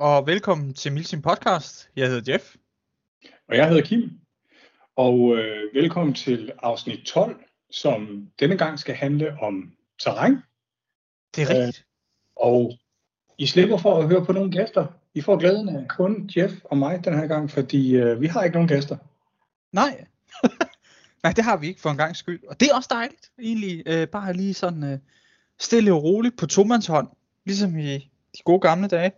Og velkommen til Milsim Podcast. Jeg hedder Jeff. Og jeg hedder Kim. Og øh, velkommen til afsnit 12, som denne gang skal handle om terræn. Det er rigtigt. Øh, og I slipper for at høre på nogle gæster. I får glæden af kun Jeff og mig den her gang, fordi øh, vi har ikke nogen gæster. Nej. Nej, det har vi ikke for en gang skyld. Og det er også dejligt, egentlig. Øh, bare lige sådan øh, stille og roligt på tomandshånd, ligesom i de gode gamle dage.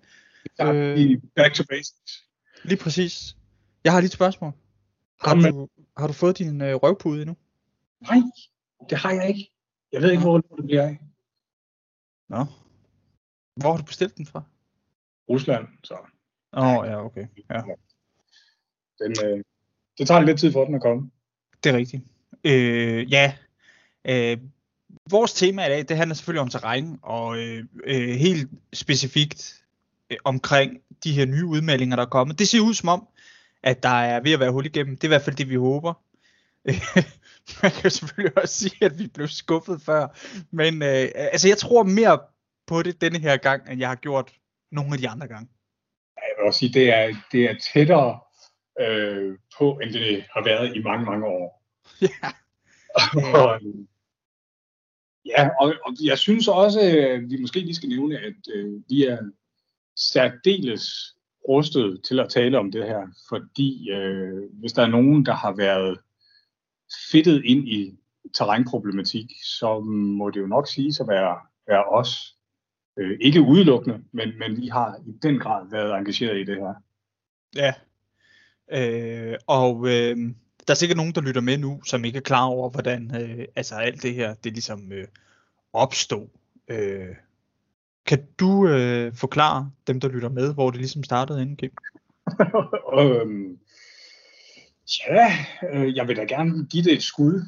Ja, øh, back to basics. Lige præcis. Jeg har lige et spørgsmål. Har, du, har du fået din øh, røvpude endnu? Nej, det har jeg ikke. Jeg ved ikke, hvor det bliver af. Nå. Hvor har du bestilt den fra? Rusland, så. Åh, oh, ja, okay. Ja. Den, øh, det tager lidt tid for den at komme. Det er rigtigt. Øh, ja, øh, vores tema i dag, det handler selvfølgelig om terræn, og øh, øh, helt specifikt øh, omkring de her nye udmeldinger, der er kommet. Det ser ud som om, at der er ved at være hul igennem. Det er i hvert fald det, vi håber. Man kan selvfølgelig også sige, at vi blev skuffet før. Men øh, altså, jeg tror mere på det denne her gang, end jeg har gjort nogle af de andre gange. Jeg vil også sige, det er, det er tættere øh, på, end det har været i mange, mange år. Ja. og, ja, og, og jeg synes også, at vi måske lige skal nævne, at øh, vi er særdeles rustet til at tale om det her, fordi øh, hvis der er nogen, der har været fedtet ind i terrænproblematik, så må det jo nok sige at være, være os. Øh, ikke udelukkende, men, men vi har i den grad været engageret i det her. Ja, øh, og øh, der er sikkert nogen, der lytter med nu, som ikke er klar over, hvordan øh, altså alt det her, det ligesom øh, opstod. Øh, kan du øh, forklare dem, der lytter med, hvor det ligesom startede inden, Kim? øhm, ja, øh, jeg vil da gerne give det et skud.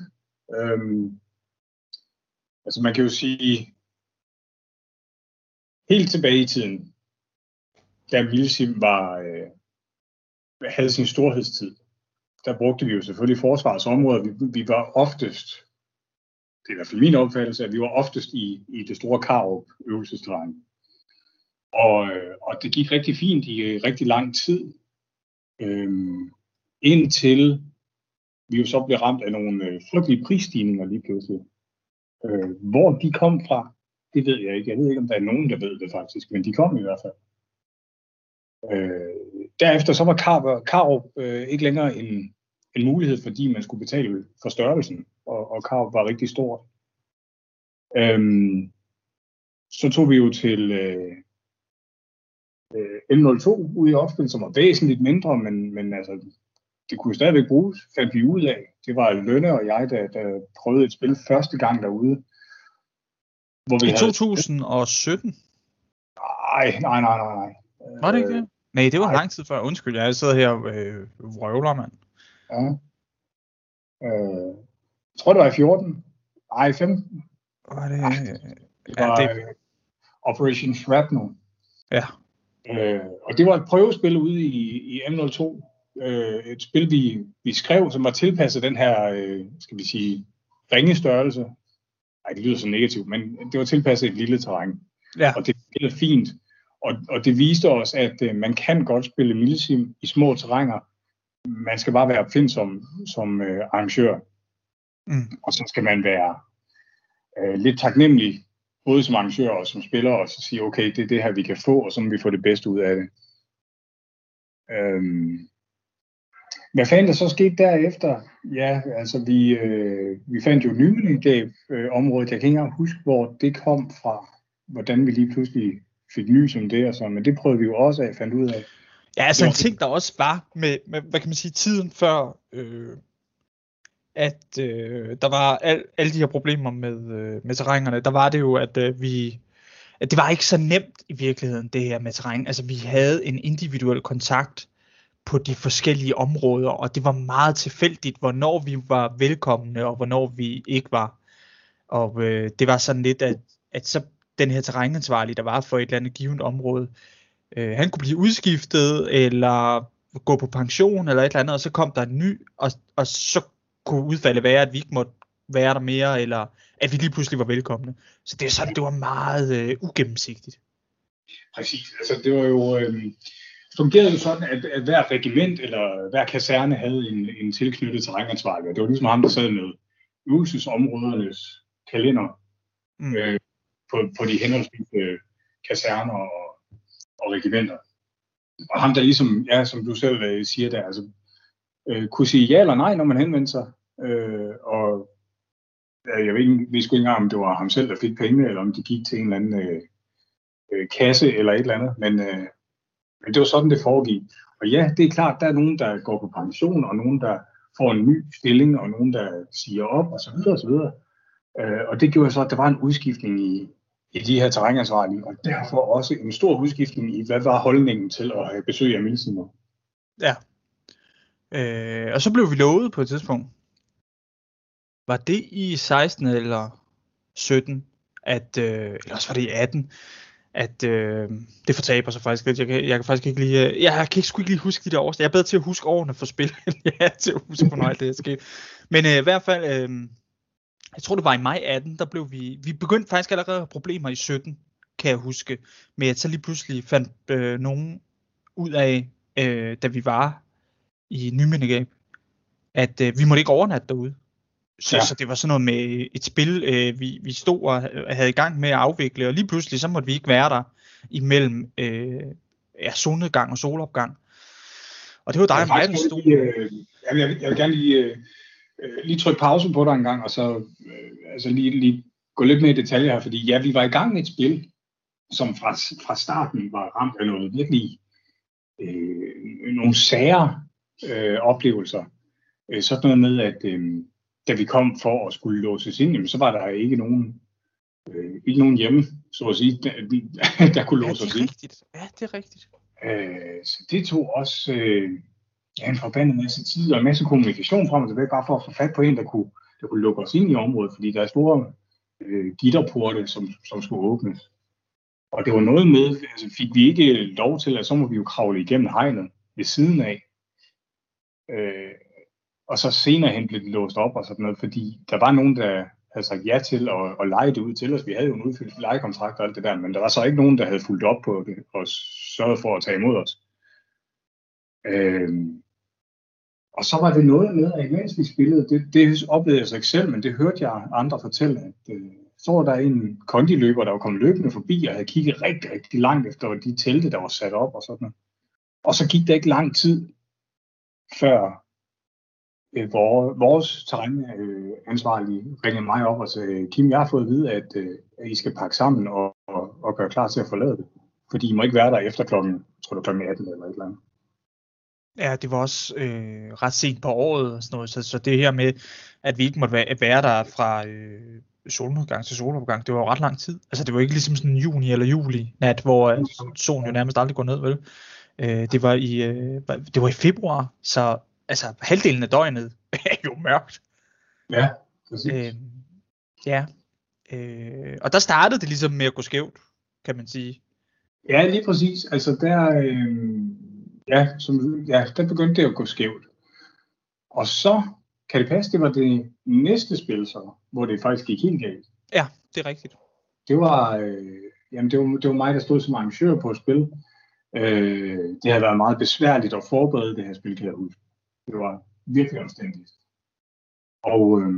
Øhm, altså man kan jo sige, helt tilbage i tiden, da Milsim var, øh, havde sin storhedstid, der brugte vi jo selvfølgelig forsvarets områder. Vi, vi var oftest, det er i hvert fald min opfattelse, at vi var oftest i, i det store Karup øvelsesterræn. Og, øh, og det gik rigtig fint i øh, rigtig lang tid, øhm, indtil vi jo så blev ramt af nogle øh, frygtelige prisstigninger lige pludselig. Øh, hvor de kom fra, det ved jeg ikke. Jeg ved ikke, om der er nogen, der ved det faktisk, men de kom i hvert fald. Øh, derefter så var Karup, øh, Karup øh, ikke længere en, en mulighed, fordi man skulle betale for størrelsen, og, og Karup var rigtig stort. Øhm, så tog vi jo til øh, øh, M02 ude i opspil, som var væsentligt mindre, men, men altså, det kunne stadigvæk bruges, fandt vi ud af. Det var Lønne og jeg, der, der prøvede et spil første gang derude. Hvor vi I 2017? Nej, nej, nej, nej, nej. Var det ikke det? Nej, det var nej. lang tid før. Undskyld, jeg sidder her og øh, vrøvler, mand. Ja. Øh, jeg tror, det var i 14. Nej, 15. Var det... Ej, det var ja, det... Uh, Operation Shrapnel. Ja. Øh, og det var et prøvespil ude i, i M02. Øh, et spil, vi, vi skrev, som var tilpasset den her, øh, skal vi sige, ringe størrelse. Nej, det lyder så negativt, men det var tilpasset et lille terræn. Ja. Og det spillede fint. Og, og det viste os, at øh, man kan godt spille milsim i små terrænger. Man skal bare være opfindsom som øh, arrangør. Mm. Og så skal man være øh, lidt taknemmelig, både som arrangør og som spiller, og så sige, okay, det er det her, vi kan få, og så må vi få det bedste ud af det. Øhm, hvad fanden der så skete derefter? Ja, altså vi, øh, vi fandt jo Nymelig øh, området. Jeg kan ikke engang huske, hvor det kom fra, hvordan vi lige pludselig fik nys om det og så, men det prøvede vi jo også af, fandt ud af. Ja, altså en ting, der også var med, med, hvad kan man sige, tiden før, øh, at øh, der var al, alle de her problemer med, øh, med terrænerne, der var det jo, at øh, vi, at det var ikke så nemt i virkeligheden, det her med terræn. Altså vi havde en individuel kontakt på de forskellige områder, og det var meget tilfældigt, hvornår vi var velkomne, og hvornår vi ikke var. Og øh, det var sådan lidt, at, at så den her terrænansvarlige, der var for et eller andet givet område, øh, han kunne blive udskiftet, eller gå på pension, eller et eller andet, og så kom der en ny, og, og så kunne udfaldet være, at vi ikke måtte være der mere, eller at vi lige pludselig var velkomne. Så det er sådan, det var meget øh, ugennemsigtigt. Præcis. Altså, det var jo... Øh, fungerede jo sådan, at, at hver regiment eller hver kaserne havde en, en tilknyttet terrænansvarlig. Det var ligesom ham, der sad med øvelsesområdernes kalender mm. øh, på, på de henholdsvis øh, kaserner og, og regimenter. Og ham, der ligesom, ja, som du selv øh, siger der, altså, øh, kunne sige ja eller nej, når man henvendte sig. Øh, og ja, jeg ved ikke, vi skulle ikke engang, om det var ham selv, der fik penge, eller om de gik til en eller anden øh, øh, kasse eller et eller andet. Men, øh, men det var sådan, det foregik. Og ja, det er klart, der er nogen, der går på pension, og nogen, der får en ny stilling, og nogen, der siger op, og så videre, og så videre. Øh, og det gjorde så, at der var en udskiftning i, i de her terrænansvarlige, og derfor også en stor udskiftning i, hvad var holdningen til at have besøg af milsinger. Ja. Øh, og så blev vi lovet på et tidspunkt. Var det i 16 eller 17, at, øh, eller også var det i 18, at øh, det fortaber sig faktisk lidt. Jeg kan, jeg kan faktisk ikke lige, øh, jeg kan ikke, sgu ikke lige huske de der år. Jeg er bedre til at huske årene for spil, end jeg er til at huske, hvornår alt det er sket. Men øh, i hvert fald, øh, jeg tror det var i maj 18, der blev vi, vi begyndte faktisk allerede at have problemer i 17, kan jeg huske, med at så lige pludselig fandt øh, nogen ud af, øh, da vi var i Nymindegab, at øh, vi måtte ikke overnatte derude. Så, ja. så det var sådan noget med et spil, øh, vi, vi stod og havde i gang med at afvikle, og lige pludselig så måtte vi ikke være der imellem øh, ja, solnedgang og solopgang. Og det var dig og mig, der stod. Øh, jeg, vil, jeg vil gerne lige, øh, øh, lige trykke pause på dig en gang, og så øh, altså lige, lige gå lidt mere i detaljer her, fordi ja, vi var i gang med et spil, som fra, fra starten var ramt af noget virkelig øh, nogle sære øh, oplevelser. Øh, sådan noget med, at øh, da vi kom for at skulle låses ind, jamen, så var der ikke nogen, øh, ikke nogen hjemme, så at sige, der, der kunne låse os ind. Rigtigt. Ja, det er rigtigt. Øh, så det tog også øh, ja, en forbandet masse tid og en masse kommunikation frem og tilbage, bare for at få fat på en, der kunne, der kunne lukke os ind i området, fordi der er store øh, gitterporte, som, som skulle åbnes. Og det var noget med, altså fik vi ikke lov til, at så må vi jo kravle igennem hegnet ved siden af. Øh, og så senere hen blev det låst op og sådan noget, fordi der var nogen, der havde sagt ja til at, at lege det ud til os. Vi havde jo en udfyldt lejekontrakt og alt det der, men der var så ikke nogen, der havde fulgt op på det og sørget for at tage imod os. Øh, og så var det noget med, at imens vi spillede, det, det oplevede jeg så ikke selv, men det hørte jeg andre fortælle, at øh, så var der en kondiløber, der var kommet løbende forbi og havde kigget rigtig, rigtig langt efter de telte, der var sat op og sådan noget. Og så gik der ikke lang tid, før øh, vores, vores terrænansvarlige øh, ringede mig op og sagde, Kim, jeg har fået at vide, at, øh, at I skal pakke sammen og, og, og gøre klar til at forlade det. Fordi I må ikke være der efter klokken, tror du, klokken 18 eller et eller andet. Ja, det var også øh, ret sent på året og sådan noget, så, så det her med, at vi ikke måtte være, være der fra øh, solnedgang til solopgang, det var jo ret lang tid. Altså det var ikke ligesom sådan juni eller juli nat, hvor øh, solen jo nærmest aldrig går ned, vel? Øh, det, var i, øh, det var i februar, så altså halvdelen af døgnet er jo mørkt. Ja, præcis. Øh, ja. Øh, og der startede det ligesom med at gå skævt, kan man sige. Ja, lige præcis. Altså der, øh, ja, som, ja, der begyndte det at gå skævt. Og så kan det passe, det var det næste spil så, hvor det faktisk gik helt galt. Ja, det er rigtigt. Det var, øh, jamen det var, det var mig, der stod som arrangør på et spil. Øh, det har været meget besværligt at forberede det her spil, kan jeg huske. Det var virkelig omstændigt. Og, øh,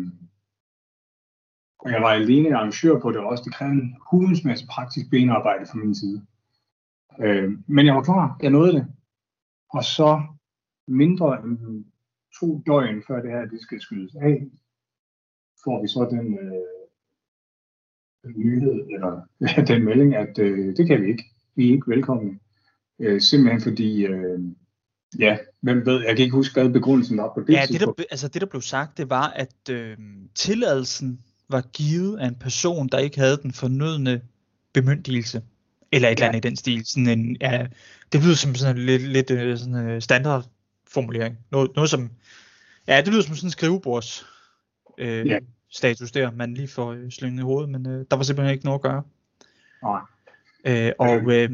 og jeg var alene arrangør på det også. Det krævede en hulens masse praktisk benarbejde fra min side. Øh, men jeg var klar. Jeg nåede det. Og så mindre end to døgn før det her det skal skydes af, får vi så den øh, nyhed, eller den melding, at øh, det kan vi ikke. Vi er ikke velkomne. Øh, simpelthen fordi øh, Ja, hvem ved, jeg kan ikke huske, hvad begrundelsen var på det Ja, det der, altså det der blev sagt, det var, at øh, tilladelsen var givet af en person, der ikke havde den fornødne bemyndigelse. Eller et ja. eller andet i den stil. Sådan en, ja, det lyder som sådan en lidt, lidt øh, sådan en øh, standard formulering. Noget, noget som, ja, det lyder som sådan en skrivebords øh, ja. status der, man lige får øh, slynget i hovedet, men øh, der var simpelthen ikke noget at gøre. Nej. Øh, og øh,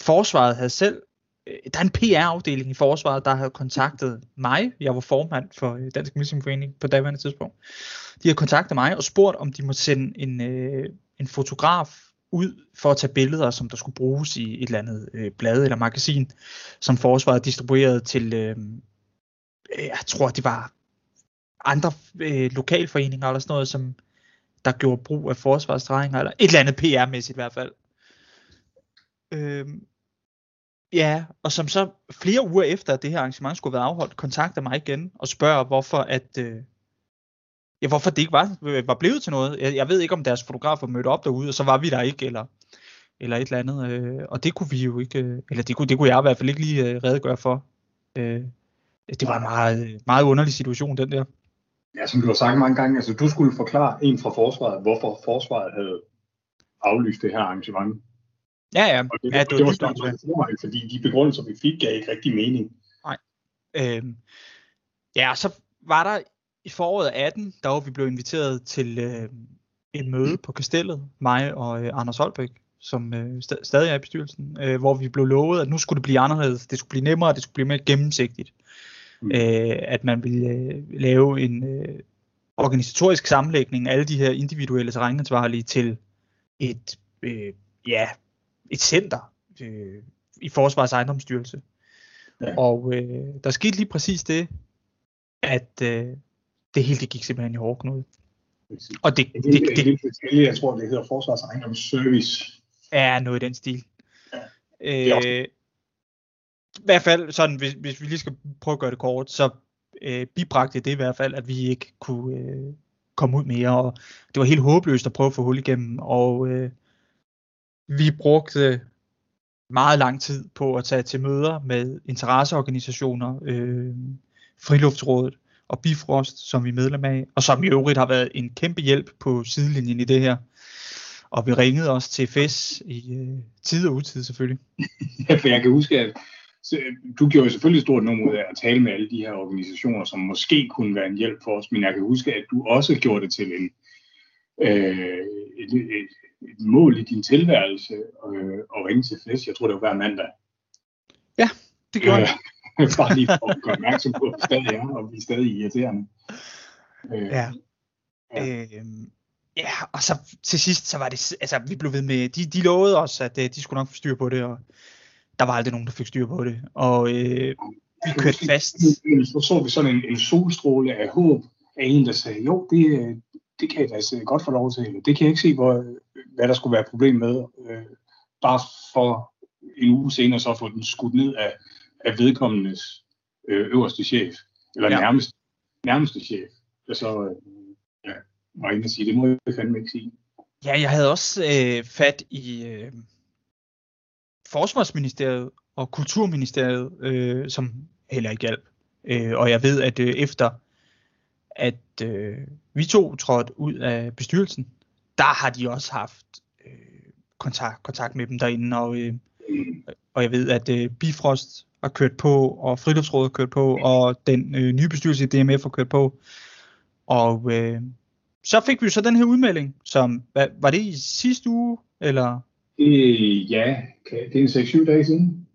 forsvaret havde selv øh, der er en PR-afdeling i forsvaret, der har kontaktet mig. Jeg var formand for øh, Dansk Museumforening på daværende tidspunkt. De har kontaktet mig og spurgt, om de må sende en, øh, en fotograf ud for at tage billeder, som der skulle bruges i et eller andet øh, blad eller magasin, som forsvaret distribuerede til, øh, øh jeg tror det var andre øh, lokalforeninger eller sådan noget, som der gjorde brug af forsvarsdrejninger, eller et eller andet PR-mæssigt i hvert fald. Øh, ja, og som så flere uger efter, at det her arrangement skulle være afholdt, kontakter mig igen og spørger, hvorfor at, øh, ja, hvorfor det ikke var, øh, var blevet til noget. Jeg, jeg ved ikke, om deres fotografer mødte op derude, og så var vi der ikke, eller, eller et eller andet. Øh, og det kunne vi jo ikke, øh, eller det kunne, det kunne jeg i hvert fald ikke lige øh, redegøre for. Øh, det var en meget, meget underlig situation, den der. Ja, som du har sagt mange gange, altså du skulle forklare en fra forsvaret, hvorfor forsvaret havde aflyst det her arrangement. Ja, ja. Og det, ja, det, det var sådan, mig, fordi de begrundelser, vi fik, gav ikke rigtig mening. Nej. Øhm, ja, så var der i foråret 18, der var vi blev inviteret til øh, et møde på Kastellet, mig og øh, Anders Holbæk, som øh, st- stadig er i bestyrelsen, øh, hvor vi blev lovet, at nu skulle det blive anderledes, det skulle blive nemmere, det skulle blive mere gennemsigtigt. Mm. Øh, at man ville øh, lave en øh, organisatorisk sammenlægning af alle de her individuelle terrænansvarlige til et, øh, ja, et center øh, i Forsvars ejendomsstyrelse. Ja. Og øh, der skete lige præcis det, at øh, det hele det gik simpelthen i hårdknude. Og det, det, det, det, det, det, jeg tror, det hedder Forsvars ejendomsservice. Ja, noget i den stil. Ja. Øh, I hvert fald, sådan, hvis, hvis vi lige skal prøve at gøre det kort, så øh, bibragte det i hvert fald, at vi ikke kunne øh, komme ud mere, og det var helt håbløst at prøve at få hul igennem, og øh, vi brugte meget lang tid på at tage til møder med interesseorganisationer, øh, Friluftsrådet og Bifrost, som vi er medlem af, og som i øvrigt har været en kæmpe hjælp på sidelinjen i det her. Og vi ringede også til FES i øh, tid og utid selvfølgelig. Ja, for jeg kan huske, at øh, du gjorde jo selvfølgelig stort nummer ud af at tale med alle de her organisationer, som måske kunne være en hjælp for os, men jeg kan huske, at du også gjorde det til en, øh, et, et, et mål i din tilværelse øh, at ringe til FES. Jeg tror, det var hver mandag. Ja, det gjorde jeg. Øh, bare lige for at gøre opmærksom på, at vi stadig er, og vi er stadig irriterende. Øh, ja. Ja. Øh, ja, og så til sidst, så var det, altså vi blev ved med, de, de lovede os, at de skulle nok få styr på det, og der var aldrig nogen, der fik styr på det. Og øh, vi kørte fast. Så så vi sådan en, en solstråle af håb af en, der sagde, jo, det, det kan jeg da godt få lov til. Det kan jeg ikke se, hvor, hvad der skulle være problem med. Øh, bare for en uge senere så få den skudt ned af, af vedkommendes øh, øverste chef, eller ja. nærmeste, nærmeste chef, der så øh, ja, var inde og sige, det må jeg fandme ikke sige. Ja, jeg havde også øh, fat i øh, Forsvarsministeriet og Kulturministeriet, øh, som heller ikke hjalp. Øh, og jeg ved, at øh, efter at øh, vi to trådte ud af bestyrelsen, der har de også haft øh, kontakt, kontakt med dem derinde, og, øh, og jeg ved, at øh, Bifrost har kørt på, og Friluftsrådet har kørt på, og den øh, nye bestyrelse i DMF har kørt på. Og øh, så fik vi så den her udmelding, som, hvad, var det i sidste uge, eller? Øh, ja, det er en 6-7 dage siden.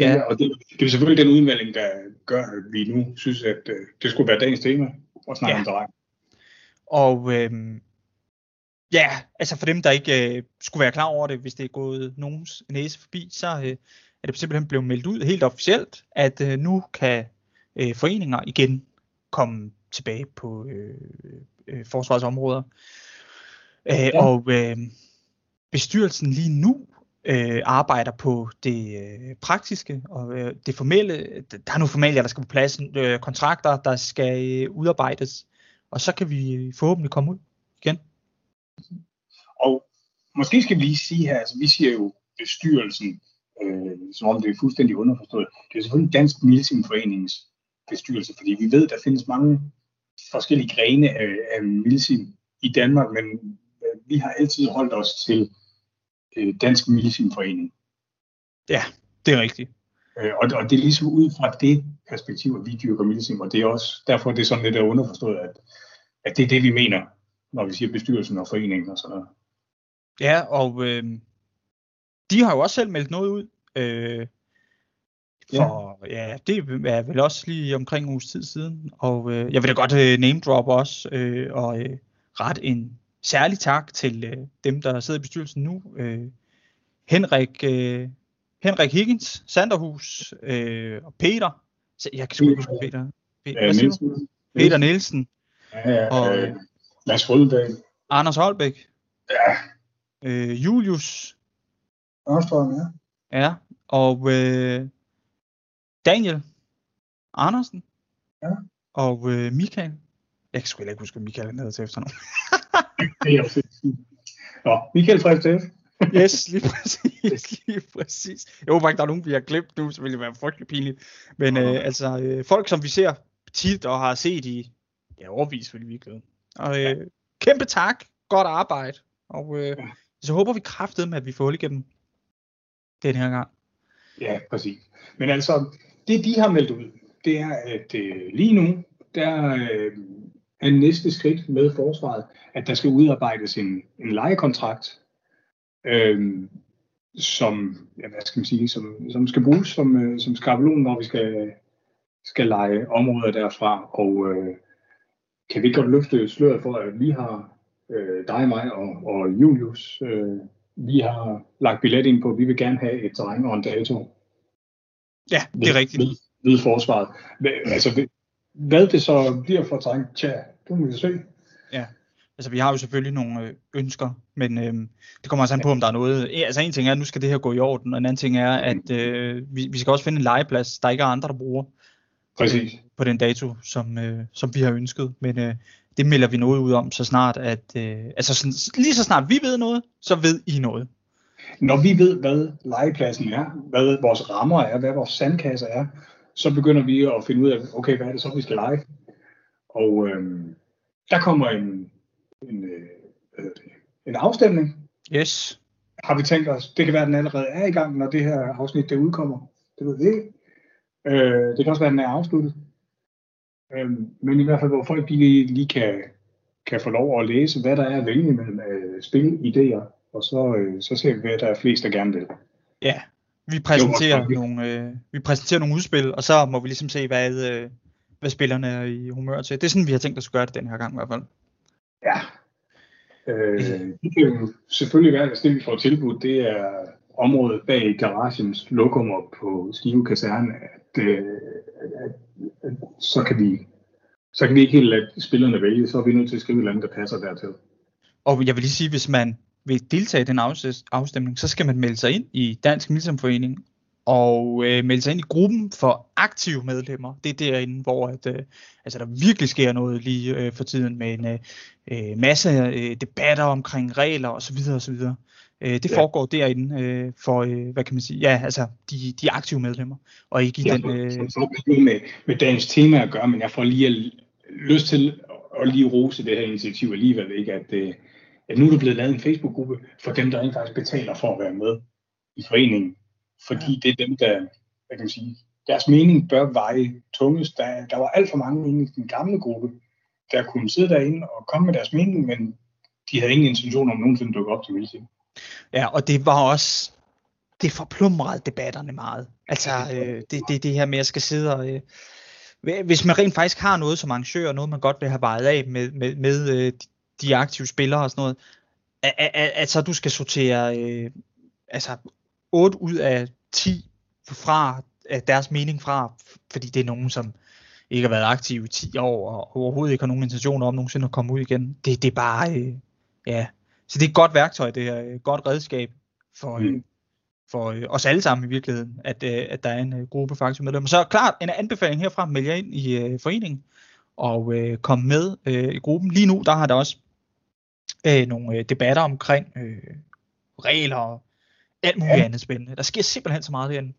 Ja. Og det, det er selvfølgelig den udmelding, der gør, at vi nu synes, at øh, det skulle være dagens tema, og snakke ja. om dreng. Og øh, ja, altså for dem, der ikke øh, skulle være klar over det, hvis det er gået nogens næse forbi, så øh, er det simpelthen blevet meldt ud helt officielt, at øh, nu kan øh, foreninger igen komme tilbage på øh, øh, forsvarsområder. Øh, ja. Og øh, bestyrelsen lige nu øh, arbejder på det øh, praktiske og øh, det formelle. Der er nogle formalier, der skal på plads, øh, kontrakter, der skal øh, udarbejdes, og så kan vi forhåbentlig komme ud. Og måske skal vi lige sige her, altså vi siger jo bestyrelsen, øh, som om det er fuldstændig underforstået. Det er selvfølgelig Dansk Milsim-foreningens bestyrelse, fordi vi ved, der findes mange forskellige grene af, af Milsim i Danmark, men øh, vi har altid holdt os til øh, Dansk Milsim-forening. Ja, det er rigtigt. Øh, og, og det er ligesom ud fra det perspektiv, at vi dyrker Milsim, og det er også derfor, det er sådan lidt underforstået, at, at det er det, vi mener, når vi siger bestyrelsen og foreningen og sådan noget. Ja, og øh, de har jo også selv meldt noget ud. Øh, for ja. ja, det er vel også lige omkring uges tid siden. Og øh, jeg vil da godt øh, name drop også, øh, og øh, ret en særlig tak til øh, dem, der sidder i bestyrelsen nu. Øh, Henrik, øh, Henrik Higgins, Sanderhus øh, og Peter. Jeg kan sgu ikke huske Peter. Peter, du? Nielsen. Peter Nielsen, Ja, ja, Og- øh, Mads Røddal. Anders Holbæk, Ja. øh, Julius, Ørstrøm, ja. ja, og øh, Daniel Andersen, Ja. og øh, Michael. Jeg kan sgu ikke huske, hvad Michael han hedder til efternavn. Det er også Nå, Michael Frederik Yes, lige præcis, lige præcis. Jeg håber ikke, der er nogen, vi har glemt nu, så ville det være frygtelig pinligt. Men øh, altså, øh, folk, som vi ser tit og har set i, ja, overvis vil vi ikke Og øh, kæmpe tak, godt arbejde. Og øh, så håber vi kraftet med, at vi får hul igennem den her gang. Ja, præcis. Men altså, det de har meldt ud, det er, at øh, lige nu, der øh, er næste skridt med forsvaret, at der skal udarbejdes en, en lejekontrakt, øh, som, ja, hvad skal man sige, som, som skal bruges som, øh, som skabelon, når vi skal, skal lege områder derfra. Og øh, kan vi godt løfte sløret for, at vi har, øh, dig, mig og, og Julius, øh, vi har lagt billet ind på, at vi vil gerne have et terræn og en dato Ja, det er rigtigt. ved, ved forsvaret. Altså, hvad- det så bliver for terræn, tja, det må vi se. Altså, vi har jo selvfølgelig nogle øh, ønsker, men øh, det kommer også an på, om der er noget. Altså, en ting er, at nu skal det her gå i orden, og en anden ting er, at øh, vi, vi skal også finde en legeplads, der ikke er andre, der bruger Præcis. På den dato, som, øh, som vi har ønsket. Men øh, det melder vi noget ud om, så snart, at øh, altså sådan, lige så snart vi ved noget, så ved I noget. Når vi ved, hvad legepladsen er, hvad vores rammer er, hvad vores sandkasser er, så begynder vi at finde ud af, okay, hvad er det så, vi skal lege? Og øhm, der kommer en, en, øh, en afstemning, Yes. har vi tænkt os. Det kan være, at den allerede er i gang, når det her afsnit det udkommer. Det ved vi ikke. Øh, det kan også være, at den er afsluttet. Øh, men i hvert fald, hvor folk de lige, lige kan, kan få lov at læse, hvad der er at vælge mellem øh, spilidéer, og så, øh, så ser vi, hvad der er flest, der gerne vil. Ja, vi præsenterer, Jo, og- nogle, øh, vi præsenterer nogle udspil, og så må vi ligesom se, hvad, øh, hvad spillerne er i humør til. Det er sådan, vi har tænkt os at gøre det den her gang i hvert fald. Ja. Øh, det kan jo selvfølgelig være, at det vi får tilbudt, det er området bag garagens lokummer på Skive Kaserne, at, øh, at, at, så kan vi så kan vi ikke helt lade spillerne vælge, så er vi nødt til at skrive et eller andet, der passer dertil. Og jeg vil lige sige, hvis man vil deltage i den afstemning, så skal man melde sig ind i Dansk Milsamforening og øh, melde sig ind i gruppen for aktive medlemmer. Det er derinde, hvor at, øh, altså, der virkelig sker noget lige øh, for tiden med en øh, øh masse øh, debatter omkring regler osv. osv. Øh, det Ja. foregår derinde øh, for, øh, hvad kan man sige, ja, altså de, de aktive medlemmer, og ikke i Jeg den... Øh, så, med, med dagens tema at gøre, men jeg får lige al- lyst til at lige rose det her initiativ alligevel, ikke? At, øh, at nu er der blevet lavet en Facebook-gruppe for dem, der rent faktisk betaler for at være med i foreningen. Fordi det er dem, der, hvad kan man sige, deres mening bør veje tungest. Der, der var alt for mange inde i den gamle gruppe, der kunne sidde derinde og komme med deres mening, men de havde ingen intention om nogensinde at dukke op til Milsim. Ja, og det var også, det forplumrede debatterne meget. Altså, øh, det, det, det her med, at jeg skal sidde og, øh, hvis man rent faktisk har noget som arrangør, noget man godt vil have vejet af med, med, med øh, de aktive spillere og sådan noget, at, at, at, at så du skal sortere, øh, altså 8 ud af 10 fra af deres mening fra, fordi det er nogen, som ikke har været aktive i 10 år, og overhovedet ikke har nogen intentioner om nogensinde at komme ud igen. Det, det er bare, øh, ja, så det er et godt værktøj, det her, et godt redskab for, mm. Mm. for øh, os alle sammen i virkeligheden, at, øh, at der er en øh, gruppe faktisk medlemmer. Så klart, en anbefaling herfra, meld jer ind i øh, foreningen, og øh, kom med øh, i gruppen. Lige nu, der har der også øh, nogle øh, debatter omkring øh, regler og alt muligt Ja. andet spændende. Der sker simpelthen så meget derinde.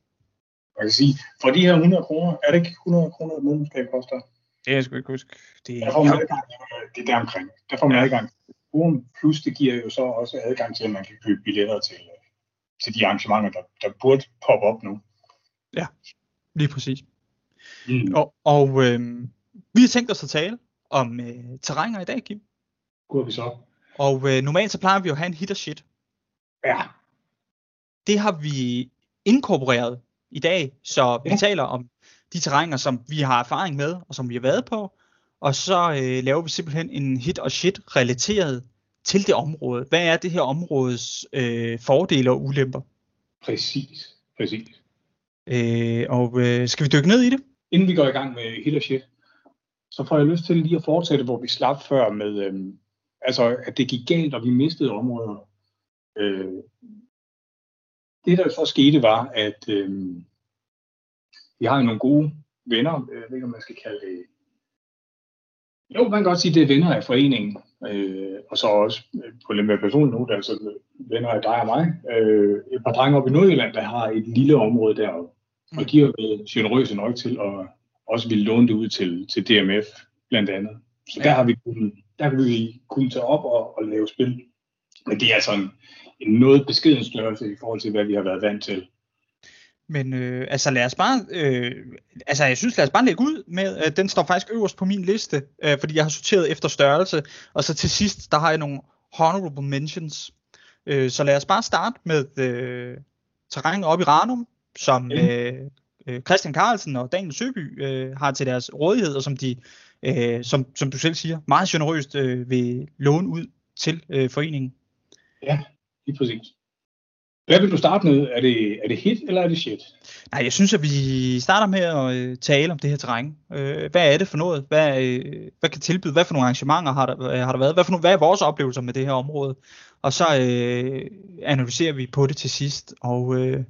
Jeg kan sige, for de her 100 kroner, er det ikke 100 kroner, et medlemskab koster? Det er jeg sgu ikke huske. Det, Der får man ja, adgang, øh, det er der omkring. Der får man adgang til brugen, plus det giver jo så også adgang til, at man kan købe billetter til, øh, til de arrangementer, der, der burde poppe op nu. lige præcis. Mm. Og, og øh, vi har tænkt os at tale om øh, terrænger i dag, Kim. Går vi så? Og øh, normalt så plejer vi jo at have en hit og shit. Ja. Det har vi inkorporeret i dag, så vi Ja. taler om de terrænger, som vi har erfaring med, og som vi har været på. Og så øh, laver vi simpelthen en hit og shit relateret til det område. Hvad er det her områdes øh, fordele og ulemper? Præcis, præcis. Øh, og øh, skal vi dykke ned i det? Inden vi går i gang med hit og shit, så får jeg lyst til lige at fortsætte, hvor vi slap før med, øh, altså at det gik galt, og vi mistede områder. Øh, det der så skete var, at øh, vi har nogle gode venner, jeg ved ikke om man skal kalde det, jo, man kan godt sige, at det er venner af foreningen, øh, og så også øh, på lidt mere personlig note, altså venner af dig og mig, øh, et par drenge oppe i Nordjylland, der har et lille område deroppe, og de har været generøse nok til at også ville låne det ud til, til DMF blandt andet. Så ja. der har vi kunnet, der kan vi kunne tage op og, og lave spil. Men det er altså en, en noget beskeden størrelse i forhold til, hvad vi har været vant til. Men øh, altså lad os bare, øh, altså jeg synes lad os bare lægge ud med, at den står faktisk øverst på min liste, øh, fordi jeg har sorteret efter størrelse, og så til sidst, der har jeg nogle honorable mentions. Øh, så lad os bare starte med øh, terrænet op i Ranum, som øh, øh, Christian Carlsen og Daniel Søby øh, har til deres rådighed, og som de, øh, som, som du selv siger, meget generøst øh, vil låne ud til øh, foreningen. Ja, lige præcis. Hvad vil du starte med? Er det, er det hit, eller er det shit? Nej, jeg synes, at vi starter med at øh, tale om det her terræn. Øh, hvad er det for noget? Hvad, øh, hvad kan tilbyde? Hvad for nogle arrangementer har der, har der været? Hvad, for nogle, hvad er vores oplevelser med det her område? Og så øh, analyserer vi på det til sidst, og, øh,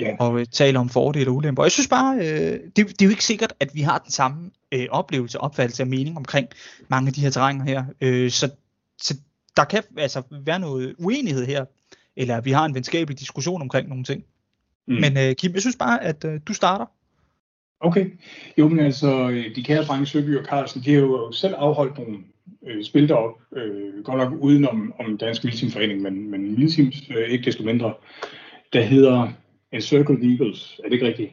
yeah. og øh, taler om fordele og ulemper. Og jeg synes bare, øh, det, det er jo ikke sikkert, at vi har den samme øh, oplevelse, opfattelse af mening omkring mange af de her terrænger her. Øh, så, så der kan altså være noget uenighed her eller vi har en venskabelig diskussion omkring nogle ting. Mm. Men uh, Kim, jeg synes bare, at uh, du starter. Okay. Jo, men altså, de kære drenge Søby og Carlsen, de har jo selv afholdt nogle øh, spil derop, øh, godt nok udenom om Dansk Milsimforening, men, men Milsims øh, ikke desto mindre, der hedder Encircled Eagles. Er det ikke rigtigt?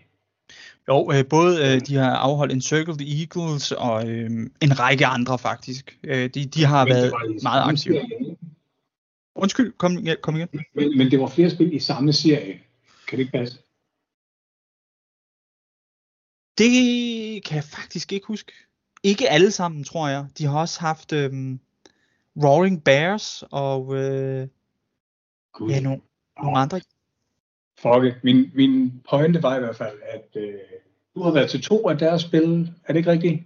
Jo, øh, både øh, de har afholdt Encircled Eagles og øh, en række andre faktisk. Øh, de, de har men været meget aktive. Serie, Undskyld, kom, ja, kom igen. Men, men det var flere spil i samme serie. Kan det ikke passe? Det kan jeg faktisk ikke huske. Ikke alle sammen, tror jeg. De har også haft øhm, Roaring Bears og øh, ja, nogle, oh. nogle andre. Fuck Min, min pointe var i hvert fald, at øh, du har været til to af deres spil. Er det ikke rigtigt?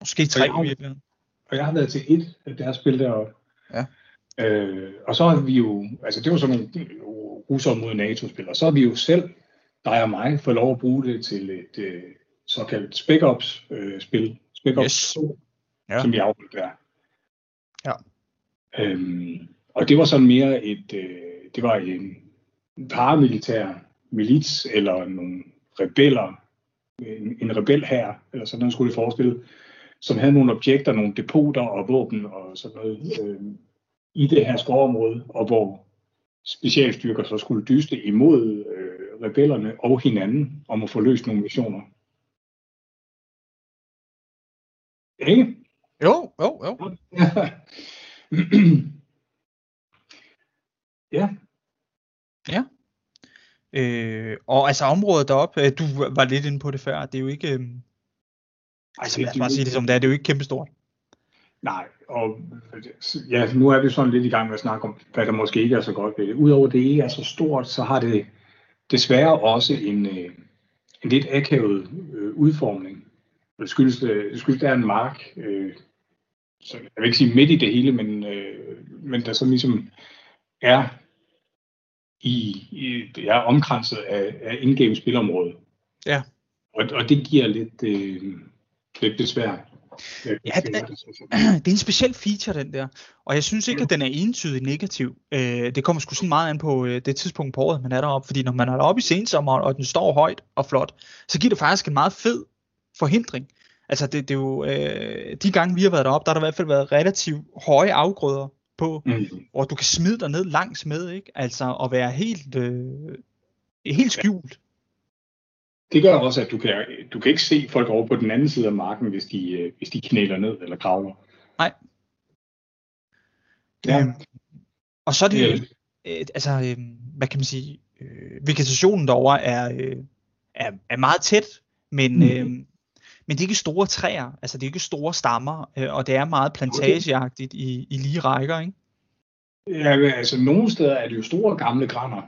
Måske tre i virkeligheden. Og jeg har været til et af deres spil deroppe. Ja. Øh, og så har vi jo, altså det var sådan nogle russer mod NATO-spil, og så har vi jo selv, dig og mig, fået lov at bruge det til et øh, såkaldt Spec Ops øh, spil, Spec Ops yes. 2, ja. som vi afholdt der. Ja. Øhm, og det var sådan mere et, øh, det var en paramilitær milits, eller nogle rebeller, en, en rebel her, eller sådan noget skulle det forestille, som havde nogle objekter, nogle depoter og våben og sådan noget, øh, i det her skovområde, og hvor specialstyrker så skulle dyste imod øh, rebellerne og hinanden om at få løst nogle missioner. Ikke? Jo, jo, jo. ja. Ja. Øh, og altså området deroppe, øh, du var lidt inde på det før, det er jo ikke, øh, altså lad os bare sige det som det er, det er jo ikke kæmpestort. Nej, og ja, nu er vi sådan lidt i gang med at snakke om, hvad der måske ikke er så godt ved det. Udover det ikke er så stort, så har det desværre også en, øh, en lidt akavet øh, udformning. Det skyldes, øh, det skyldes, der er en mark, øh, så jeg vil ikke sige midt i det hele, men, øh, men der så ligesom er i, i det er omkranset af, af indgame spilområdet. Ja. Og, og det giver lidt, øh, lidt besvær. Ja, det, det er en speciel feature, den der. Og jeg synes ikke, at den er entydig negativ. Øh, det kommer sgu sådan meget an på øh, det tidspunkt på året, man er deroppe. Fordi når man er deroppe i sensommeren, og den står højt og flot, så giver det faktisk en meget fed forhindring. Altså det, det er jo, øh, de gange vi har været deroppe, der har der i hvert fald været relativt høje afgrøder på, mm. hvor du kan smide dig ned langs med, ikke? Altså at være helt, øh, helt skjult det gør også, at du kan, du kan ikke se folk over på den anden side af marken, hvis de, øh, hvis de knæler ned eller kravler. Nej. Ja. Øhm, og så er det, ja. øh, altså, øh, hvad kan man sige, øh, vegetationen derovre er, øh, er, er meget tæt, men, mm. øh, men det er ikke store træer, altså det er ikke store stammer, øh, og det er meget plantageagtigt i, i lige rækker, ikke? Ja, altså nogle steder er det jo store gamle grænder.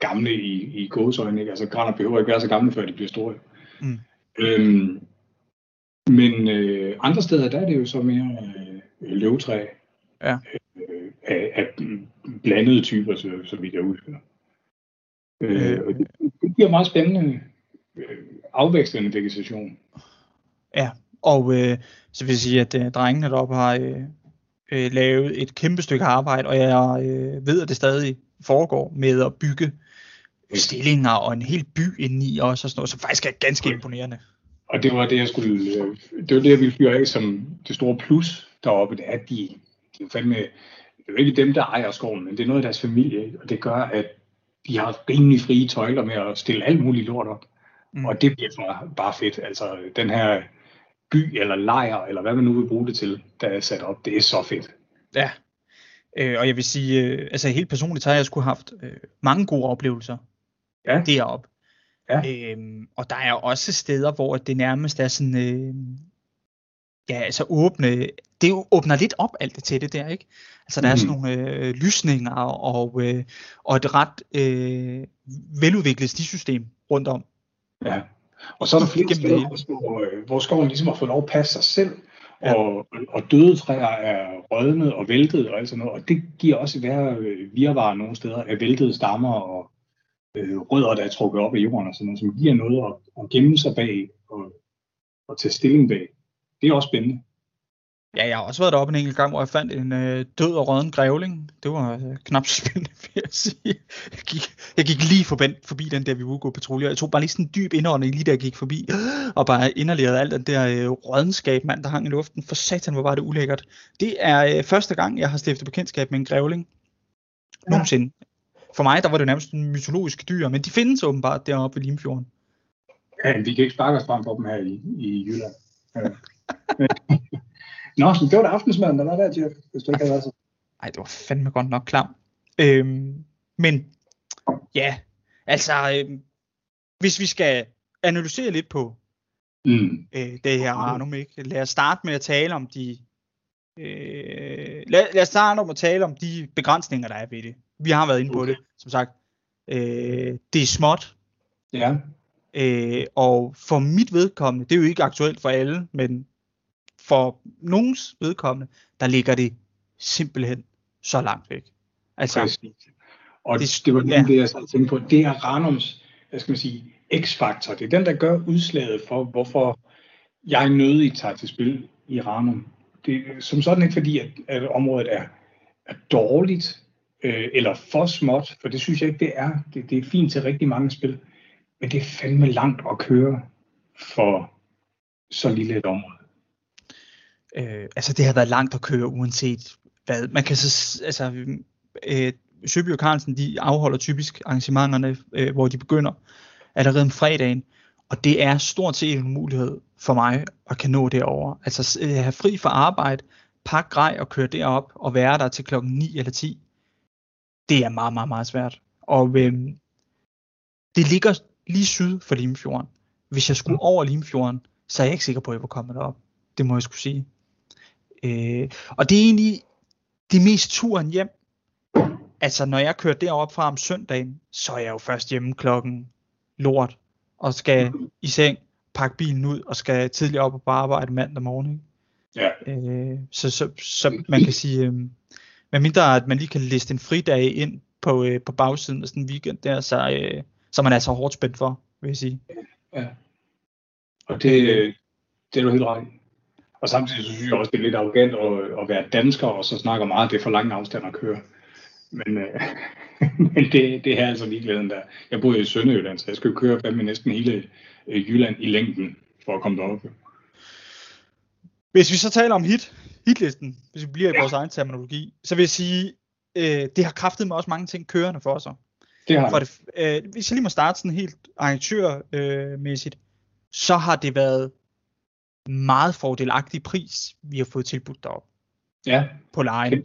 Gamle i, i gåsøjne, ikke? Altså grænder behøver ikke være så gamle, før de bliver store. Mm. Øhm, men øh, andre steder, der er det jo så mere øh, løvtræ. Ja. Øh, af, af blandede typer, så, så vidt jeg husker. Øh, øh, det, det giver meget spændende øh, afvekslende vegetation. Ja, og øh, så vil jeg sige, at øh, drengene deroppe har øh, øh, lavet et kæmpe stykke arbejde, og jeg øh, ved, at det stadig foregår med at bygge stillinger og en hel by indeni også, og sådan noget, som faktisk er ganske imponerende. Og det var det, jeg skulle, øh, det var det, jeg ville fyre af som det store plus deroppe, det er, at de, de er fandme, det er jo ikke dem, der ejer skoven, men det er noget af deres familie, og det gør, at de har rimelig frie tøjler med at stille alt muligt lort op. Mm. Og det bliver bare fedt. Altså, den her by eller lejr, eller hvad man nu vil bruge det til, der er sat op, det er så fedt. Ja, øh, og jeg vil sige, øh, altså helt personligt har jeg sgu haft øh, mange gode oplevelser ja. deroppe. Ja. Øhm, og der er også steder, hvor det nærmest er sådan, øh, ja, altså åbne, det åbner lidt op alt det til det der, ikke? Altså der mm. er sådan mhm. nogle øh, lysninger og, øh, og et ret øh, veludviklet stisystem rundt om. Ja, og så er der flere steder, hvor, øh, hvor skoven ligesom har fået lov at passe sig selv, ja. og, og døde træer er rødnet og væltet og alt sådan noget, og det giver også værre øh, virvarer nogle steder af væltede stammer og øh, rødder, der er trukket op i jorden og sådan noget, som giver noget at, at gemme sig bag og, og tage stilling bag. Det er også spændende. Ja, jeg har også været deroppe en enkelt gang, hvor jeg fandt en øh, død og rødden grævling. Det var øh, knap så spændende, vil jeg sige. Jeg gik, jeg gik lige forbi, forbi den der, vi ville gå patrulje. Jeg tog bare lige sådan en dyb indånding, lige da jeg gik forbi, og bare inderlerede alt den der øh, rådenskab, mand, der hang i luften. For satan, hvor var det ulækkert. Det er øh, første gang, jeg har stiftet bekendtskab med en grævling. Ja. Nogensinde. For mig, der var det nærmest en mytologisk dyr, men de findes åbenbart deroppe ved Limfjorden. Ja, vi kan ikke sparke os frem på dem her i, i Jylland. Ja. Nå, så det var da aftensmaden, der var der, Jeff, hvis du ikke havde været så. Ej, det var fandme godt nok klam. Øhm, men ja, altså, øhm, hvis vi skal analysere lidt på mm. øh, det her Arnum, ikke? lad os starte med at tale om de øh, lad, lad os starte om at tale om de begrænsninger, der er ved det. Vi har været inde på okay. det, som sagt. Øh, det er småt. Ja. Øh, og for mit vedkommende, det er jo ikke aktuelt for alle, men for nogens vedkommende, der ligger det simpelthen så langt væk. Altså, Præcis. Og det, det var ja. det, jeg sad tænkte på. Det er Ranums, hvad skal man sige, x-faktor. Det er den, der gør udslaget for, hvorfor jeg nødigt tager til spil i Ranum. Det er som sådan ikke fordi, at, at området er, er dårligt øh, eller for småt, for det synes jeg ikke, det er. Det, det er fint til rigtig mange spil, men det er fandme langt at køre for så lille et område. Øh, altså det har været langt at køre uanset hvad. Man kan så, altså, øh, Søby og Carlsen, de afholder typisk arrangementerne, øh, hvor de begynder allerede om fredagen, og det er stort set en mulighed for mig at kan nå derover. Altså øh, have fri fra arbejde, pakke grej og køre derop og være der til klokken 9 eller 10. Det er meget, meget, meget svært. Og øh, det ligger lige syd for Limfjorden. Hvis jeg skulle over Limfjorden, så er jeg ikke sikker på, at jeg var kommet derop. Det må jeg skulle sige. Øh, og det er egentlig det mest turen hjem. Altså, når jeg kører derop fra om søndagen, så er jeg jo først hjemme klokken lort, og skal i seng, pakke bilen ud, og skal tidligt op og bare arbejde mandag morgen. Ja. Øh, så, så, så man kan sige, øh, medmindre at man lige kan liste en fridag ind på, øh, på bagsiden af sådan en weekend der, så, øh, så man er så hårdt spændt for, vil jeg sige. Ja. Og det, det er du helt ret og samtidig så synes jeg også, det er lidt arrogant at, at være dansker, og så snakker meget, at det er for lang afstand at køre. Men, øh, men det, det er altså ligeglæden der. Jeg bor i Sønderjylland, så jeg skal køre med næsten hele øh, Jylland i længden for at komme derop. Hvis vi så taler om hit, hitlisten, hvis vi bliver i vores egen terminologi, så vil jeg sige, øh, det har kraftet med også mange ting kørende for sig. Det har for det. Øh, hvis jeg lige må starte sådan helt arrangørmæssigt, øh, så har det været meget fordelagtig pris, vi har fået tilbudt derop. Ja. På lejen.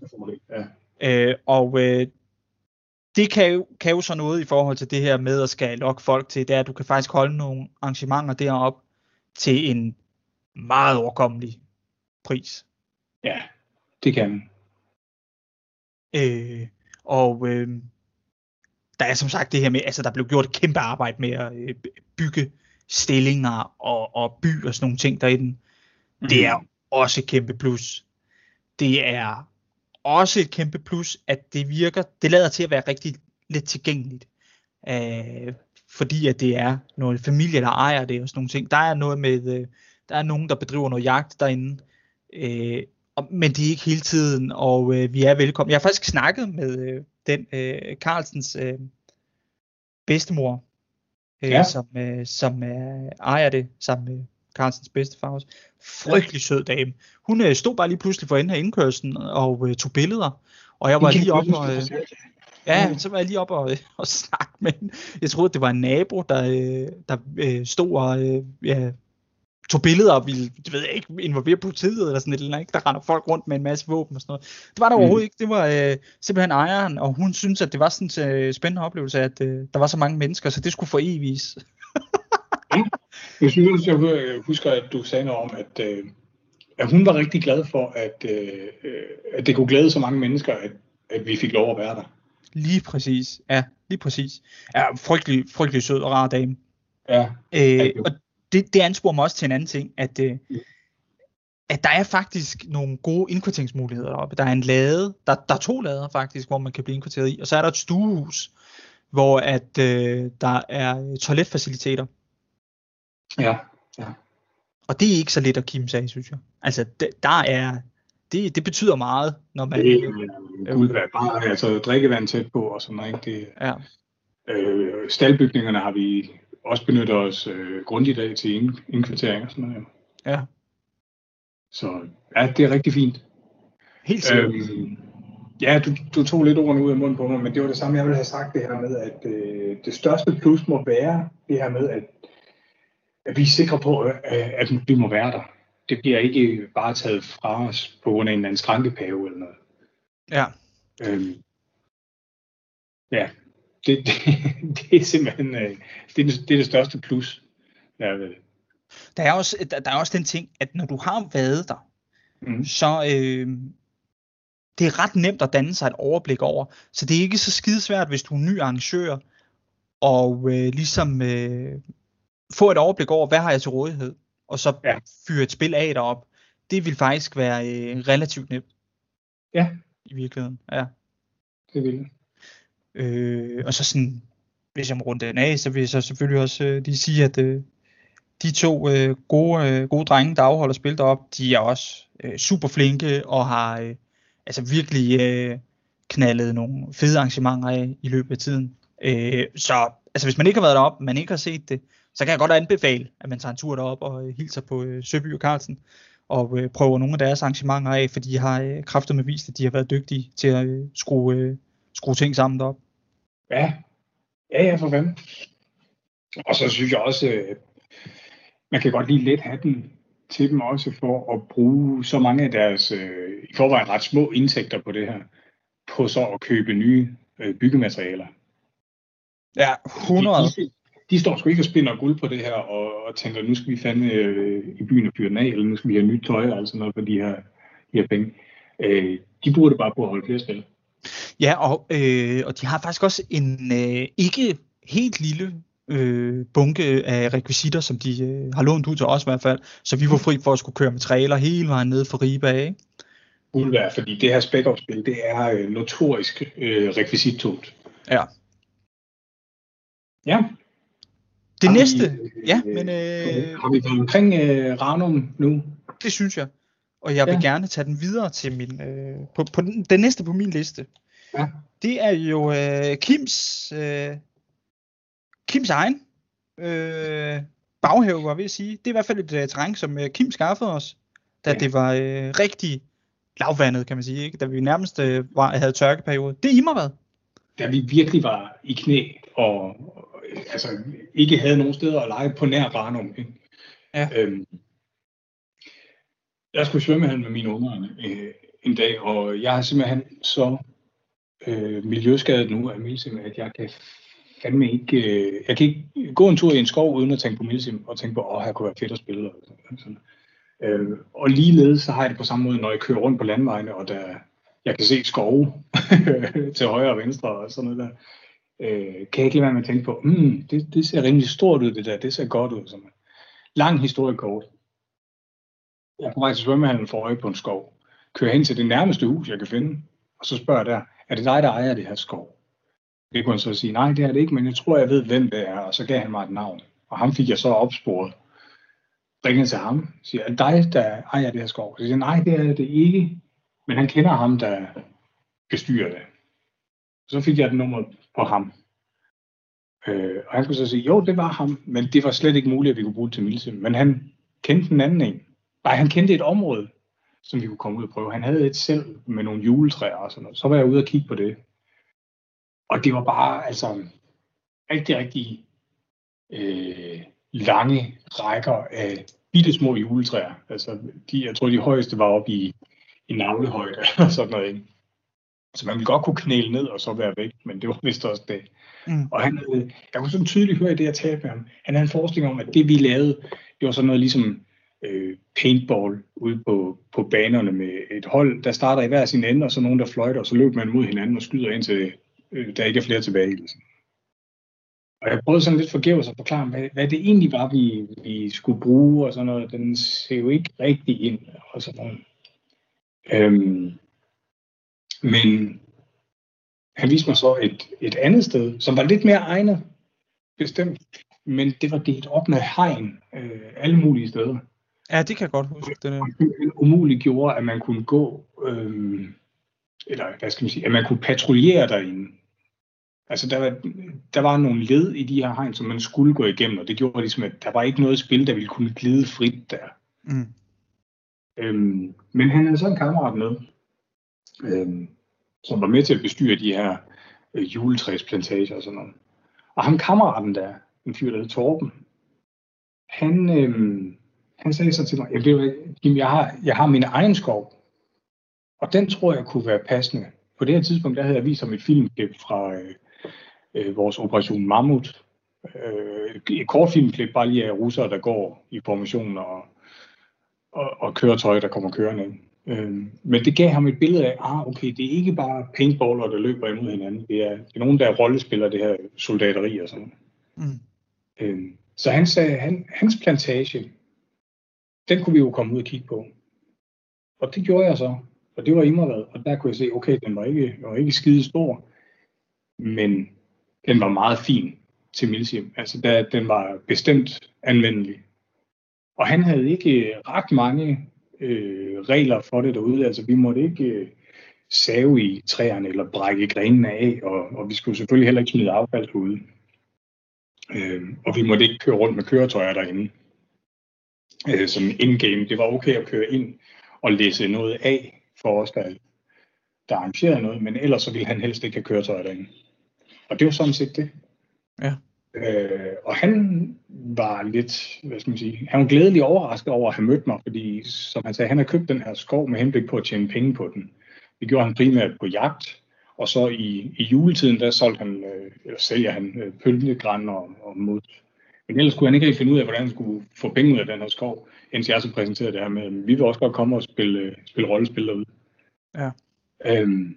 Ja. Øh, og øh, det kan jo, kan jo så noget i forhold til det her med at skal lokke folk til, det er, at du kan faktisk holde nogle arrangementer derop til en meget overkommelig pris. Ja, det kan man. Øh, og øh, der er som sagt det her med, altså der blev gjort et kæmpe arbejde med at øh, bygge stillinger og, og by og sådan nogle ting derinde. Mm. Det er også et kæmpe plus. Det er også et kæmpe plus, at det virker, det lader til at være rigtig lidt tilgængeligt. Øh, fordi at det er noget familie, der ejer det og sådan nogle ting. Der er noget med, øh, der er nogen, der bedriver noget jagt derinde. Øh, og, men det er ikke hele tiden, og øh, vi er velkommen. Jeg har faktisk snakket med øh, den øh, Carlsens øh, bedstemor, øh, ja. som, øh, som øh, ejer det sammen med Carlsens bedstefar også. Frygtelig sød dame. Hun øh, stod bare lige pludselig for enden af indkørslen og øh, tog billeder. Og jeg var lige oppe og... Øh, ja, så var jeg lige oppe og, øh, og snakke med hende. Jeg troede, det var en nabo, der, øh, der øh, stod og øh, ja, tog billeder og ville, det ved jeg ikke, involvere politiet eller sådan et eller andet, ikke? der render folk rundt med en masse våben og sådan noget. Det var der mm. overhovedet ikke, det var øh, simpelthen ejeren, og hun synes, at det var sådan en øh, spændende oplevelse, at øh, der var så mange mennesker, så det skulle for evigt. Jeg synes, jeg husker, at du sagde noget om, at, øh, at hun var rigtig glad for, at, øh, at det kunne glæde så mange mennesker, at, at vi fik lov at være der. Lige præcis, ja, lige præcis. Ja, frygtelig, frygtelig sød og rar dame. Ja. Øh, og det, det ansporer mig også til en anden ting, at, øh, at der er faktisk nogle gode indkvarteringsmuligheder deroppe. Der er en lade, der, der er to lader faktisk, hvor man kan blive indkvarteret i, og så er der et stuehus, hvor at øh, der er toiletfaciliteter. Ja, ja. Og det er ikke så let at kime sig af, synes jeg. Altså, det, der er, det, det betyder meget, når man... Det er øh, guld bare altså drikkevand tæt på og sådan noget. Det, ja. øh, staldbygningerne har vi også benyttet os øh, grundigt af til indkvartering og sådan noget. Ja. Så ja, det er rigtig fint. Helt sikkert. Øhm, ja, du, du tog lidt ordene ud af munden på mig, men det var det samme, jeg ville have sagt det her med, at øh, det største plus må være det her med, at, at vi er sikre på, at, at vi må være der. Det bliver ikke bare taget fra os på grund af en eller anden skrankepave eller noget. Ja. Øhm, ja, det, det, det er simpelthen øh, det, er, det er det største plus. Ja, der, er også, der, der er også den ting, at når du har været der, mm. så øh, det er ret nemt at danne sig et overblik over. Så det er ikke så skidesvært, hvis du er ny arrangør, og øh, ligesom øh, få et overblik over, hvad har jeg til rådighed, og så ja. fyre et spil af derop. Det vil faktisk være øh, relativt nemt. Ja. I virkeligheden, ja. Det vil Øh, og så sådan, hvis jeg må runde den af, så vil jeg så selvfølgelig også øh, lige sige, at øh, de to øh, gode, øh, gode drenge, der afholder spil derop, de er også øh, super flinke og har øh, altså virkelig øh, knaldet nogle fede arrangementer af i løbet af tiden. Øh, så altså, hvis man ikke har været derop, man ikke har set det, så kan jeg godt anbefale, at man tager en tur derop og øh, hilser på øh, Søby og Carlsen og øh, prøver nogle af deres arrangementer af, for de har øh, kræftet med vist, at de har været dygtige til at øh, skrue, øh, skrue ting sammen derop. Ja, ja, ja, for fanden. Og så synes jeg også, øh, man kan godt lige lidt have den til dem også for at bruge så mange af deres øh, i forvejen ret små indtægter på det her, på så at købe nye øh, byggematerialer. Ja, 100. De, de, de står sgu ikke og spinder guld på det her, og, og tænker, nu skal vi fandme øh, i byen og fyre den af, eller nu skal vi have nyt tøj, og sådan noget for de her, de her penge. Øh, de burde bare på at holde flere spil. Ja, og, øh, og de har faktisk også en øh, ikke helt lille øh, bunke af rekvisitter, som de øh, har lånt ud til os i hvert fald, så vi var fri for at skulle køre med trailer hele vejen ned for Ribe af. Ikke? Ulvær, fordi det her spec spil det er øh, notorisk øh, rekvisittungt. Ja. Ja. Det har næste, vi, ja, men... Øh, har vi været omkring øh, Ranum nu? Det synes jeg. Og jeg vil ja. gerne tage den videre til min, øh, på, på den, den næste på min liste. Ja. Det er jo øh, Kims, øh, Kims egen øh, baghave, var jeg ved at sige. Det er i hvert fald et uh, terræn, som uh, Kim skaffede os, da ja. det var øh, rigtig lavvandet, kan man sige, ikke? da vi nærmest øh, var, havde tørkeperiode. Det er i mig hvad? Da vi virkelig var i knæ, og, og altså, ikke havde nogen steder at lege på nær Ranum. Ikke? Ja. Øhm, jeg skulle svømme med mine unger øh, en dag, og jeg er simpelthen så øh, miljøskadet nu af milsim, at jeg kan fandme ikke, øh, jeg kan ikke gå en tur i en skov uden at tænke på milsim, og tænke på, åh, her kunne være fedt at spille. Og, sådan. Øh, og ligeledes så har jeg det på samme måde, når jeg kører rundt på landvejene, og der, jeg kan se skove til højre og venstre og sådan noget der. Øh, kan jeg ikke lade være med at tænke på, mm, det, det ser rimelig stort ud det der, det ser godt ud. Sådan. Lang historie kort. Jeg er på vej til svømmehallen for øje på en skov. Kører hen til det nærmeste hus, jeg kan finde, og så spørger jeg der, er det dig, der ejer det her skov? Det kunne han så sige, nej, det er det ikke, men jeg tror, jeg ved, hvem det er, og så gav han mig et navn. Og ham fik jeg så opsporet. Ringede til ham, siger, er det dig, der ejer det her skov? Så siger nej, det er det ikke, men han kender ham, der bestyrer det. Så fik jeg et nummer på ham. Øh, og han skulle så sige, jo, det var ham, men det var slet ikke muligt, at vi kunne bruge det til Milse. Men han kendte den anden en. Nej, han kendte et område, som vi kunne komme ud og prøve. Han havde et selv med nogle juletræer og sådan noget. Så var jeg ude og kigge på det. Og det var bare altså rigtig, rigtig øh, lange rækker af bitte små juletræer. Altså, de, jeg tror, de højeste var oppe i, i navlehøjde og sådan noget. Ikke? Så man ville godt kunne knæle ned og så være væk, men det var vist også det. Mm. Og han, jeg kunne sådan tydeligt høre i det, jeg talte med ham. Han havde en forestilling om, at det vi lavede, det var sådan noget ligesom øh, paintball ude på, på banerne med et hold, der starter i hver sin ende, og så nogen, der fløjter, og så løber man mod hinanden og skyder indtil øh, der ikke er flere tilbage. Ligesom. Og jeg prøvede sådan lidt forgæves at forklare, hvad, hvad det egentlig var, vi, vi skulle bruge, og sådan noget. Den ser jo ikke rigtig ind, og sådan noget. Øhm, men han viste mig så et, et andet sted, som var lidt mere egnet, bestemt. Men det var delt op med hegn øh, alle mulige steder. Ja, det kan jeg godt huske. Det, det umuligt gjorde, at man kunne gå, øh, eller hvad skal man sige, at man kunne patruljere derinde. Altså, der var, der var nogle led i de her hegn, som man skulle gå igennem, og det gjorde ligesom, at der var ikke noget spil, der ville kunne glide frit der. Mm. Øhm, men han havde så en kammerat med, øhm, som var med til at bestyre de her øh, juletræsplantager og sådan noget. Og ham kammeraten der, en fyr, der hed Torben, han, øhm, han sagde så til mig, Jim, jeg har, jeg har min egen skov, og den tror jeg kunne være passende. På det her tidspunkt, der havde jeg vist ham et filmklip fra øh, øh, vores Operation Mammut. Øh, et kortfilmklip bare lige af russere, der går i formation og, og, og køretøj, der kommer kørende. Øh, men det gav ham et billede af, ah okay, det er ikke bare paintballer, der løber imod hinanden. Det er, det er nogen, der rollespiller det her soldateri og sådan mm. øh, Så han sagde, han, hans plantage, den kunne vi jo komme ud og kigge på. Og det gjorde jeg så. Og det var Immervad, og der kunne jeg se, okay, den var ikke, den var ikke skide stor, men den var meget fin til Milsim. Altså, der, den var bestemt anvendelig. Og han havde ikke ret mange øh, regler for det derude. Altså, vi måtte ikke øh, save i træerne eller brække grenene af, og, og vi skulle selvfølgelig heller ikke smide affald ude. Øh, og vi måtte ikke køre rundt med køretøjer derinde. Øh, som in-game, det var okay at køre ind og læse noget af for os, der, der arrangerede noget, men ellers så ville han helst ikke have køretøjer derinde. Og det var sådan set det. Ja. Øh, og han var lidt, hvad skal man sige, han var glædelig overrasket over at have mødt mig, fordi som han sagde, han har købt den her skov med henblik på at tjene penge på den. Det gjorde han primært på jagt, og så i, i juletiden, der solgte han, øh, eller sælger han øh, pølnegræn og, og mod. Men ellers kunne han ikke finde ud af, hvordan han skulle få penge ud af den her skov, indtil jeg så præsenterede det her med, at vi vil også godt komme og spille, spille rollespil derude. Ja. Øhm,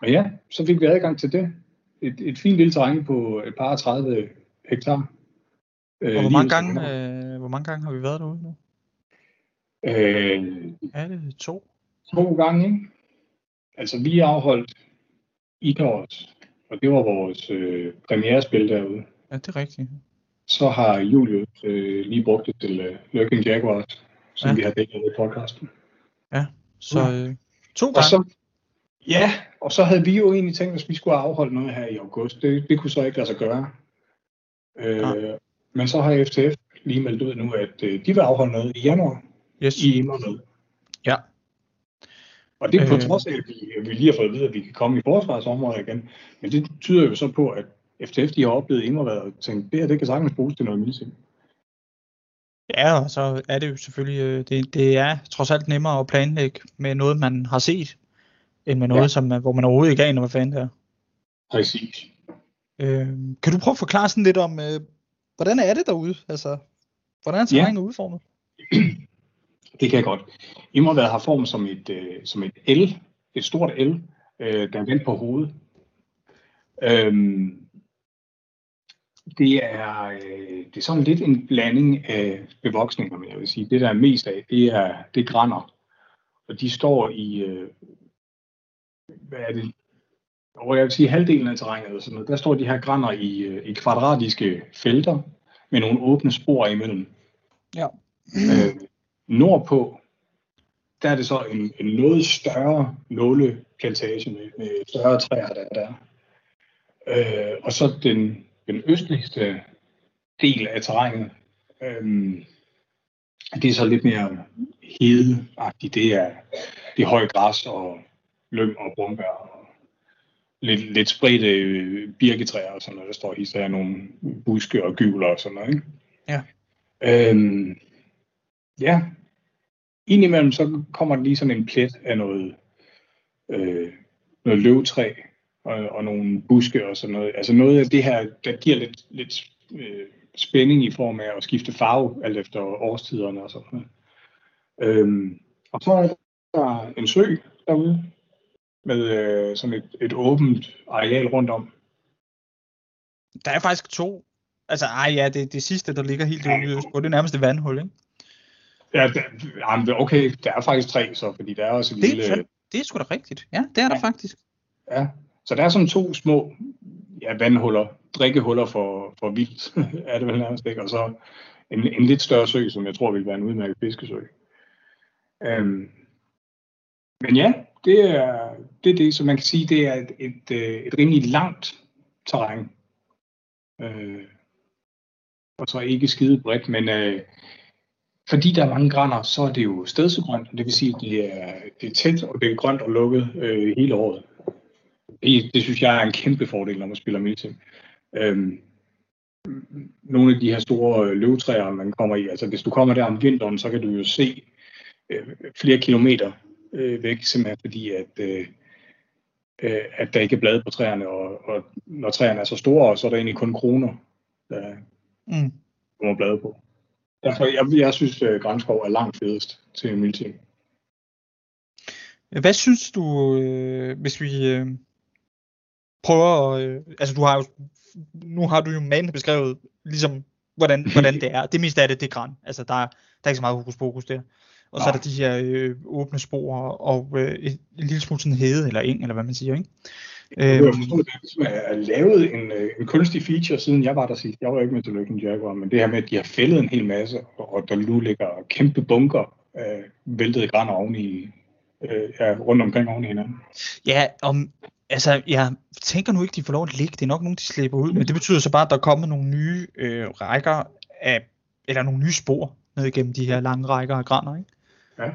og ja, så fik vi adgang til det et, et fint lille terræn på et par 30 hektar. Øh, og hvor mange, gange, øh, hvor mange gange har vi været derude nu? Øh, er det to? To gange, ikke? Altså, vi afholdt Icarus, og det var vores øh, premierespil derude. Ja, det er rigtigt. Så har Julius øh, lige brugt det til øh, Lurking Jaguars, som ja. vi har dækket i podcasten. Ja, så øh, to gange. Og så, Ja, og så havde vi jo egentlig tænkt at vi skulle afholde noget her i august. Det, det kunne så ikke lade sig gøre. Øh, ja. Men så har FTF lige meldt ud nu, at øh, de vil afholde noget i januar yes. i Immermed. Ja. Og det er på øh, trods af, at vi, at vi lige har fået at vide, at vi kan komme i forsvarsområdet igen. Men det tyder jo så på, at FTF de har oplevet Immervad og tænkt, det her det kan sagtens bruges til noget militær. Ja, og så er det jo selvfølgelig, øh, det, det er trods alt nemmere at planlægge med noget, man har set, end med noget, ja. som, hvor man overhovedet ikke aner, hvad fanden det er. Præcis. Øh, kan du prøve at forklare sådan lidt om, øh, hvordan er det derude? Altså, hvordan er terrænet ja. udformet? Det kan jeg godt. Immervad har form som et, øh, som et L, et stort L, øh, der er vendt på hovedet. Øhm, det er, øh, det er sådan lidt en blanding af bevoksninger, men jeg vil sige, det der er mest af, det er, det er grænder. Og de står i, øh, hvad er det, og jeg vil sige halvdelen af terrænet, eller sådan noget, der står de her grænder i, øh, i kvadratiske felter med nogle åbne spor imellem. Ja. Øh, nordpå, der er det så en, en noget større nåleplantage med, med større træer, der er der. Øh, og så den, den østligste del af terrænet, øh, det er så lidt mere hedeagtigt. Det er, det er høj græs og lyng og brumbær og lidt, lidt spredte øh, birketræer og sådan noget. Der står især nogle buske og gyvler og sådan noget. Ikke? Ja. Øhm, ja. Indimellem så kommer der lige sådan en plet af noget, øh, noget løvtræ og, og nogle buske og sådan noget. Altså noget af det her, der giver lidt, lidt øh, spænding i form af at skifte farve alt efter årstiderne og sådan noget. Øhm, og så er der en sø derude med øh, sådan et, et åbent areal rundt om. Der er faktisk to. Altså, ej ja, det, det sidste, der ligger helt ude på, det er nærmest et vandhul, ikke? Ja, der, okay, der er faktisk tre så, fordi der er også en Det, lille... er, det er sgu da rigtigt. Ja, det er der Ja. faktisk. Ja, så der er sådan to små ja, vandhuller, drikkehuller for, for vildt, er det vel nærmest ikke, og så en, en lidt større sø, som jeg tror vil være en udmærket fiskesø. Øhm, men ja, det er, det er det, som man kan sige, det er et, et, øh, et rimelig langt terræn. Øh, og så ikke skide bredt, men øh, fordi der er mange grænder, så er det jo stedsegrønt, det vil sige, at det er, det er tæt, og det er grønt og lukket øh, hele året. Det, det synes jeg er en kæmpe fordel, når man spiller milsim. Øhm, nogle af de her store øh, løvtræer, man kommer i, altså hvis du kommer der om vinteren, så kan du jo se øh, flere kilometer øh, væk, simpelthen fordi, at, øh, øh, at der ikke er blade på træerne, og, og når træerne er så store, så er der egentlig kun kroner, der Mm. kommer blade på. Derfor, jeg, jeg synes, at grænskov er langt fedest til milsim. Hvad synes du, øh, hvis vi øh, prøver, at, øh, altså du har jo, nu har du jo manende beskrevet, ligesom, hvordan, hvordan det er. Det meste af det, det er græn. Altså der, er- der er ikke så meget hokus pokus der. Og så er Nej. der de her øh, åbne spor og øh, en, lille smule sådan hede eller eng, eller hvad man siger, ikke? Jeg Øhm, forstå, at der er lavet en, øh, en kunstig feature, siden jeg var der sidst. Jeg var ikke med til Lykken Jaguar, men det her med, at de har fældet en hel masse, og, der nu ligger kæmpe bunker af væltede grænder oveni, øh, ja, rundt omkring oven i hinanden. Ja, om, altså, jeg tænker nu ikke, de får lov at ligge. Det er nok nogen, de slipper ud. Men det betyder så bare, at der er kommet nogle nye øh, rækker af, eller nogle nye spor ned igennem de her lange rækker af grænder, ikke? Ja.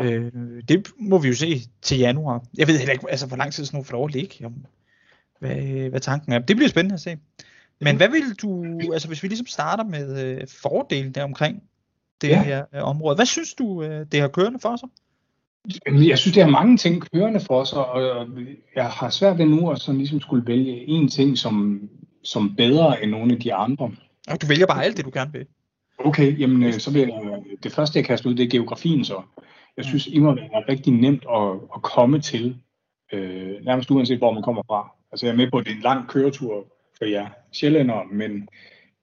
Øh, det må vi jo se til januar. Jeg ved heller ikke, altså, hvor lang tid sådan nogle får lov at ligge. Om, hvad, hvad tanken er. Det bliver spændende at se. Men hvad vil du, altså hvis vi ligesom starter med øh, fordelen der omkring det Ja. her øh, område. Hvad synes du, øh, det har kørende for sig? Jeg synes, det har mange ting kørende for sig, og jeg har svært ved nu at sådan ligesom skulle vælge en ting som, som bedre end nogle af de andre. Og du vælger bare alt det, du gerne vil. Okay, jamen øh, så vil jeg, det første jeg kaster ud, det er geografien så. Jeg synes, Immervad er rigtig nemt at, at komme til, øh, nærmest uanset hvor man kommer fra. Altså jeg er med på, at det er en lang køretur for jer sjællændere, men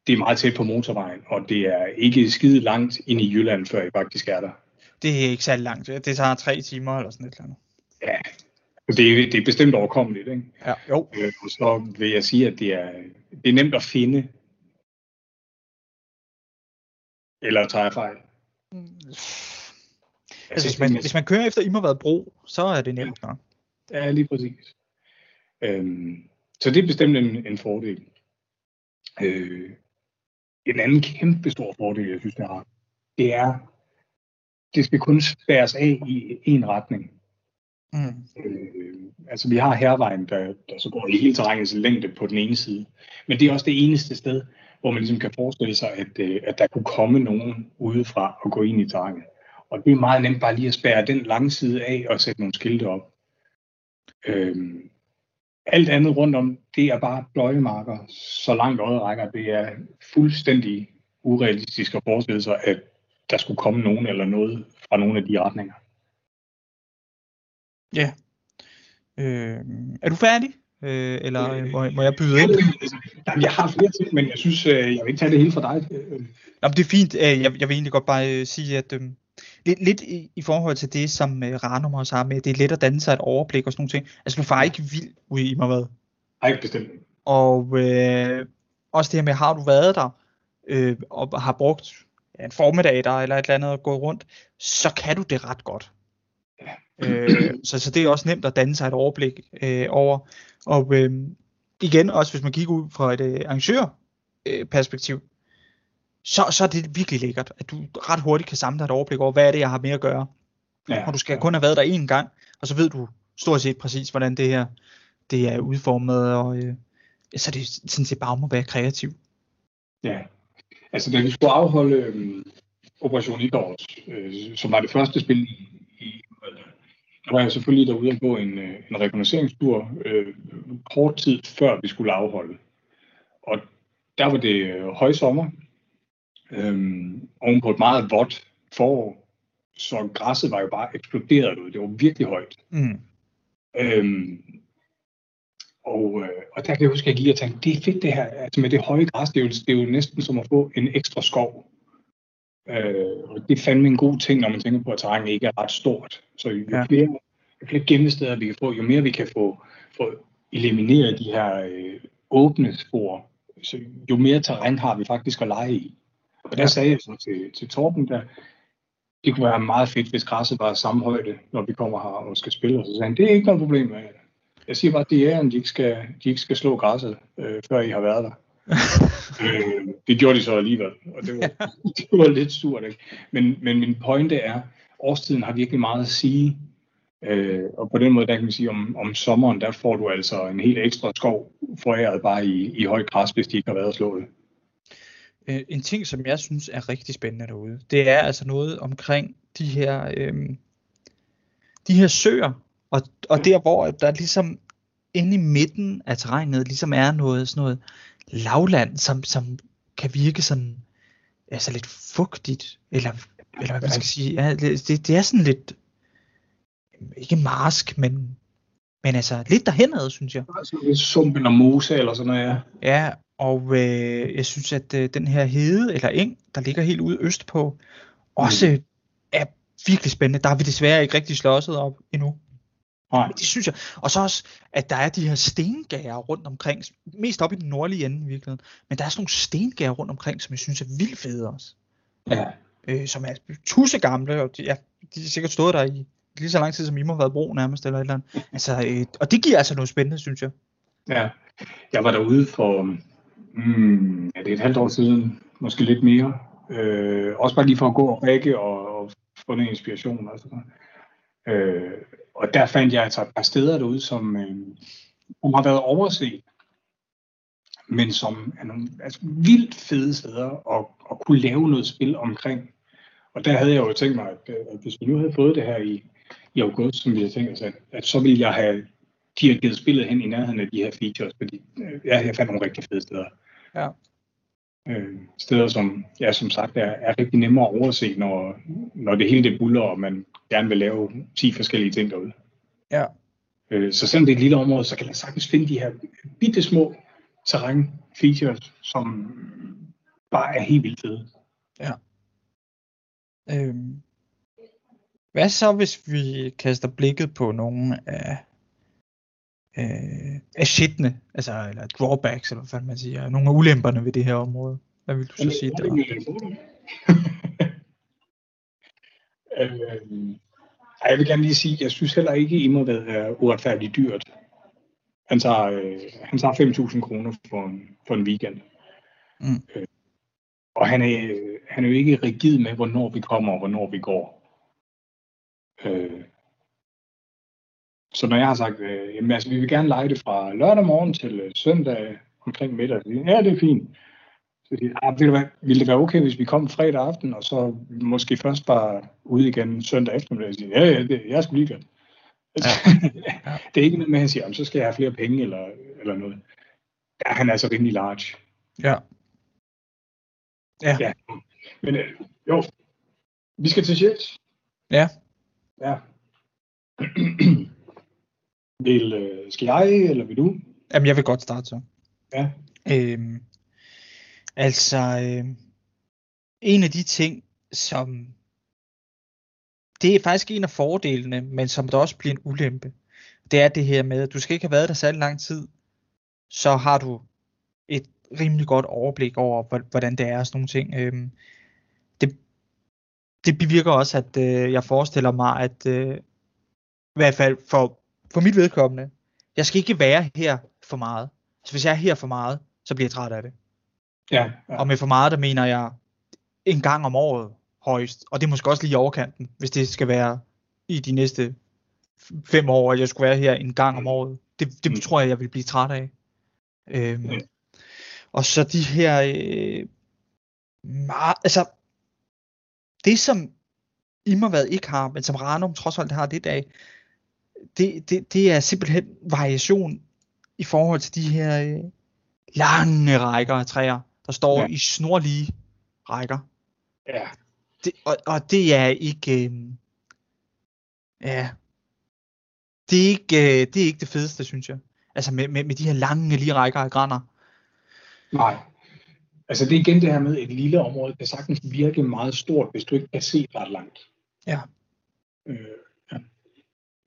det er meget tæt på motorvejen, og det er ikke skide langt ind i Jylland, før I faktisk er der. Det er ikke særlig langt. Det tager tre timer eller sådan et eller andet. Ja, det er, det er bestemt overkommeligt, ikke? Ja, jo. Øh, og så vil jeg sige, at det er, det er nemt at finde. Eller tager jeg fejl? Altså, hvis man, hvis man kører efter Immervad Bro, så er det nemt nok. Ja, lige præcis. Øhm, så det er bestemt en, en fordel. Øh, en anden kæmpe stor fordel, jeg synes, det har, det er, det skal kun spæres af i en retning. Mm. Øh, altså vi har hervejen, der, der så går i hele terrænets længde på den ene side. Men det er også det eneste sted, hvor man ligesom kan forestille sig, at, øh, at der kunne komme nogen udefra og gå ind i terrænet. Og det er meget nemt bare lige at spærre den lange side af og sætte nogle skilte op. Øhm, alt andet rundt om, det er bare pløjemarker, så langt øjet rækker. Det er fuldstændig urealistisk at forestille sig, at der skulle komme nogen eller noget fra nogle af de retninger. Ja, Øh, er du færdig? Øh, eller øh, må, må jeg byde ind? Jamen, jeg har flere ting, men jeg synes, øh, jeg vil ikke tage det hele fra dig. Jamen, det er fint. Øh, jeg, jeg vil egentlig godt bare øh, sige, at øh, lidt, lidt i, i forhold til det, som øh, Ranum også har med, det er let at danne sig et overblik og sådan nogle ting. Altså, du er ikke vild ude i mig, hvad? Nej, bestemt. Og øh, også det her med, har du været der, øh, og har brugt en formiddag der, eller et eller andet, og gået rundt, så kan du det ret godt. Ja. Øh, så, så det er også nemt at danne sig et overblik øh, over. Og øh, igen, også hvis man kigger ud fra et øh, arrangørperspektiv, øh, så, så er det virkelig lækkert, at du ret hurtigt kan samle dig et overblik over, hvad er det, jeg har med at gøre. Ja. Og du skal kun have været der en gang, og så ved du stort set præcis, hvordan det her det er udformet, og øh, så det sådan set bare om at være kreativ. Ja, altså da vi skulle afholde øh, Operation Igors, øh, som var det første spil i, i der var jeg selvfølgelig derude og gå en, øh, en rekognosceringstur øh, kort tid før vi skulle afholde. Og der var det øh, højsommer, øh, oven på et meget vådt forår, så græsset var jo bare eksploderet ud. Det var virkelig højt. Mm. Øhm, og, øh, og der kan jeg huske, at jeg gik og tænkte, det er fedt det her, altså med det høje græs, det er jo, det er jo næsten som at få en ekstra skov. Øh, og det er fandme en god ting, når man tænker på, at terrænet ikke er ret stort. Så jo ja. flere, jo flere gemmesteder vi kan få, jo mere vi kan få, få elimineret de her øh, åbne spor, så jo mere terræn har vi faktisk at lege i. Og der ja. sagde jeg så til, til Torben, der, det kunne være meget fedt, hvis græsset var samme højde, når vi kommer her og skal spille. Og så sagde han, det er ikke noget problem. Jeg siger bare, at det er, at de ikke skal, de ikke skal slå græsset, øh, før I har været der. øh, det gjorde de så alligevel, og det var, det var lidt surt. Ikke? Men, men min pointe er, årstiden har virkelig meget at sige. Øh, og på den måde, der kan man sige, om, om sommeren, der får du altså en helt ekstra skov foræret bare i, i højt græs, hvis de ikke har været at slå det. Øh, en ting, som jeg synes er rigtig spændende derude, det er altså noget omkring de her, øh, de her søer, og, og der hvor der ligesom inde i midten af terrænet ligesom er noget sådan noget lavland, som, som kan virke sådan altså lidt fugtigt, eller, eller hvad man skal sige, ja, det, det er sådan lidt, ikke marsk, men, men altså lidt derhenad, synes jeg. Altså lidt sump eller mose eller sådan noget, ja. Ja, og øh, jeg synes, at øh, den her hede eller eng, der ligger helt ude øst på, også mm. er virkelig spændende. Der har vi desværre ikke rigtig slåsset op endnu. Nej. Det synes jeg. Og så også, at der er de her stengærer rundt omkring, mest op i den nordlige ende i virkeligheden, men der er sådan nogle stengærer rundt omkring, som jeg synes er vildt fede også. Ja. Øh, som er tusse gamle, og de, ja, de er sikkert stået der i lige så lang tid, som I må have været bro nærmest, eller et eller andet. Altså, øh, og det giver altså noget spændende, synes jeg. Ja, jeg var derude for, mm, ja, det er et halvt år siden, måske lidt mere. Øh, også bare lige for at gå og række og, og få en inspiration. Altså. Øh, og der fandt jeg altså et par steder derude, som, øh, som har været overset, men som er nogle altså, vildt fede steder at, at kunne lave noget spil omkring. Og der havde jeg jo tænkt mig, at, øh, at hvis vi nu havde fået det her i, i august, som vi havde tænkt os, at, altså, at så ville jeg have dirigeret spillet hen i nærheden af de her features, fordi øh, ja, jeg fandt nogle rigtig fede steder. Ja. Øh, steder, som, ja, som sagt er, er rigtig nemmere at overse, når, når det hele det buller, og man gerne vil lave 10 forskellige ting derude. Ja. Øh, så selvom det er et lille område, så kan man sagtens finde de her bitte små terræn features, som bare er helt vildt fede. Ja. Øhm. Hvad så, hvis vi kaster blikket på nogle af, øh, af shitene, altså, eller drawbacks, eller hvad man siger, nogle af ulemperne ved det her område? Hvad vil du så sige der? øhm, jeg vil gerne lige sige, jeg synes heller ikke, I må være uretfærdigt dyrt. Han tager, øh, han tager 5.000 kroner for en, for en weekend. Mm. Øh, og han er, han er jo ikke rigid med, hvornår vi kommer og hvornår vi går. Øh, så når jeg har sagt, øh, jamen, altså, vi vil gerne lege det fra lørdag morgen til øh, søndag omkring middag, så ja, det er fint. Så de, ah, vil, det være, ville det være okay, hvis vi kom fredag aften, og så måske først bare ude igen søndag eftermiddag? Så, ja, ja, det, jeg skulle lige Ja. det er ikke noget med, at han siger, så skal jeg have flere penge eller, eller noget. Ja, han er altså rimelig large. Ja. Ja. ja. Men øh, jo, vi skal til Jets. Ja. Ja. Vil, øh, skal jeg, eller vil du? Jamen, jeg vil godt starte så. Ja. Øhm, altså, øh, en af de ting, som det er faktisk en af fordelene, men som der også bliver en ulempe, det er det her med, at du skal ikke have været der særlig lang tid, så har du et rimelig godt overblik over, hvordan det er og sådan nogle ting. Øhm, det, det bevirker også, at øh, jeg forestiller mig, at øh, i hvert fald for, for mit vedkommende, jeg skal ikke være her for meget. Så hvis jeg er her for meget, så bliver jeg træt af det. Ja, ja. Og med for meget, der mener jeg en gang om året højst. Og det er måske også lige i overkanten, hvis det skal være i de næste fem år, at jeg skulle være her en gang om året. Det, det mm. tror jeg, jeg vil blive træt af. Øhm, ja. Og så de her, øh, meget, altså, det som Immervad ikke har, men som Ranum trods alt har det dag, det, det, det er simpelthen variation i forhold til de her øh, lange rækker af træer, der står ja. i snorlige rækker. Ja. Det, og, og det er ikke, øh, ja, det er ikke, øh, det er ikke det fedeste, synes jeg. Altså med, med, med de her lange lige rækker af grænder. Nej. Altså det er igen det her med, et lille område kan sagtens virke meget stort, hvis du ikke kan se ret langt. Ja. Øh, ja.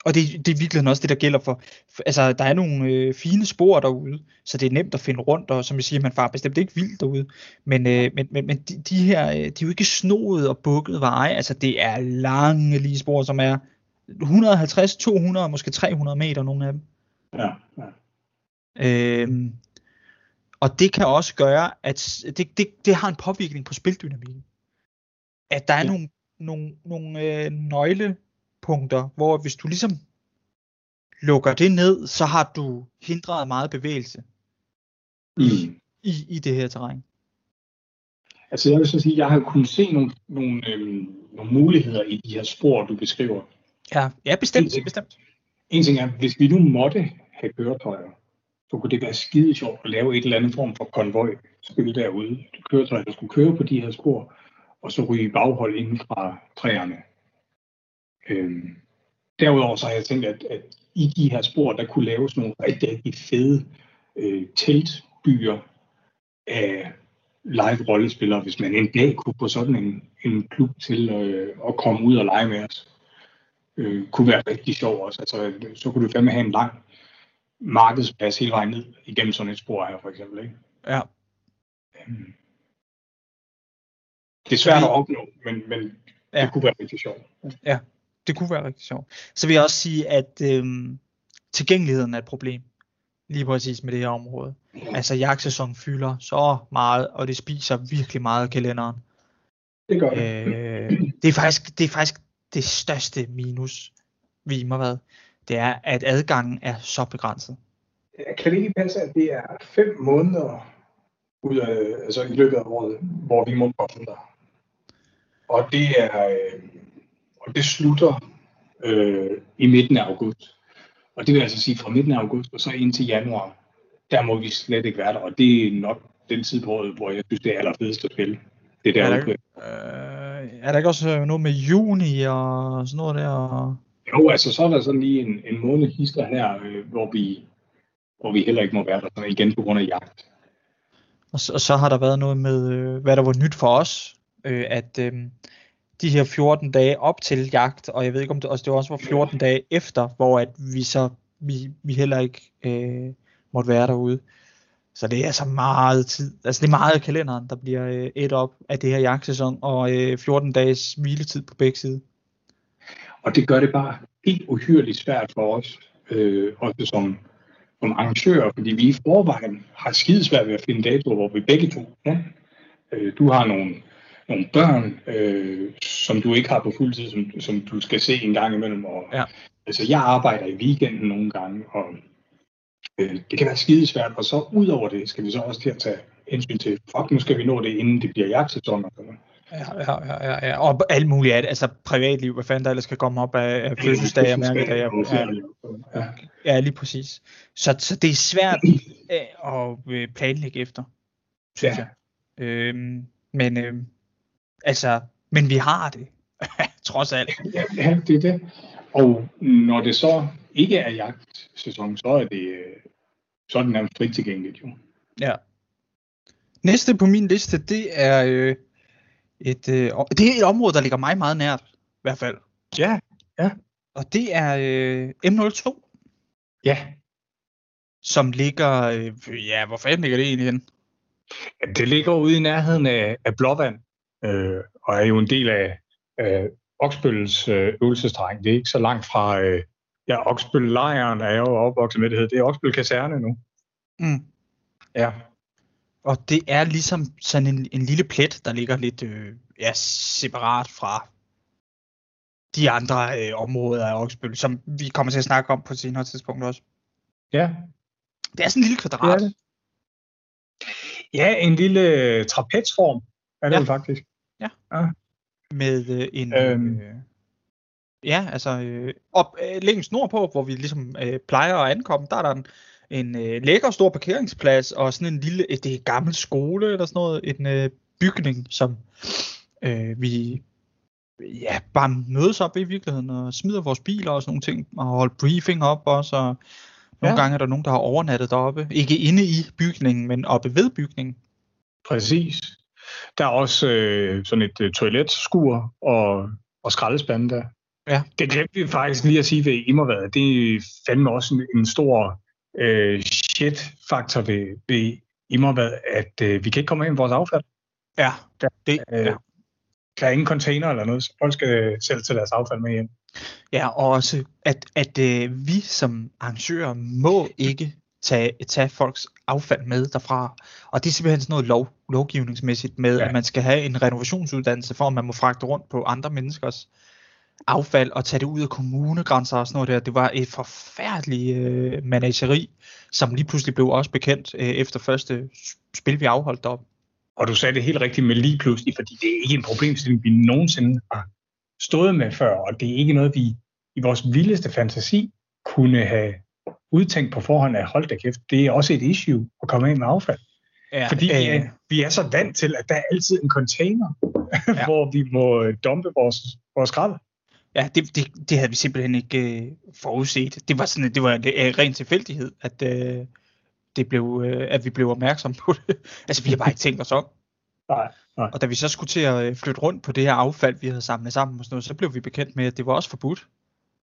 Og det, det er virkelig også det, der gælder for, for altså der er nogle øh, fine spor derude, så det er nemt at finde rundt, og som jeg siger, man far bestemt ikke vildt derude, men, øh, men, men, men de, de her, øh, de er jo ikke snoede og bukket veje, altså det er lange lige spor, som er 150, 200, måske 300 meter, nogle af dem. Ja, ja. Øhm, og det kan også gøre, at det, det, det har en påvirkning på spildynamikken. At der er ja. nogle, nogle, nogle øh, nøglepunkter, hvor hvis du ligesom lukker det ned, så har du hindret meget bevægelse mm. i, i det her terræn. Altså jeg vil så sige, at jeg har kunnet se nogle, nogle, øhm, nogle muligheder i de her spor, du beskriver. Ja, ja bestemt, en ting, bestemt. En ting er, hvis vi nu måtte have køretøjer, så kunne det være skide sjovt at lave et eller andet form for konvoj spil derude. Køretøjer, der skulle køre på de her spor, og så ryge baghold inden fra træerne. Øhm, derudover så har jeg tænkt, at, at i de her spor, der kunne laves nogle rigtig, rigtig fede øh, teltbyer af live rollespillere, hvis man en dag kunne få sådan en, en klub til øh, at komme ud og lege med os øh, kunne være rigtig sjov også. Altså, så kunne du fandme have en lang markedsplads hele vejen ned igennem sådan et spor her, for eksempel. Ikke? Ja. Øhm. Det er svært at opnå, men, men ja. det kunne være rigtig sjovt. Ja, det kunne være rigtig sjovt. Så vil jeg også sige, at øhm, tilgængeligheden er et problem. Lige præcis med det her område. Altså jagtsæsonen fylder så meget, og det spiser virkelig meget af kalenderen. Det gør det. Øh, det, er faktisk, det er faktisk det største minus ved hvad det er, at adgangen er så begrænset. Kan det ikke passe, at det er fem måneder ud af, altså i løbet af året, hvor vi må komme der? Og det er, øh, og det slutter øh, i midten af august. Og det vil altså sige fra midten af august og så ind til januar, der må vi slet ikke være der. Og det er nok den tid på året, hvor jeg synes, det er allerfedest at spille. Det der er, der, øh, er der ikke også noget med juni og sådan noget der? Jo, altså så er der sådan lige en, en måned hister her, øh, hvor, vi, hvor vi heller ikke må være der sådan igen på grund af jagt. Og så, og så har der været noget med, øh, hvad der var nyt for os, øh, at øh, de her 14 dage op til jagt, og jeg ved ikke om det også, det også var 14 dage efter, hvor at vi så vi, vi heller ikke øh, måtte være derude. Så det er altså meget tid, altså det er meget af kalenderen, der bliver øh, et op af det her jagtsæson, og øh, 14 dages hviletid på begge sider. Og det gør det bare helt uhyrligt svært for os, øh, også som, som arrangører, fordi vi i forvejen har skidesvært ved at finde datoer, hvor vi begge to kan. Øh, du har nogle, nogle børn, øh, som du ikke har på fuld tid, som, som du skal se en gang imellem. Og, ja. Altså, jeg arbejder i weekenden nogle gange, og øh, det kan være skidesvært. Og så ud over det, skal vi så også til at tage hensyn til, fuck, nu skal vi nå det, inden det bliver jagtsæson. Og sådan noget. Ja, ja, ja, ja, og alt muligt af det, altså privatliv, hvad fandme der ellers skal komme op af, af fødselsdage og mærkedage. Ja, ja, ja, lige præcis. Så, så det er svært øh, at øh, planlægge efter, synes ja. jeg. Øhm, men øhm, altså, men vi har det, trods alt. Ja, det er det. Og når det så ikke er jagtsæson, så er det, så er det nærmest frit tilgængeligt jo. Ja. Næste på min liste, det er øh, et, øh, det er et område, der ligger mig meget nært, i hvert fald. Ja, ja. Og det er øh, M02. Ja. Som ligger, øh, ja, hvor fanden ligger det egentlig hen? Det ligger ude i nærheden af, af Blåvand, øh, og er jo en del af øh, Oksbøls øh, øvelsesterræn. Det er ikke så langt fra, øh, ja, Oksbøl-lejren er jo opvokset med, det hedder. Det er Oksbøl Kaserne nu. Mm. Ja. Og det er ligesom sådan en, en lille plet, der ligger lidt øh, ja, separat fra de andre øh, områder af Oksbøl, som vi kommer til at snakke om på et senere tidspunkt også. Ja. Det er sådan en lille kvadrat. Det det. Ja, en lille trapezform er det Ja. ja. faktisk. Med øh, en... Øhm. Øh, ja, altså øh, op øh, længst nordpå, hvor vi ligesom øh, plejer at ankomme, der er der en, en øh, lækker stor parkeringsplads, og sådan en lille, øh, det er gammel skole eller sådan noget, en øh, bygning, som øh, vi ja, bare mødes op i virkeligheden, og smider vores biler og sådan nogle ting, og holder briefing op også, og nogle Ja. gange er der nogen, der har overnattet deroppe. Ikke inde i bygningen, men oppe ved bygningen. Præcis. Der er også øh, sådan et øh, toiletskur og, og skraldespande der. Ja. Det glemte vi faktisk lige at sige ved Immervad. Det er fandme også en, en stor øh, shit-faktor ved, ved Immervad, at øh, vi kan ikke komme ind med vores affald. Ja, Der- det, Øh, ja. Der er ingen container eller noget, så folk skal selv tage deres affald med hjem. Ja, og også, at, at øh, vi som arrangører må ikke tage, tage folks affald med derfra. Og det er simpelthen sådan noget lov, lovgivningsmæssigt med, ja. At man skal have en renovationsuddannelse, for at man må fragte rundt på andre menneskers affald og tage det ud af kommunegrænser og sådan noget der. Det var et forfærdeligt øh, manageri, som lige pludselig blev også bekendt øh, efter første spil, vi afholdt deroppe. Og du sagde det helt rigtigt med lige pludselig, fordi det er ikke en problemstilling, vi nogensinde har stået med før, og det er ikke noget, vi i vores vildeste fantasi kunne have udtænkt på forhånd af hold da kæft. Det er også et issue at komme ind med affald. Ja, Fordi øh, øh, vi er så vant til, at der er altid en container, Ja. ja. hvor vi må øh, dumpe vores, vores skrald. Ja, det, det, det havde vi simpelthen ikke øh, forudset. Det var sådan, det var en øh, ren tilfældighed, at øh, det blev, øh, at vi blev opmærksom på det. altså, vi har bare ikke tænkt os om. Nej, nej. Og da vi så skulle til at øh, flytte rundt på det her affald, vi havde samlet sammen og sådan noget, så blev vi bekendt med, at det var også forbudt.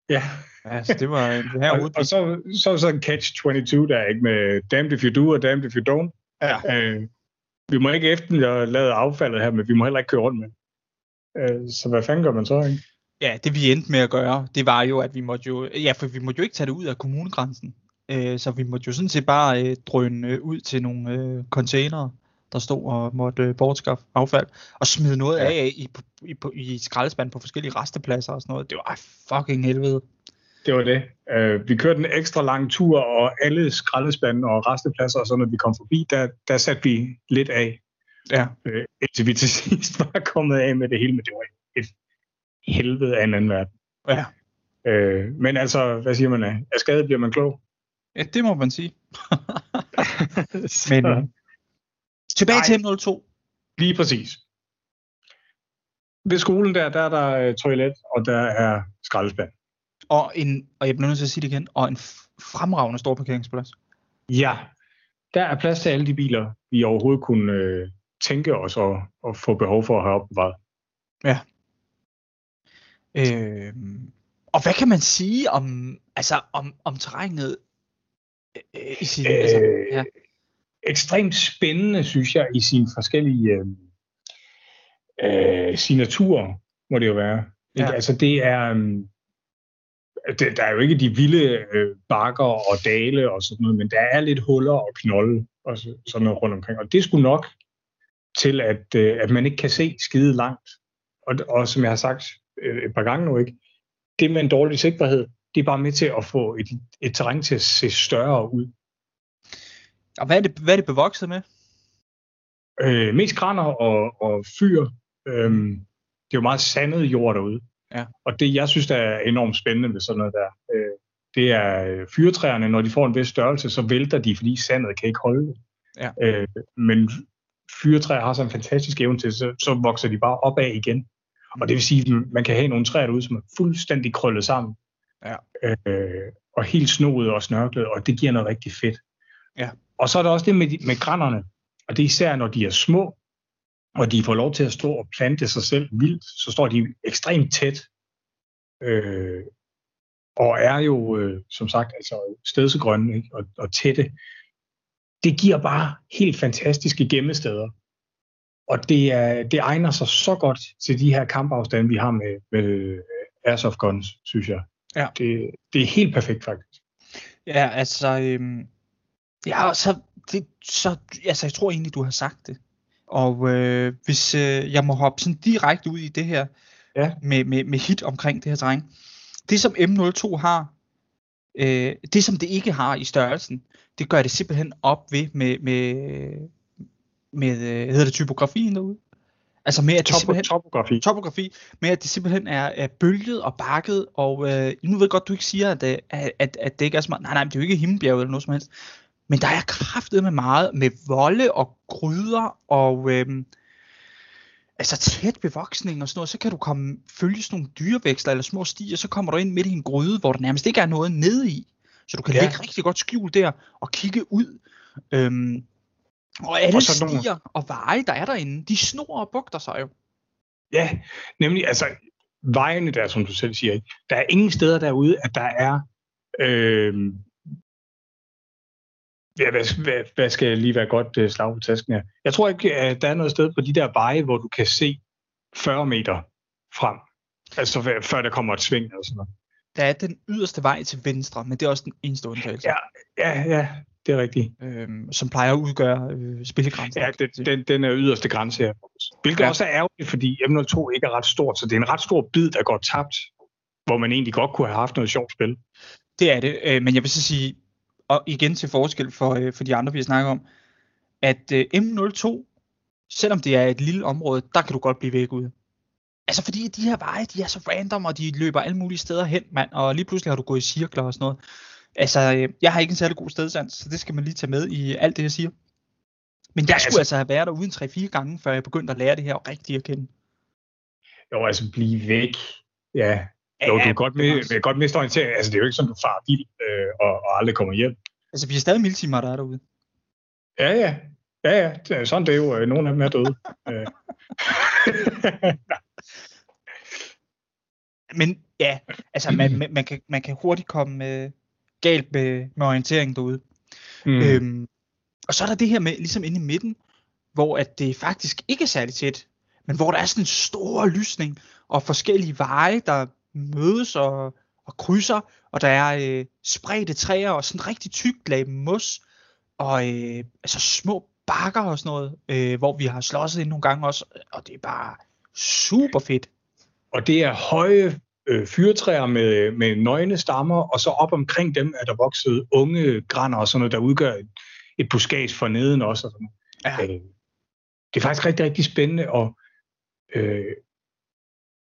Ja, Altså, det var det her og, og så, så så en catch-22 der, ikke med damned if you do og damned if you don't. Ja. Øh, vi må ikke efterlade affaldet her, men vi må heller ikke køre rundt med. Øh, så hvad fanden gør man så, ikke? Ja, det vi endte med at gøre, det var jo, at vi måtte jo, ja, for vi måtte jo ikke tage det ud af kommunegrænsen. Øh, så vi måtte jo sådan set bare øh, drøne øh, ud til nogle øh, containere, der stod og måtte øh, bortskaffe affald, og smide noget Ja. af i, i, på, i skraldespand på forskellige restepladser og sådan noget. Det var fucking helvede. Det var det. Øh, vi kørte en ekstra lang tur, og alle skraldespande og restepladser og sådan noget, vi kom forbi, der, der satte vi lidt af, Ja. øh, indtil vi til sidst var kommet af med det hele, men det var et helvede af en anden verden. Ja. Øh, men altså, hvad siger man? Af af skade bliver man klog. ja, det må man sige. Men tilbage Nej. til M02. Lige præcis. Ved skolen der, der er der øh, toilet, og der er skraldespand. Og, en, og jeg bliver nødt til at sige det igen, og en fremragende stor parkeringsplads. Ja, der er plads til alle de biler, vi overhovedet kunne øh, tænke os at, at få behov for at have opbevaret. Øh, og hvad kan man sige om, altså, om, om terrænet øh, i sin, Øh, altså, ja. Ekstremt spændende, synes jeg, i sine forskellige øh, øh, signaturer, må det jo være. Ja. Ja. Altså det er, øh, det, der er jo ikke de vilde øh, bakker og dale og sådan noget, men der er lidt huller og knolde og så, sådan noget rundt omkring. Og det skulle nok til, at, øh, at man ikke kan se skide langt. Og, og som jeg har sagt øh, et par gange nu, ikke, det med en dårlig sigtbarhed, det er bare med til at få et, et terræn til at se større ud. Og hvad er, det, hvad er det bevokset med? Øh, mest kraner og, og fyr. Øhm, det er jo meget sandet jord derude. Ja. Og det, jeg synes, der er enormt spændende ved sådan noget der, øh, det er øh, fyrtræerne, når de får en vis størrelse, så vælter de, fordi sandet kan ikke holde det. Ja. Øh, men fyrtræer har så en fantastisk evne til, så, så vokser de bare opad igen. Og det vil sige, at man kan have nogle træer derude, som er fuldstændig krøllet sammen. Ja. Øh, og helt snoet og snørklet, og det giver noget rigtig fedt. Ja. Og så er der også det med, med grænderne, og det er især, når de er små, og de får lov til at stå og plante sig selv vildt, så står de ekstremt tæt, øh, og er jo, øh, som sagt, altså stedsegrønne ikke? Og, og tætte. Det giver bare helt fantastiske gemmesteder. Og det, er, det egner sig så godt til de her kampafstande, vi har med, med Airsoft Guns, synes jeg. Ja. Det, det er helt perfekt, faktisk. Ja, altså, øhm, ja, så, det, så, altså, jeg tror egentlig, du har sagt det. Og øh, hvis øh, jeg må hoppe sådan direkte ud i det her, ja. med, med, med hit omkring det her terræn. Det som M02 har, øh, det som det ikke har i størrelsen, det gør det simpelthen op ved med, med, med øh, hedder det typografien derude? Altså med at det Top, simpelthen, topografi. topografi, med at det simpelthen er, er bølget og bakket, og øh, nu ved jeg godt, du ikke siger, at, øh, at, at, at det ikke er så meget, nej nej, det er jo ikke himmelbjerget eller noget som helst, men der er kraftet med meget, med volde og gryder, og øh, altså tæt bevoksning og sådan noget, så kan du komme, følge sådan nogle dyrevækster eller små stier, så kommer du ind midt i en gryde, hvor der nærmest ikke er noget nede i. Så du kan ja. ligge rigtig godt skjult der og kigge ud. Øhm, og alle og stier nogle... og veje, der er derinde, de snor og bugter sig jo. Ja, nemlig altså vejene der, som du selv siger, ikke? der er ingen steder derude, at der er øh, Ja, hvad, hvad, hvad skal lige være godt uh, slag på tasken her? Jeg tror ikke, at der er noget sted på de der veje, hvor du kan se 40 meter frem. Altså før der kommer et sving eller sådan noget. Der er den yderste vej til venstre, men det er også den eneste undtagelse. Ja, ja, ja det er rigtigt. Øhm, som plejer at udgøre øh, spillegrænsen. Ja, det, den, den er yderste grænse her. Hvilket ja. også er ærgerligt, fordi M02 ikke er ret stort, så det er en ret stor bid, der går tabt, hvor man egentlig godt kunne have haft noget sjovt spil. Det er det, øh, men jeg vil så sige, og igen til forskel for, øh, for de andre, vi snakker om, at øh, M02, selvom det er et lille område, der kan du godt blive væk ud. Altså fordi de her veje, de er så random, og de løber alle mulige steder hen, mand, og lige pludselig har du gået i cirkler og sådan noget. Altså, øh, jeg har ikke en særlig god stedsans, så det skal man lige tage med i alt det, jeg siger. Men jeg ja, skulle altså, altså have været der uden 3-4 gange, før jeg begyndte at lære det her rigtigt at kende. Jo, altså blive væk. Ja, jo, ja, du er godt, med, godt miste orientering. Altså, det er jo ikke sådan, du farer bil øh, og, og aldrig kommer hjem. Altså, vi er stadig miltimer, der er derude. Ja, ja. Ja, ja. Det er sådan det er jo. Øh, nogle af dem er døde. Øh. Men ja, altså, man, man, man, kan, man kan hurtigt komme øh, galt med, med orientering derude. Mm. Øhm, og så er der det her med, ligesom inde i midten, hvor at det faktisk ikke er særlig tæt, men hvor der er sådan en stor lysning, og forskellige veje, der mødes og, og krydser, og der er øh, spredte træer og sådan rigtig tykt lag mos, og øh, altså små bakker og sådan noget, øh, hvor vi har slåsset ind nogle gange også, og det er bare super fedt. Og det er høje øh, fyrtræer med, med nøgne stammer, og så op omkring dem er der vokset unge grænder og sådan noget, der udgør et, et buskage for neden også. Og sådan. Ja. Øh, det er faktisk rigtig, rigtig spændende, og øh,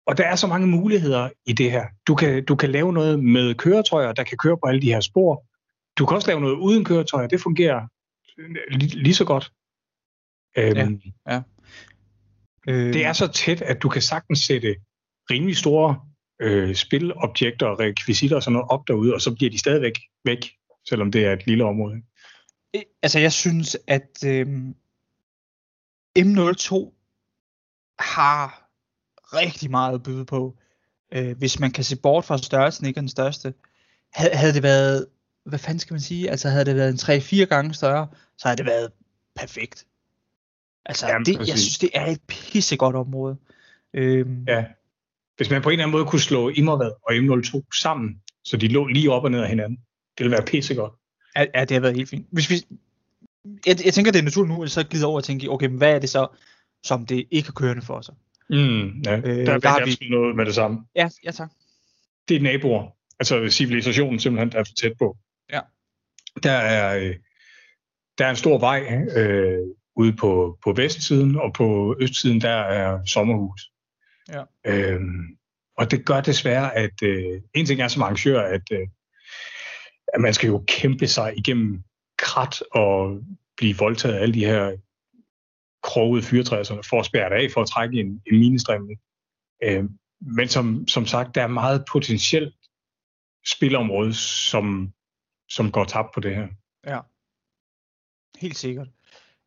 og der er så mange muligheder i det her. Du kan, du kan lave noget med køretøjer, der kan køre på alle de her spor. Du kan også lave noget uden køretøjer. Det fungerer lige, lige så godt. Øhm, ja, ja. Øh, det er så tæt, at du kan sagtens sætte rimelig store øh, spilobjekter og rekvisitter og sådan noget op derude, og så bliver de stadigvæk væk, selvom det er et lille område. Altså, jeg synes, at øh, M02 har rigtig meget at byde på. Øh, hvis man kan se bort fra størrelsen, ikke den største. Havde, havde det været, hvad fanden skal man sige, altså havde det været en 3-4 gange større, så havde det været perfekt. Altså, Jamen, det, jeg synes, det er et pissegodt område. Øhm, ja. Hvis man på en eller anden måde kunne slå Immervad og M02 sammen, så de lå lige op og ned af hinanden, det ville være pissegodt. Ja, ja det har været helt fint. Hvis vi, jeg, jeg tænker, det er naturligt nu, at så glider over og tænke, okay, men hvad er det så, som det ikke er kørende for sig? Mm, ja. øh, der, der har vi noget med det samme. Ja, ja tak. Det er naboer. Altså civilisationen simpelthen, der er for tæt på. Ja. Der er, øh, der er en stor vej øh, ude på, på vestsiden, og på østsiden der er sommerhus. Ja. Øhm, og det gør desværre, at øh, en ting er som arrangør, at, øh, at man skal jo kæmpe sig igennem krat og blive voldtaget af alle de her kroget fyrtræer, for at spærre det af, for at trække en, en minestrømning. Øh, men som, som sagt, der er meget potentielt spilområde, som, som går tabt på det her. Ja, helt sikkert.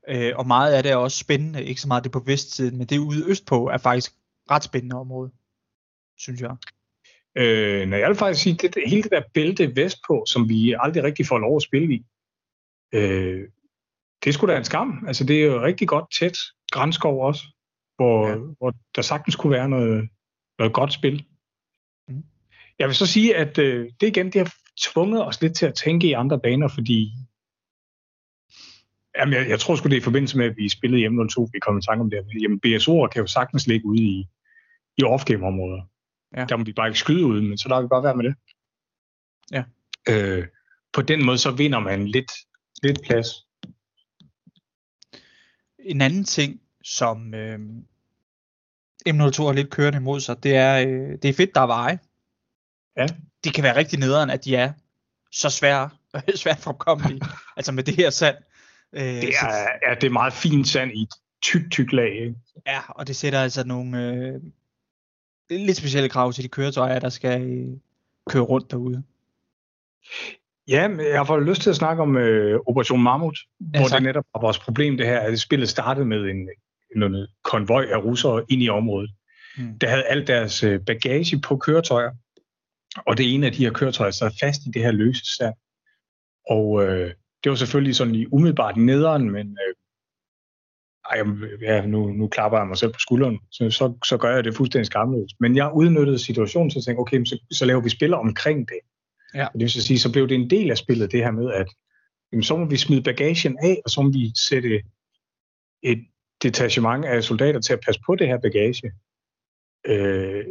Øh, og meget af det er også spændende, ikke så meget det på vestsiden, men det ude østpå er faktisk ret spændende område, synes jeg. Øh, når jeg vil faktisk sige, det, det, hele det der bælte vestpå, som vi aldrig rigtig får lov at spille i, øh, det skulle da en skam. Altså det er jo rigtig godt tæt grænskov også, hvor, ja. hvor der sagtens kunne være noget, noget godt spil. Mm. Jeg vil så sige, at øh, det igen, det har tvunget os lidt til at tænke i andre baner, fordi jamen, jeg, jeg tror sgu det er i forbindelse med, at vi spillede hjemme 02, vi kom i tanke om det. Jamen BSO'er kan jo sagtens ligge ude i, i off-game-områder. Ja. Der må vi bare ikke skyde ud, men så lader vi bare være med det. Ja. Øh, på den måde, så vinder man lidt, lidt plads. En anden ting, som øh, M02 har lidt kørende imod sig, det er, øh, det er fedt, der er veje. Ja. Det kan være rigtig nederen, at de er så svære, svært fremkommelige, altså med det her sand. Øh, det, er, ja, det er meget fint sand i et tyk, tyk lag. Ikke? Ja, og det sætter altså nogle øh, lidt specielle krav til de køretøjer, der skal øh, køre rundt derude. Ja, jeg har lyst til at snakke om øh, Operation Mammut, ja, hvor det netop var vores problem det her, at spillet startede med en, en konvoj af russere ind i området. Hmm. Der havde alt deres øh, bagage på køretøjer, og det ene af de her køretøjer sad fast i det her løse sand. Og øh, det var selvfølgelig sådan i umiddelbart nederen, men øh, ej, ja, nu, nu klapper jeg mig selv på skulderen, så, så, så gør jeg det fuldstændig skamløst. Men jeg udnyttede situationen, så tænkte okay, så, så laver vi spiller omkring det. Ja. Og det vil sige, så blev det en del af spillet, det her med, at jamen, så må vi smide bagagen af, og så må vi sætte et detachement af soldater til at passe på det her bagage. Øh,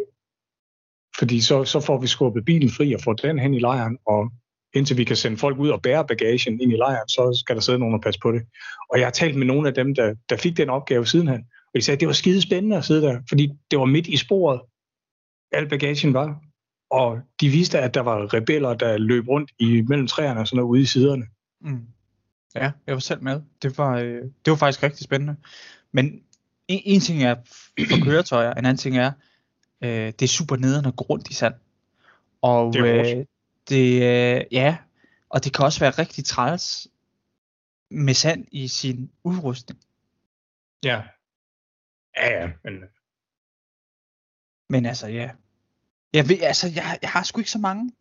fordi så, så får vi skubbet bilen fri og får den hen i lejren, og indtil vi kan sende folk ud og bære bagagen ind i lejren, så skal der sidde nogen og passe på det. Og jeg har talt med nogle af dem, der, der fik den opgave sidenhen, og de sagde, at det var skide spændende at sidde der, fordi det var midt i sporet, al bagagen var. Og de viste, at der var rebeller, der løb rundt i mellem træerne og sådan noget ude i siderne. Mm. Ja, jeg var selv med. Det var, øh, det var faktisk rigtig spændende. Men en, en ting er for køretøjer, en anden ting er, øh, det er super nederen at gå rundt i sand. Og det er øh, det, øh, ja, og det kan også være rigtig træls med sand i sin udrustning. Ja. Ja, ja, men... Men altså, ja. Jeg, ved, altså, jeg, jeg har sgu ikke så mange...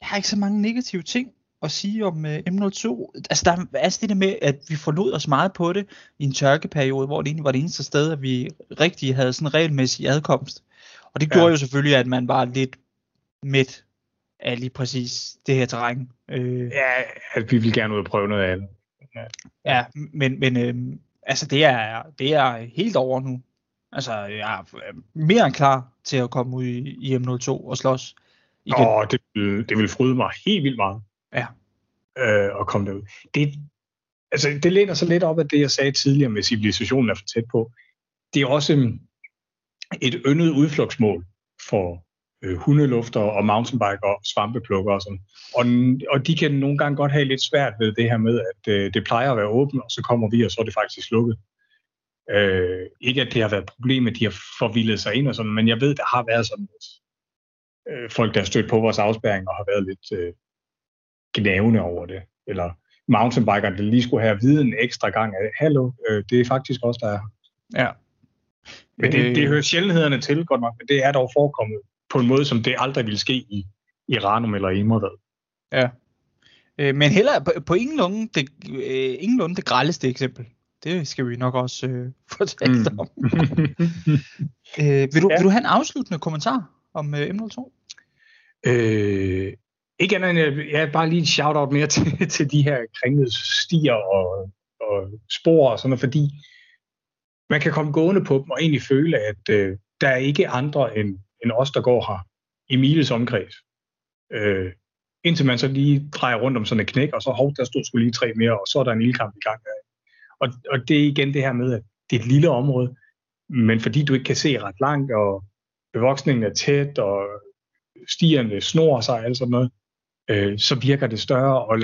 Jeg har ikke så mange negative ting at sige om uh, M02. Altså, der er altså det der med, at vi forlod os meget på det i en tørkeperiode, hvor det egentlig var det eneste sted, at vi rigtig havde sådan regelmæssig adkomst. Og det ja. gjorde jo selvfølgelig, at man var lidt midt af lige præcis det her terræn. Øh, ja, at vi vil gerne ud og prøve noget andet. Ja, ja men, men øh, altså det er, det er helt over nu. Altså, jeg er mere end klar til at komme ud i, i M02 og slås igen. Åh, det, det vil fryde mig helt vildt meget. Ja. Øh, at komme derud. Det, altså, det læner sig lidt op af det, jeg sagde tidligere med civilisationen er for tæt på. Det er også øhm, et yndet udflugtsmål for øh, hundelufter og mountainbiker og svampeplukker og sådan. Og, og de kan nogle gange godt have lidt svært ved det her med, at øh, det plejer at være åbent, og så kommer vi, og så er det faktisk lukket. Øh, ikke at det har været et problem, at de har forvildet sig ind og sådan, men jeg ved, der har været sådan lidt øh, folk, der har stødt på vores afspærring og har været lidt øh, gnavende over det. Eller mountainbiker, der lige skulle have viden ekstra gang af, hallo, øh, det er faktisk også der er. Ja. Men det, det hører sjældenhederne til, godt nok, men det er dog forekommet på en måde, som det aldrig ville ske i Iranum eller Immervad. Ja. Øh, men heller på, på ingenlunde det, øh, ingenlunde det grældeste eksempel. Det skal vi nok også øh, fortælle mm. om. øh, vil, du, ja. vil du have en afsluttende kommentar om øh, M02? Øh, ikke andet end, jeg, jeg bare lige en shout-out mere til, til de her kringlede stier og, og spor og sådan noget, fordi man kan komme gående på dem og egentlig føle, at øh, der er ikke andre end end os, der går her i miles omkreds. Øh, indtil man så lige drejer rundt om sådan et knæk, og så hov, der stod skulle lige tre mere, og så er der en ildkamp i gang. Og, og det er igen det her med, at det er et lille område, men fordi du ikke kan se ret langt, og bevoksningen er tæt, og stierne snor sig og sådan noget, øh, så virker det større, og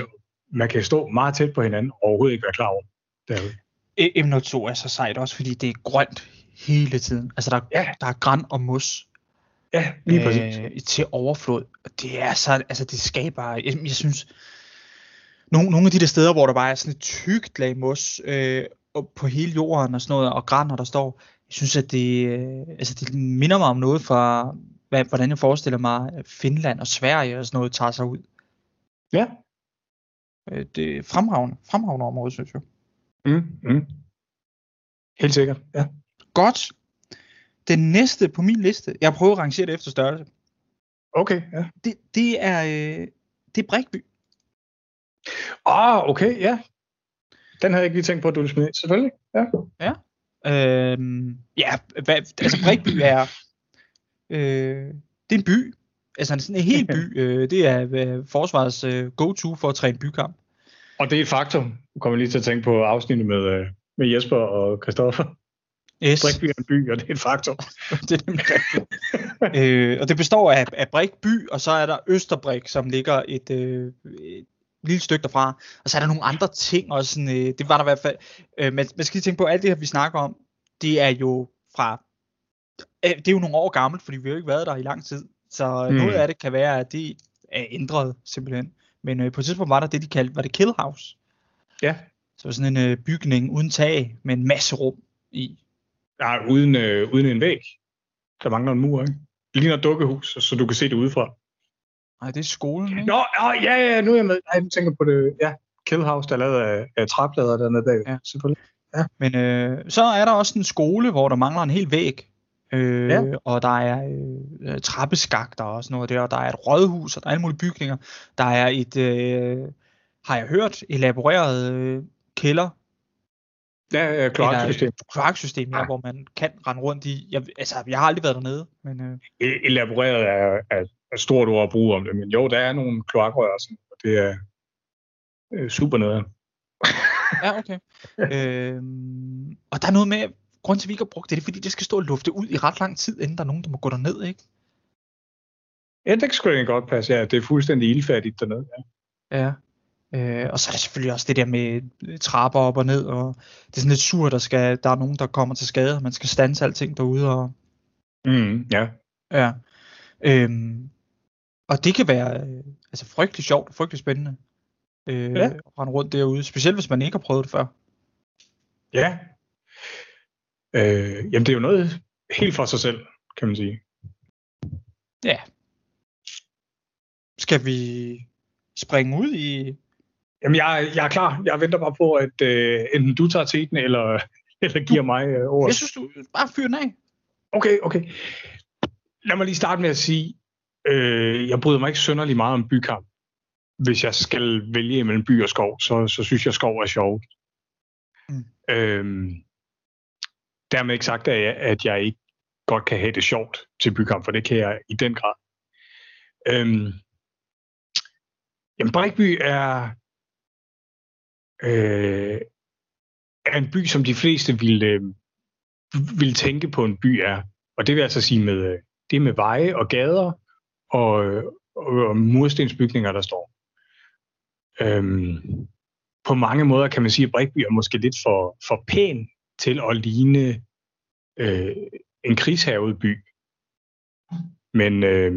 man kan stå meget tæt på hinanden, og overhovedet ikke være klar over derude. M02 er så sejt også, fordi det er grønt hele tiden. Altså der, ja. der er græn og mos Ja, lige præcis. øh, til overflod. Og Det er så, altså det skaber, jeg, jeg synes, nogle, nogle af de der steder, hvor der bare er sådan et tykt lag mos øh, på hele jorden og sådan noget, og grænder, der står, jeg synes, at det, øh, altså det minder mig om noget fra, hvad, hvordan jeg forestiller mig, Finland og Sverige og sådan noget tager sig ud. Ja. Øh, det er fremragende, fremragende område, synes jeg. Mm, mm. Helt sikkert, ja. Godt. Den næste på min liste, jeg prøver at rangere det efter størrelse, Okay, ja. det, det er, øh, det er Brikby. Ah, okay, ja. Den havde jeg ikke lige tænkt på, at du ville smide. Selvfølgelig, ja. Øhm, ja, hvad, altså Brikby er, øh, det er en by. Altså er sådan en hel by. Øh, det er øh, forsvarets øh, go-to for at træne bykamp. Og det er et faktum. Nu kommer lige til at tænke på afsnittet med, øh, med Jesper og Christoffer. Yes, Brikby er en by, og det er et faktum. det er nemlig rigtigt. øh, og det består af, af Brikby, og så er der Østerbrik, som ligger et, øh, et lille stykke derfra. Og så er der nogle andre ting også. Sådan, øh, det var der i hvert fald. Øh, men man skal lige tænke på, at alt det her, vi snakker om, det er jo fra... Øh, det er jo nogle år gammelt, fordi vi har jo ikke været der i lang tid. Så Mm. mm. noget af det kan være, at det er ændret simpelthen. Men øh, på et tidspunkt var der det, de kaldte, var det Kill House. Ja. Så sådan en øh, bygning uden tag, med en masse rum i. Nej, uden, øh, uden en væg. Der mangler en mur, ikke? Det ligner et dukkehus, så du kan se det udefra. Nej, det er skolen, ikke? Nå, ja, ja, ja, nu er jeg med. Nej, nu tænker jeg på det. Ja, Kill House, der er lavet af, af træplader dernede bag. Ja. Selvfølgelig. Men øh, så er der også en skole, hvor der mangler en hel væg. Øh, Ja. Og der er øh, øh, trappeskakter og sådan noget der, og der er et rådhus, og der er alle mulige bygninger. Der er et, øh, har jeg hørt, elaboreret øh, kælder, Ja, ja kloaksystem. kloaksystem, ja, hvor man kan rende rundt i. Jeg, altså, jeg har aldrig været dernede, men øh, E- Elaboreret er, er, er stort ord at bruge om det, men jo, der er nogle kloakrør, og sådan, og det er øh, super nederen. ja, okay. øhm, og der er noget med, grund til, at vi ikke har brugt det, det er, fordi det skal stå og lufte ud i ret lang tid, inden der er nogen, der må gå derned, ikke? Ja, det kan sgu egentlig godt passe. Ja, det er fuldstændig ildfærdigt dernede. Ja. Ja. Øh, og så er der selvfølgelig også det der med øh, trapper op og ned, og det er sådan lidt surt, der, skal, der er nogen, der kommer til skade, og man skal stanse alting derude. Og, Mm, ja. ja. Øhm, og det kan være øh, altså frygtelig sjovt og frygtelig spændende øh, Ja. at rende rundt derude, specielt hvis man ikke har prøvet det før. Ja. Øh, jamen, det er jo noget helt for sig selv, kan man sige. Ja. Skal vi springe ud i... Jamen, jeg, jeg er klar. Jeg venter bare på, at øh, enten du tager teten, eller, eller giver mig øh, ordet. Jeg synes, du bare fyr den af. Okay, okay. Lad mig lige starte med at sige, øh, jeg bryder mig ikke synderlig meget om bykamp. Hvis jeg skal vælge mellem by og skov, så, så synes jeg, skov er sjovt. Mm. Øhm, dermed ikke sagt, at jeg, at jeg ikke godt kan have det sjovt til bykamp, for det kan jeg i den grad. Øhm, jamen, Brikby er, øh, er en by, som de fleste ville, øh, vil tænke på en by er. Og det vil altså sige med, øh, det med veje og gader og, og, murstensbygninger, der står. Øhm, på mange måder kan man sige, at Brikby er måske lidt for, for pæn til at ligne øh, en krigshavet by. Men, øh,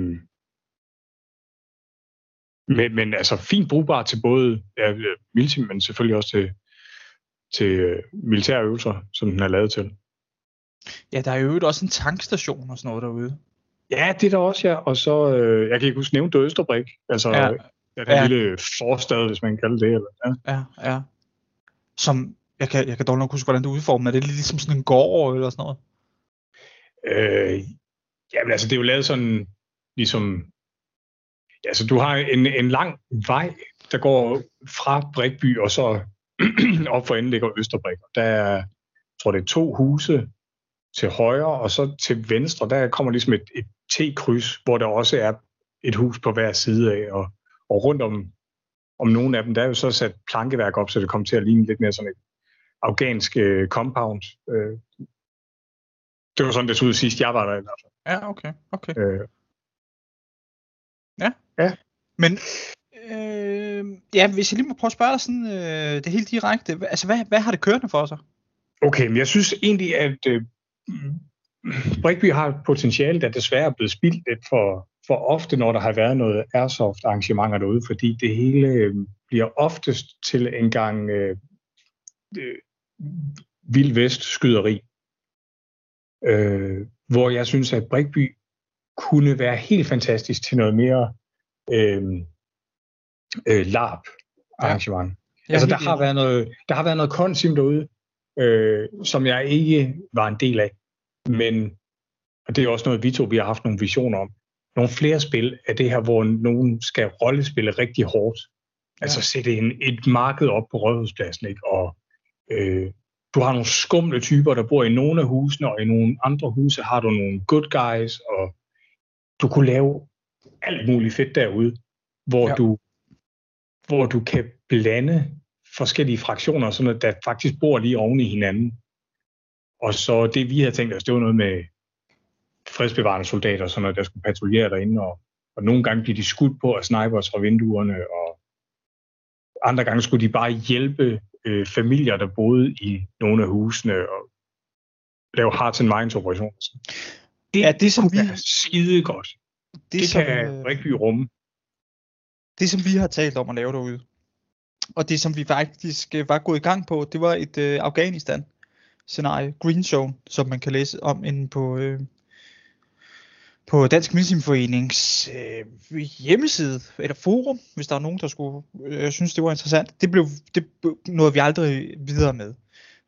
men, men altså fint brugbar til både ja, øh, militær, men selvfølgelig også til, til øh, militære øvelser, som den er lavet til. Ja, der er jo også en tankstation og sådan noget derude. Ja, det er der også, ja. Og så, øh, jeg kan ikke huske nævnt Østerbrik. Altså, Ja. den her Ja. lille forstad, hvis man kan kalde det. Eller, ja. Ja, ja. Som, jeg kan, jeg kan dårligt nok huske, hvordan det er udformet. Er det ligesom sådan en gård eller sådan noget? Øh, jamen, altså, det er jo lavet sådan, ligesom... Ja, så du har en, en lang vej, der går fra Brikby, og så op for enden ligger Østerbrik. Der er, jeg tror det er to huse til højre, og så til venstre, der kommer ligesom et, et T-kryds, hvor der også er et hus på hver side af, og, og rundt om, om nogle af dem, der er jo så sat plankeværk op, så det kommer til at ligne lidt mere sådan et afghansk øh, compound. Øh, det var sådan, det så ud sidst, jeg var der i hvert fald. Ja, okay. okay. Øh, Men, øh, ja, hvis jeg lige må prøve at spørge dig sådan, øh, det helt direkte. Altså, hvad, hvad har det kørende for sig? okay, men jeg synes egentlig, at øh, Brygby har et potentiale, der desværre er blevet spildt lidt for, for ofte, når der har været noget airsoft arrangementer derude, fordi det hele øh, bliver oftest til en gang øh, øh, vild vest skyderi. Øh, hvor jeg synes, at Brygby kunne være helt fantastisk til noget mere øh, øh, LARP arrangement. Ja. Altså der har, været noget, der har været noget konsim derude, øh, som jeg ikke var en del af. Men og det er også noget, vi to vi har haft nogle visioner om. Nogle flere spil af det her, hvor nogen skal rollespille rigtig hårdt. Ja. Altså sætte en, et marked op på Rådhuspladsen, ikke? og øh, du har nogle skumle typer, der bor i nogle af husene, og i nogle andre huse har du nogle good guys, og du kunne lave alt muligt fedt derude, hvor, ja. du, hvor du kan blande forskellige fraktioner, sådan at der faktisk bor lige oven i hinanden. Og så det, vi havde tænkt os, det var noget med fredsbevarende soldater, sådan at der skulle patruljere derinde, og, og nogle gange blev de skudt på af snipers fra vinduerne, og andre gange skulle de bare hjælpe øh, familier, der boede i nogle af husene, og lave hearts and minds operationer. Det, ja, det som vi er skide godt. Det, det som, kan øh, Rikby rumme. Det som vi har talt om at lave derude, og det som vi faktisk øh, var gået i gang på, det var et øh, Afghanistan scenarie, Green Zone, som man kan læse om inde på, øh, på Dansk Medicinforenings øh, hjemmeside, eller forum, hvis der er nogen, der skulle øh, synes, det var interessant. Det blev det noget vi aldrig videre med.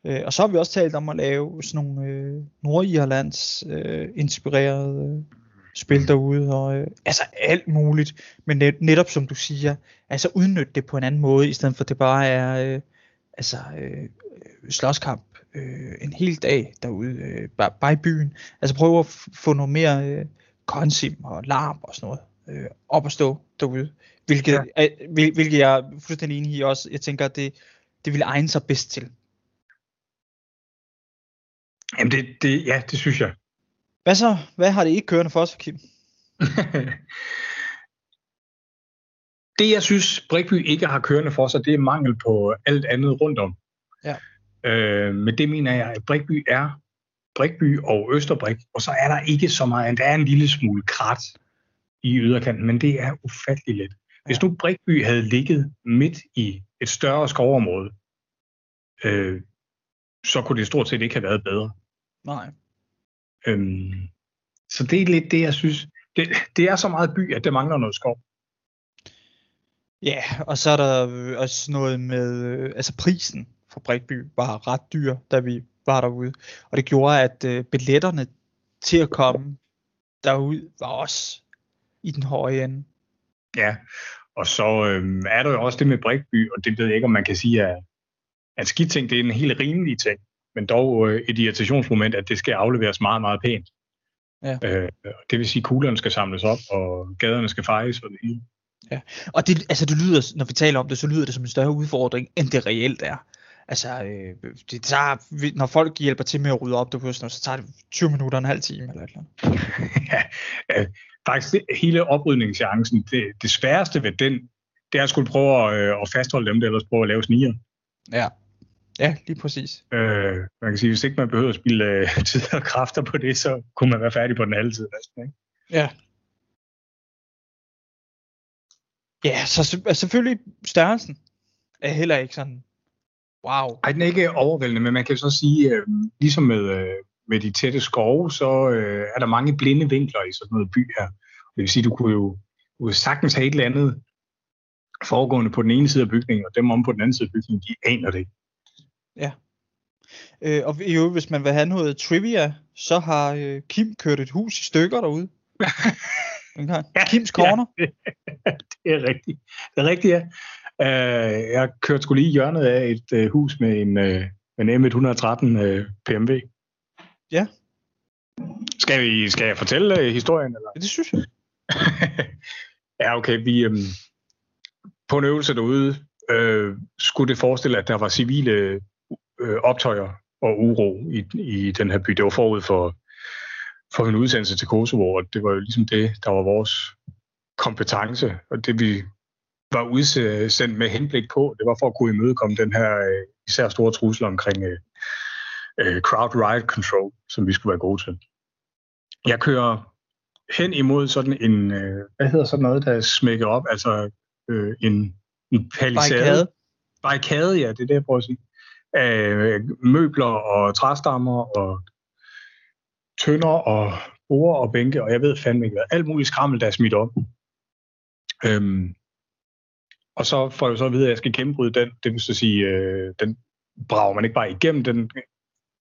Øh, og så har vi også talt om at lave sådan nogle øh, Nordirlands øh, inspirerede øh, spil derude, og øh, altså alt muligt, men net, netop som du siger, altså udnytte det på en anden måde, i stedet for at det bare er øh, altså øh, øh slåskamp øh, en hel dag derude, øh, bare, bare i byen. Altså prøve at få noget mere øh, konsim og larm og sådan noget øh, op at stå derude. Hvilket, ja. er, hvil, hvilket jeg er fuldstændig enig i også. Jeg tænker, at det, det vil egne sig bedst til. Jamen det, det, ja, det synes jeg. Hvad så? Hvad har det ikke kørende for os, Kim? det jeg synes, Brikby ikke har kørende for sig, det er mangel på alt andet rundt om. Ja. Øh, men det mener jeg, at Brikby er Brikby og Østerbrik, og så er der ikke så meget, der er en lille smule krat i yderkanten, men det er ufattelig let. Hvis nu Brikby havde ligget midt i et større skovområde, øh, så kunne det stort set ikke have været bedre. Nej. Øhm, så det er lidt det, jeg synes. Det, det er så meget by, at det mangler noget skov. Ja, og så er der også noget med, øh, altså prisen for Brikby var ret dyr, da vi var derude. Og det gjorde, at øh, billetterne til at komme derud var også i den høje ende. Ja, og så øh, er der jo også det med Brikby, og det ved jeg ikke, om man kan sige, at, at skidting det er en helt rimelig ting, men dog øh, et irritationsmoment, at det skal afleveres meget, meget pænt. Ja. Øh, det vil sige, at kuglerne skal samles op, og gaderne skal fejes og det hele. Ja, og det, altså det lyder, når vi taler om det, så lyder det som en større udfordring, end det reelt er. Altså, øh, det tager, når folk hjælper til med at rydde op, det så tager det 20 minutter, en halv time eller et eller andet. ja, faktisk hele oprydningschancen, det, det sværeste ved den, det er at skulle prøve at, øh, at fastholde dem, der ellers prøver at lave sniger. Ja, ja lige præcis. Øh, man kan sige, hvis ikke man behøver at spille øh, tid og kræfter på det, så kunne man være færdig på den halve tid. ikke? Ja. Ja, så selvfølgelig størrelsen er heller ikke sådan Wow. Ej, den er ikke overvældende, men man kan så sige, øh, ligesom med, øh, med de tætte skove, så øh, er der mange blinde vinkler i sådan noget by her. Det vil sige, du kunne jo du kunne sagtens have et eller andet foregående på den ene side af bygningen, og dem om på den anden side af bygningen, de aner det Ja. Øh, og jo, hvis man vil have noget trivia, så har øh, Kim kørt et hus i stykker derude. Ja, Kims Corner. Ja, det er rigtigt. Det er rigtigt, ja. Uh, jeg kørte skulle lige hjørnet af et uh, hus med en, uh, en M113 uh, PMV. Ja. Skal, vi, skal jeg fortælle uh, historien? Eller? Ja, det synes jeg. ja, okay. Vi, um, på en øvelse derude uh, skulle det forestille, at der var civile uh, optøjer og uro i, i den her by. Det var forud for, for en udsendelse til Kosovo, og det var jo ligesom det, der var vores kompetence, og det vi var udsendt med henblik på. Det var for at kunne imødekomme den her øh, især store trussel omkring øh, øh, crowd riot control, som vi skulle være gode til. jeg kører hen imod sådan en, øh, hvad hedder sådan noget, der smækker op, altså øh, en, en palisade. Barrikade. Barrikade, ja, det er det, jeg prøver at sige. Af møbler og træstammer og tønder og bord og bænke, og jeg ved fandme ikke hvad. Alt muligt skrammel, der er smidt op. Øhm, og så får jeg så at vide, at jeg skal gennembryde den. Det vil så sige, øh, den brager man ikke bare igennem, den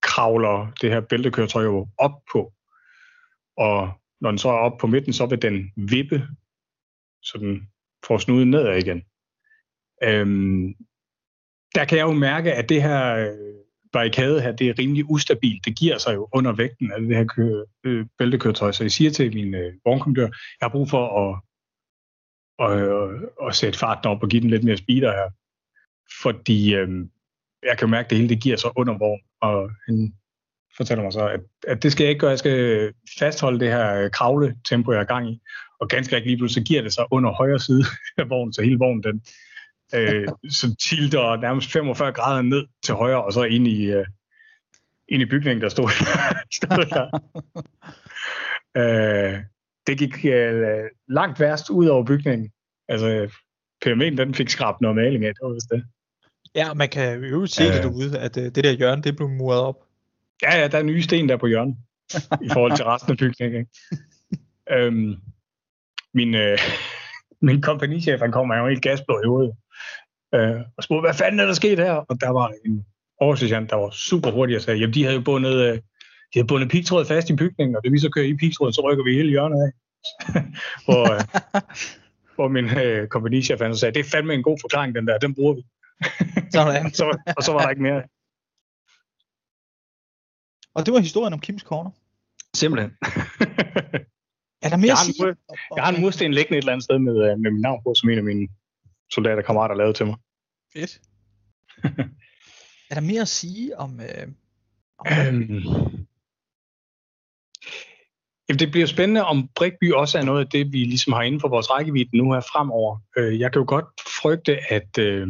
kravler det her bæltekøretøj jo op på. Og når den så er op på midten, så vil den vippe, så den får snuden nedad igen. Øhm, der kan jeg jo mærke, at det her øh, barrikade her, det er rimelig ustabilt. Det giver sig jo under vægten af det her kø, øh, bæltekøretøj. Så jeg siger til min øh, vognkommandør, jeg har brug for at, at, at sætte farten op og give den lidt mere speeder her. Fordi øh, jeg kan jo mærke, at det hele det giver sig under vogn. Og han fortæller mig så, at, at det skal jeg ikke gøre. Jeg skal fastholde det her kravle tempo, jeg er gang i. Og ganske rigtig lige pludselig giver det sig under højre side af vognen, så hele vognen den øh, så tilter nærmest 45 grader ned til højre, og så ind i, øh, ind i bygningen, der stod, stod der. øh, det gik øh, langt værst ud over bygningen. Altså, pyramiden, den fik skrabt noget maling af, det var vist det. Ja, man kan jo se øh, det derude, at øh, det der hjørne, det blev muret op. Ja, ja, der er nye sten der på hjørnet, i forhold til resten af bygningen. Ikke? øhm, min, øh, min kompagnichef, han kommer jo helt gasblå i hovedet øh, og spurgte, hvad fanden er der sket her? Og der var en oversergeant, der var super hurtig og sagde, jamen de havde jo bundet, øh, de havde bundet pigtrådet fast i bygningen, og det vi så kører i pigtrådet, så rykker vi hele hjørnet af. hvor, øh, hvor min øh, kompagnichef han sagde, det er fandme en god forklaring, den der, den bruger vi. Sådan. så, og så var der ikke mere. Og det var historien om Kims Corner. Simpelthen. er der mere jeg at sige? Har en, jeg har en mursten liggende et eller andet sted med, øh, med min navn på, som en af mine soldater kammerater lavede til mig. Fedt. er der mere at sige om... Øh, om øhm, jamen, det bliver spændende, om Brikby også er noget af det, vi ligesom har inden for vores rækkevidde nu her fremover. Øh, jeg kan jo godt frygte, at, øh,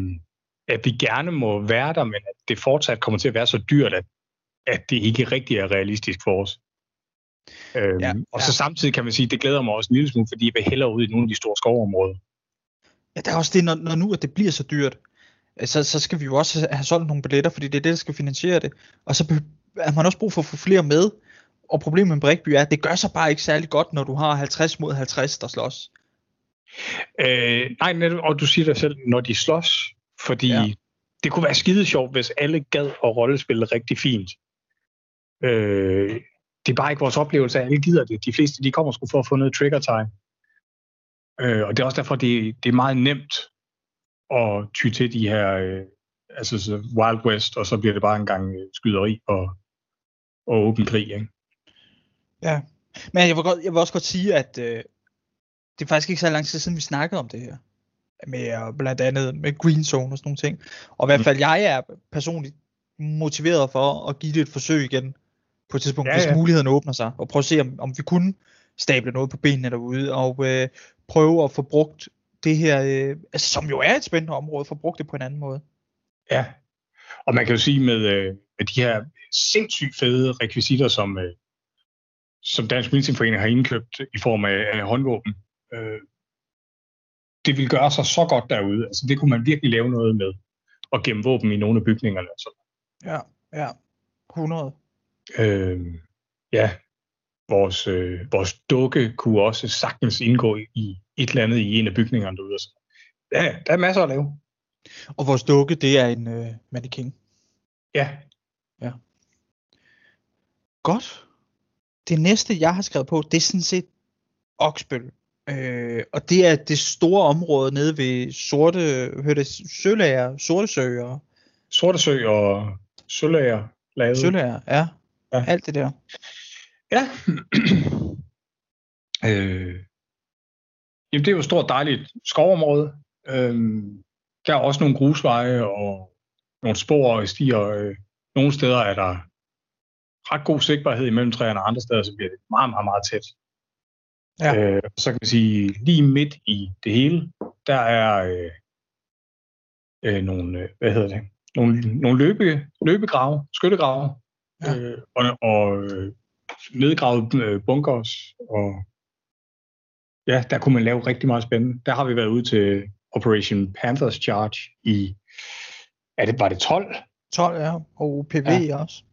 at vi gerne må være der, men at det fortsat kommer til at være så dyrt, at, at det ikke rigtig er realistisk for os. Øhm, ja, og så samtidig kan man sige, at det glæder mig også en lille smule, fordi jeg vil hellere ud i nogle af de store skovområder. Ja, der er også det, når, når nu at det bliver så dyrt, så, så skal vi jo også have solgt nogle billetter, fordi det er det, der skal finansiere det. Og så har man også brug for at få flere med. Og problemet med Brikby er, at det gør sig bare ikke særlig godt, når du har 50 mod 50, der slås. Øh, nej, netop, og du siger dig selv, når de slås, fordi ja. det kunne være skide sjovt, hvis alle gad at rollespille rigtig fint. Øh, det er bare ikke vores oplevelse, at alle gider det. De fleste de kommer sgu for at få noget trigger time. Øh, og det er også derfor, det, det er meget nemt at ty til de her øh, altså Wild West, og så bliver det bare en gang skyderi og, og åben krig. Ikke? Ja, men jeg vil, godt, jeg vil også godt sige, at øh, det er faktisk ikke så lang tid siden, vi snakkede om det her. Med blandt andet med Green Zone og sådan nogle ting. Og i hvert mm. fald, jeg er personligt motiveret for at give det et forsøg igen på et tidspunkt, ja, ja. hvis muligheden åbner sig, og prøve at se, om, om vi kunne stable noget på benene derude, og øh, prøve at få brugt det her, øh, altså, som jo er et spændende område, få brugt det på en anden måde. Ja, og man kan jo sige med, øh, med de her sindssygt fede rekvisitter, som, øh, som Dansk Militærforening har indkøbt i form af, af håndvåben, øh, det vil gøre sig så godt derude. Altså det kunne man virkelig lave noget med, og gemme våben i nogle af bygningerne. Så. Ja, ja, 100. Øh, ja, vores, øh, vores dukke kunne også sagtens indgå i et eller andet i en af bygningerne derude. Så, ja, der er masser at lave. Og vores dukke, det er en øh, mannequin. Ja. Ja. Godt. Det næste, jeg har skrevet på, det er sådan set Oksbøl. Øh, og det er det store område nede ved Sorte, hørte Sølager, Sorte Sø og... Sorte Sø og Sølager lavet. Sølager, ja. ja. Alt det der. Ja. øh, jamen, det er jo et stort dejligt skovområde. Øh, der er også nogle grusveje og nogle spor og stier. Øh, nogle steder er der ret god sigtbarhed imellem træerne, og andre steder så bliver det meget, meget, meget tæt. Ja. Øh, så kan man sige, lige midt i det hele, der er øh, øh, nogle, øh, hvad hedder det, nogle, nogle løbe, løbegrave, skyttegrave, ja. øh, og, og øh, nedgravet øh, bunkers, og ja, der kunne man lave rigtig meget spændende. Der har vi været ude til Operation Panthers Charge i, er det, var det 12? 12, ja, og PV ja. også.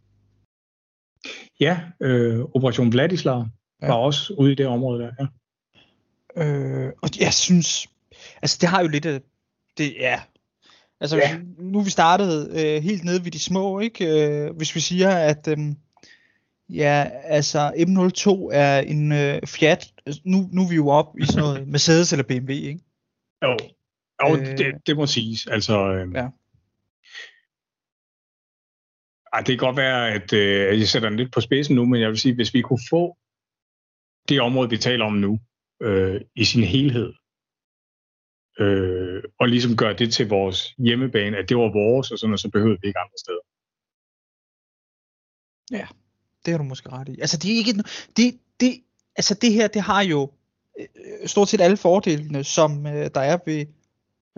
Ja, øh, Operation Vladislav ja. var også ude i det område der, ja. Øh, og jeg synes, altså det har jo lidt af, det, ja, altså ja. nu vi startet øh, helt nede ved de små, ikke? Øh, hvis vi siger, at øh, ja, altså M02 er en øh, Fiat, nu, nu er vi jo op i sådan noget Mercedes eller BMW, ikke? Jo, jo øh, det, det må siges, altså... Øh, ja. Ej, det kan godt være, at øh, jeg sætter den lidt på spidsen nu, men jeg vil sige, hvis vi kunne få det område, vi taler om nu, øh, i sin helhed, øh, og ligesom gøre det til vores hjemmebane, at det var vores, og sådan, og så behøvede vi ikke andre steder. Ja, det har du måske ret i. Altså, det, er ikke, det, det, altså, det her, det har jo øh, stort set alle fordelene, som øh, der er ved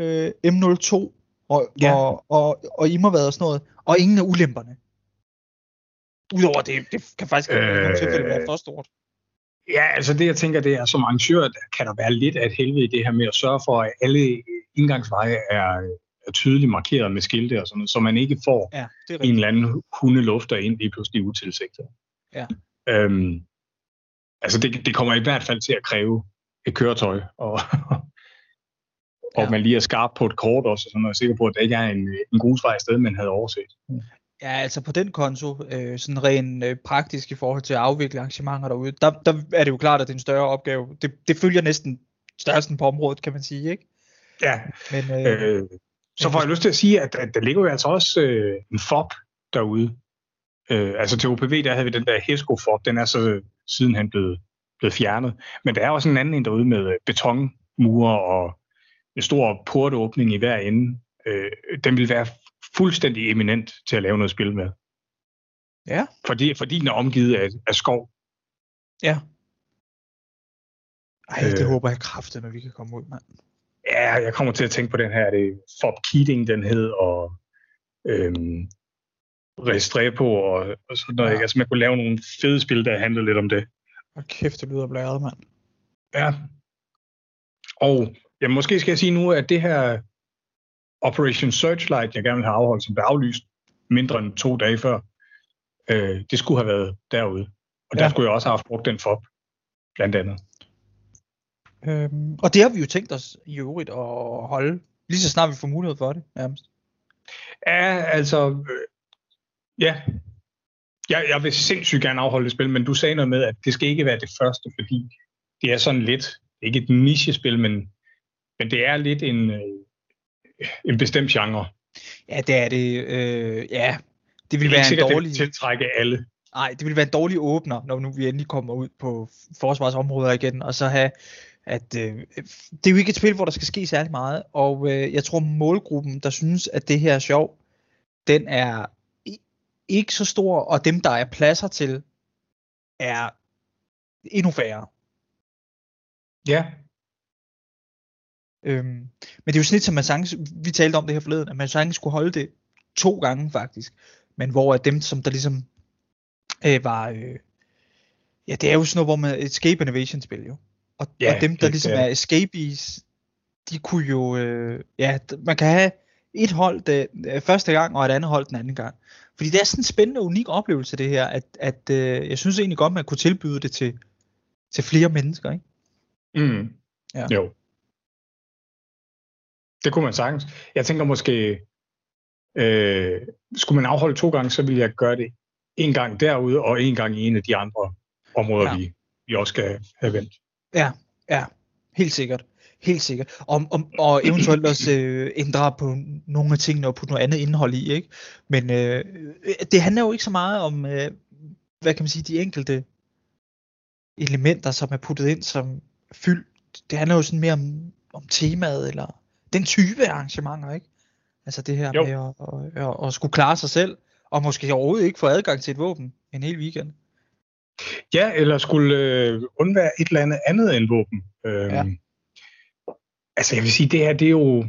øh, M02 og, ja. og, og, og Immervad og sådan noget, og ingen af ulemperne. Udover det, det kan faktisk øh, tilfælde være for stort. Ja, altså det jeg tænker, det er som arrangør, der kan der være lidt af et helvede i det her med at sørge for, at alle indgangsveje er, er tydeligt markeret med skilte og sådan noget, så man ikke får ja, en eller anden hundelufter ind lige pludselig utilsigtet. Ja. Øhm, altså det, det kommer i hvert fald til at kræve et køretøj, og, og ja. man lige er skarp på et kort også, så man er sikker på, at der ikke er en, en grusvej sted, man havde overset. Ja, altså på den konto, øh, sådan rent øh, praktisk i forhold til at afvikle arrangementer derude, der, der er det jo klart, at det er en større opgave. Det, det følger næsten størrelsen på området, kan man sige, ikke? Ja, men, øh, øh, så får jeg lyst til at sige, at, at der ligger jo altså også øh, en FOB derude. Øh, altså til OPV, der havde vi den der HESCO FOB, den er så sidenhen blevet, blevet fjernet. Men der er også en anden en derude med betonmure og en stor portåbning i hver ende. Øh, den vil være fuldstændig eminent til at lave noget spil med. Ja. Fordi, fordi den er omgivet af, af skov. Ja. Ej, det øh, håber jeg kraftigt, når vi kan komme ud, mand. Ja, jeg kommer til at tænke på den her, det er Fob Keating, den hed, og øhm, på, og, og sådan noget. Ja. Altså, man kunne lave nogle fede spil, der handler lidt om det. Og kæft, det lyder blæret, mand. Ja. Og ja, måske skal jeg sige nu, at det her Operation Searchlight, jeg gerne vil have afholdt, som blev aflyst mindre end to dage før, øh, det skulle have været derude. Og ja. der skulle jeg også have haft brugt den for, blandt andet. Øhm, og det har vi jo tænkt os i øvrigt at holde, lige så snart vi får mulighed for det, nærmest. Ja, altså, øh, ja. Jeg, jeg vil sindssygt gerne afholde det spil, men du sagde noget med, at det skal ikke være det første, fordi det er sådan lidt, ikke et nichespil, men, men det er lidt en, øh, en bestemt genre. Ja, det er det. Øh, ja, det vil det være sikkert, en dårlig... Det tiltrække alle. Nej, det vil være en dårlig åbner, når nu vi endelig kommer ud på forsvarsområder igen, og så have, at øh, det er jo ikke et spil, hvor der skal ske særlig meget, og øh, jeg tror målgruppen, der synes, at det her er sjov, den er ikke så stor, og dem, der er pladser til, er endnu færre. Ja, Øhm, men det er jo snit, som man sagtens, vi talte om det her forleden, at man sagtens skulle holde det to gange faktisk, men hvor at dem, som der ligesom øh, var, øh, ja det er jo sådan noget, hvor man, escape innovation spil jo, og, ja, og dem, der ligesom er escapees, de kunne jo, øh, ja, man kan have et hold det, øh, første gang, og et andet hold den anden gang. Fordi det er sådan en spændende, unik oplevelse det her, at, at øh, jeg synes egentlig godt, man kunne tilbyde det til, til flere mennesker, ikke? Mm. Ja. Jo. Det kunne man sagtens. Jeg tænker måske, øh, skulle man afholde to gange, så ville jeg gøre det en gang derude, og en gang i en af de andre områder, ja. vi, vi også skal have vendt. Ja, ja, helt sikkert. Helt sikkert. Og, og, og eventuelt også øh, ændre på nogle af tingene og putte noget andet indhold i. ikke. Men øh, det handler jo ikke så meget om, øh, hvad kan man sige, de enkelte elementer, som er puttet ind som fyld. Det handler jo sådan mere om, om temaet, eller den type arrangementer, ikke? Altså det her jo. med at, at, at, at skulle klare sig selv, og måske overhovedet ikke få adgang til et våben en hel weekend. Ja, eller skulle øh, undvære et eller andet andet end våben. Øhm, ja. Altså jeg vil sige, det her, det er jo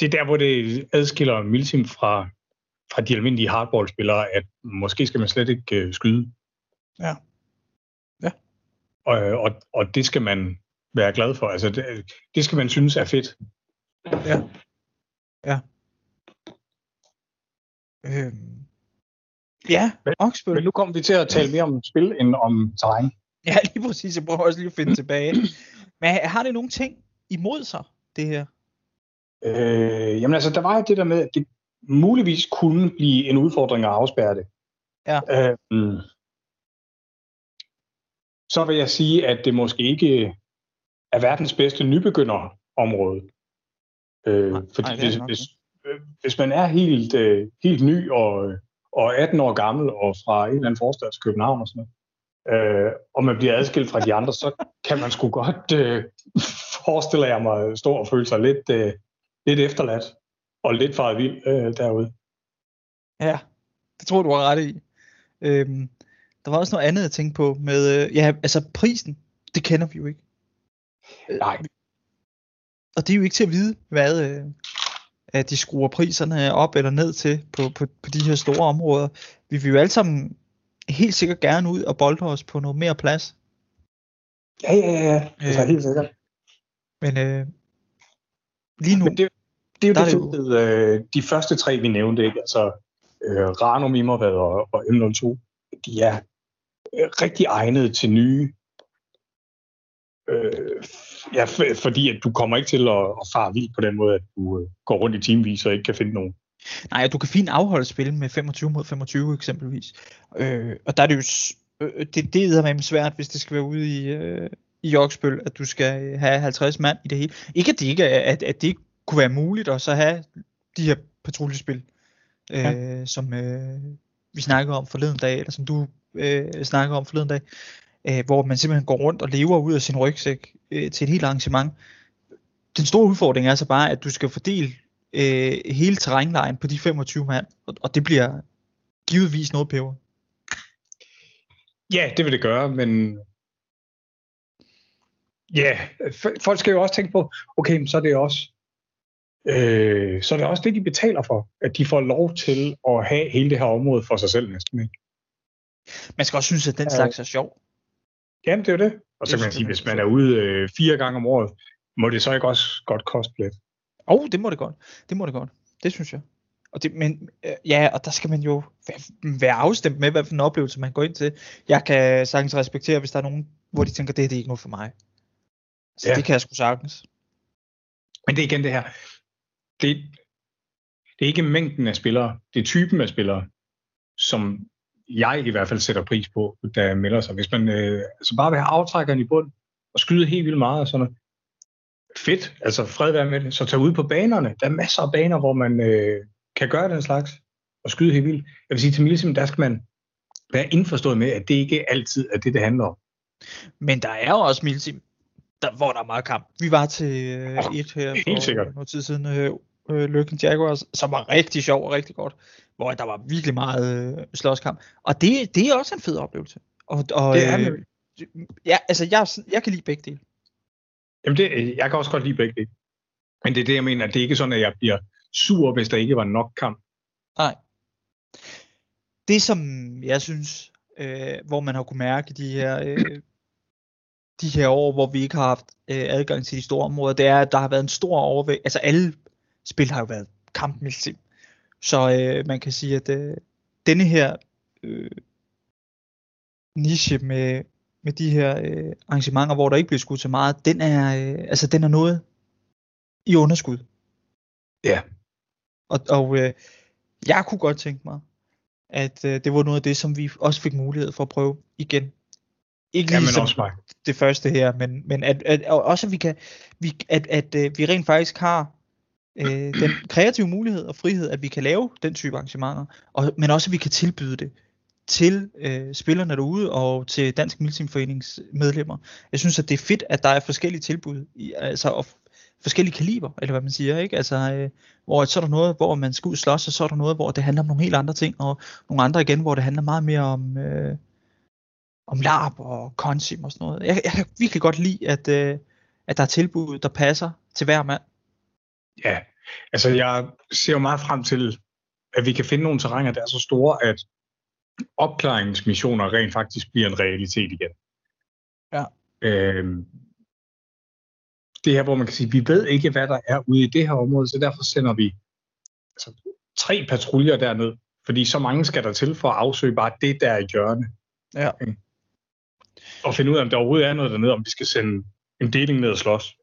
det er der, hvor det adskiller Milsim fra, fra de almindelige hardballspillere, at måske skal man slet ikke øh, skyde. Ja. Og, og, og det skal man være glad for. Altså, det, det skal man synes er fedt. Ja. Ja. Øhm. Ja, Men- Oxbøl. Men nu kommer vi til at tale mere om spil end om terræn. Ja, lige præcis. Jeg prøver også lige at finde tilbage. Men har det nogle ting imod sig, det her? Øh, jamen altså, der var jo det der med, at det muligvis kunne blive en udfordring at afspærre det. Ja. Øh, så vil jeg sige, at det måske ikke er verdens bedste nybegynderområde. Øh, Nej, fordi nej, hvis, nok hvis, øh, hvis man er helt, øh, helt ny og, og 18 år gammel og fra en eller anden forstad til København og sådan noget, øh, og man bliver adskilt fra de andre, så kan man sgu godt øh, forestille jeg mig stå og føle sig lidt, øh, lidt efterladt og lidt faret vild øh, derude. Ja, det tror du har ret i. Øhm, der var også noget andet at tænke på med, øh, ja, altså prisen, det kender vi jo ikke. Øh, Nej. Og det er jo ikke til at vide, hvad øh, at de skruer priserne op eller ned til på, på, på de her store områder. Vi vil jo alle sammen helt sikkert gerne ud og bolde os på noget mere plads. Ja, ja, ja, ja. Altså, Øh, helt sikkert. Men øh, lige nu, Men det, det er jo det er det fede øh, de første tre, vi nævnte, ikke? altså øh, Rano, Mimmervad og, og M02, de er øh, rigtig egnet til nye, øh, ja, fordi at du kommer ikke til at, at fare vild på den måde, at du øh, går rundt i timevis og ikke kan finde nogen. Nej, og du kan fint afholde spil med 25 mod 25 eksempelvis. Øh, og der er det jo s- øh, det, det er med svært, hvis det skal være ude i, øh, i Joksbøl, at du skal øh, have 50 mand i det hele. ikke at det ikke er, at, at det ikke kunne være muligt at så have de her patruljespil, øh, ja. som øh, vi snakkede om forleden dag, eller som du øh, snakkede om forleden dag, øh, hvor man simpelthen går rundt og lever ud af sin rygsæk øh, til et helt arrangement. Den store udfordring er så bare, at du skal fordele øh, hele terrænlejen på de 25 mand, og, og det bliver givetvis noget peber. Ja, det vil det gøre, men ja, f- folk skal jo også tænke på, okay, men så er det også øh, så er det også det, de betaler for, at de får lov til at have hele det her område for sig selv næsten. Ikke? Man skal også synes, at den slags er sjov. Jamen, det er jo det. Og så kan man sige, hvis man er ude øh, fire gange om året, må det så ikke også godt koste lidt. Og oh, det må det godt. Det må det godt. Det synes jeg. Og det, men øh, ja, og der skal man jo være, være afstemt med, hvad for en oplevelse man går ind til. Jeg kan sagtens respektere, hvis der er nogen, hvor de tænker, det, her, det er ikke noget for mig. Så ja. det kan jeg sgu sagtens. Men det er igen det her. Det, det er ikke mængden af spillere, det er typen af spillere, som jeg i hvert fald sætter pris på, der melder sig. Hvis man øh, altså bare vil have aftrækkeren i bund og skyde helt vildt meget og sådan noget, fedt, altså fred være med det, så tag ud på banerne. Der er masser af baner, hvor man øh, kan gøre den slags og skyde helt vildt. Jeg vil sige til Milsim, der skal man være indforstået med, at det ikke altid er det, det handler om. Men der er jo også Milsim, der, hvor der er meget kamp. Vi var til øh, et her for noget tid siden, øh, øh, Lykken Jaguars, som var rigtig sjov og rigtig godt, hvor der var virkelig meget øh, slåskamp. Og det, det er også en fed oplevelse. Og, og, Det er øh, ja, altså jeg, jeg kan lide begge dele. Jamen det, jeg kan også godt lide begge dele. Men det er det, jeg mener, det er ikke sådan, at jeg bliver sur, hvis der ikke var nok kamp. Nej. Det som jeg synes, øh, hvor man har kunne mærke de her, øh, de her år, hvor vi ikke har haft øh, adgang til de store områder, det er, at der har været en stor overvægt. Altså alle spil har jo været kampmæssigt. Så øh, man kan sige, at øh, denne her øh, niche med, med de her øh, arrangementer, hvor der ikke bliver skudt så meget, den er, øh, altså den er noget i underskud. Ja. Og, og øh, jeg kunne godt tænke mig, at øh, det var noget af det, som vi også fik mulighed for at prøve igen. Ikke Jamen ligesom også mig. det første her, men, men at, at, og også at vi kan, vi, at, at øh, vi rent faktisk har øh, den kreative mulighed og frihed, at vi kan lave den type arrangementer, og, men også at vi kan tilbyde det til øh, spillerne derude og til Dansk Miltimforenings medlemmer. Jeg synes, at det er fedt, at der er forskellige tilbud, i, altså og forskellige kaliber, eller hvad man siger, ikke? Altså, øh, hvor så er der noget, hvor man skal ud og slås, og så er der noget, hvor det handler om nogle helt andre ting, og nogle andre igen, hvor det handler meget mere om, øh, om LARP og konsim og sådan noget. Jeg, jeg kan virkelig godt lide, at, øh, at der er tilbud, der passer til hver mand. Ja, altså jeg ser jo meget frem til, at vi kan finde nogle terrænger, der er så store, at opklaringsmissioner rent faktisk bliver en realitet igen. Ja. Øh, det her, hvor man kan sige, vi ved ikke, hvad der er ude i det her område, så derfor sender vi altså, tre patruljer derned, fordi så mange skal der til for at afsøge bare det der i hjørne. Ja. Okay. Og finde ud af, om der overhovedet er noget dernede, om vi skal sende en deling ned og slås.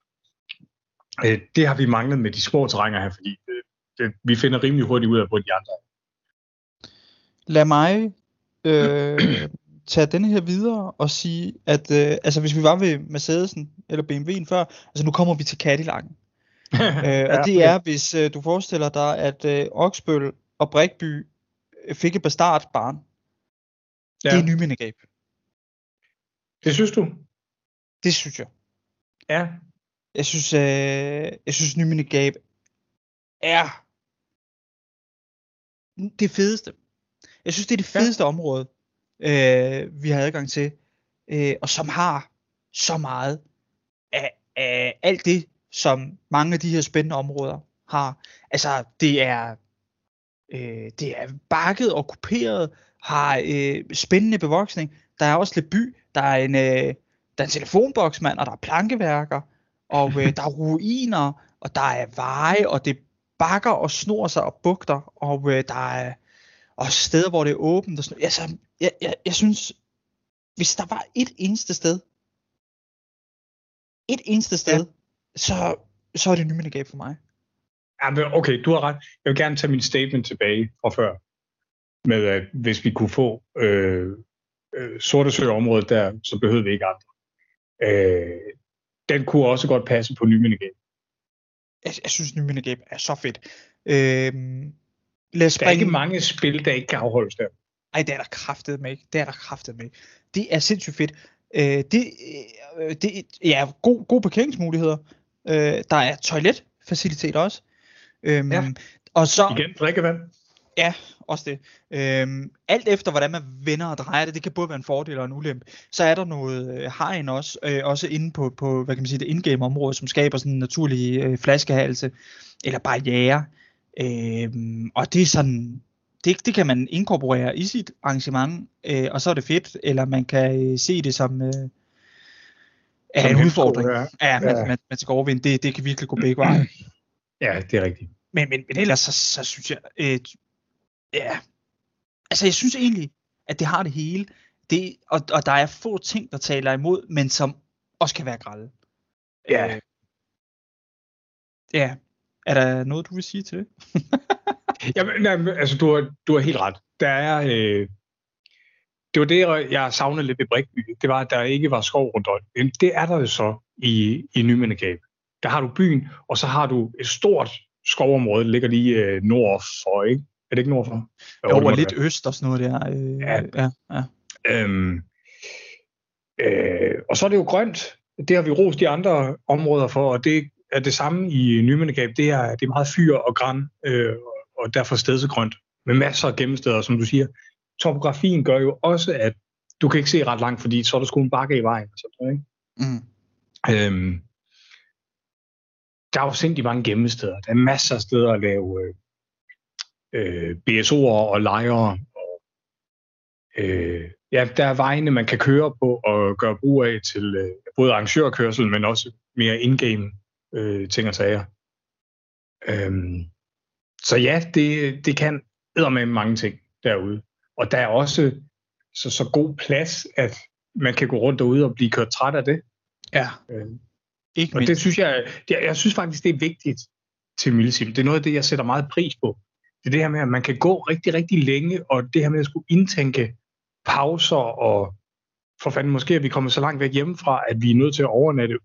Øh, det har vi manglet med de små terrænger her, fordi det, det, vi finder rimelig hurtigt ud af, hvor de andre er. Lad mig øh, tage den her videre og sige, at øh, altså hvis vi var ved Mercedesen eller BMW'en før, altså nu kommer vi til Cadillac'en. øh, og det er, hvis øh, du forestiller dig, at øh, Oksbøl og Brikby øh, fik et bastardbarn. Ja. Det er Nymindegab. Det synes du? Det synes jeg. Ja. Jeg synes, øh, jeg synes Nymindegab er det fedeste. Jeg synes, det er det fedeste ja. område, øh, vi har adgang til, øh, og som har så meget af, af alt det, som mange af de her spændende områder har. Altså, det er, øh, det er bakket og kuperet, har øh, spændende bevoksning. Der er også lidt by, der er en, øh, der er en telefonboksmand, og der er plankeværker, og øh, der er ruiner, og der er veje, og det bakker og snor sig og bugter, og øh, der er og steder, hvor det er åbent. Og sådan, altså, jeg, jeg, jeg synes, hvis der var et eneste sted, et eneste sted, ja. så, så er det Nymindegab for mig. Ja, okay, du har ret. Jeg vil gerne tage min statement tilbage fra før, med at hvis vi kunne få øh, øh, Sorte Sø-området der, så behøvede vi ikke andre. Øh, den kunne også godt passe på Nymindegab. Jeg, jeg synes, Nymindegab er så fedt. Øh, lad os der er ikke mange spil, der ikke kan afholdes der. Ej, det er der kraftet med. Det er der kraftet med. Det er sindssygt fedt. Øh, det, øh, det, ja, god, god parkeringsmuligheder. Øh, der er toiletfacilitet også. Øhm, ja. Og så, Igen, drikkevand. Ja, også det. Øhm, alt efter hvordan man vender og drejer det, det kan både være en fordel og en ulempe. Så er der noget øh, hegn også, øh, også inde på, på hvad kan man sige, det indgame område, som skaber sådan en naturlig øh, flaskehalse eller barriere. Øhm, og det er sådan, det, det kan man inkorporere i sit arrangement, øh, og så er det fedt, eller man kan øh, se det som, øh, er en udfordring. Ja, ja, man, ja. Man, man skal overvinde. Det, det kan virkelig gå begge veje. Ja, det er rigtigt. Men, men, men ellers så, så synes jeg, øh, ja, altså jeg synes egentlig, at det har det hele. Det, og, og der er få ting, der taler imod, men som også kan være grælde. Ja. Øh, ja. Er der noget, du vil sige til det? Jamen, nej, altså, du har, du har helt ret. Der er, øh, det var det, jeg savnede lidt ved Brikby. Det var, at der ikke var skov rundt om. Det er der jo så i, i Nymindegab. Der har du byen, og så har du et stort skovområde, der ligger lige øh, nord for, ikke? Er det ikke nord for? Jo, og lidt være. øst og sådan noget der. Øh, ja. ja, ja. Øhm, øh, og så er det jo grønt. Det har vi rost de andre områder for, og det er det samme i Nymindegab. Det er, det er meget fyr og græn, øh, og derfor stedsegrønt, med masser af gemmesteder, som du siger. Topografien gør jo også, at du kan ikke se ret langt, fordi så er der sgu en bakke i vejen. Så, ikke? Mm. Øhm, der er jo sindssygt mange gemmesteder. Der er masser af steder at lave øh, øh, BSO'er og lejre. Og, øh, ja, der er vejene, man kan køre på og gøre brug af til øh, både arrangørkørsel, men også mere in-game øh, ting og sager. Øhm, så ja, det, det kan med mange ting derude. Og der er også så, så god plads, at man kan gå rundt derude og blive kørt træt af det. Ja. Øh, ikke og mindst. det synes jeg, jeg, jeg synes faktisk, det er vigtigt til Milsim. Det er noget af det, jeg sætter meget pris på. Det er det her med, at man kan gå rigtig, rigtig længe, og det her med at skulle indtænke pauser, og for fanden måske er vi kommet så langt væk hjemmefra, at vi er nødt til at overnatte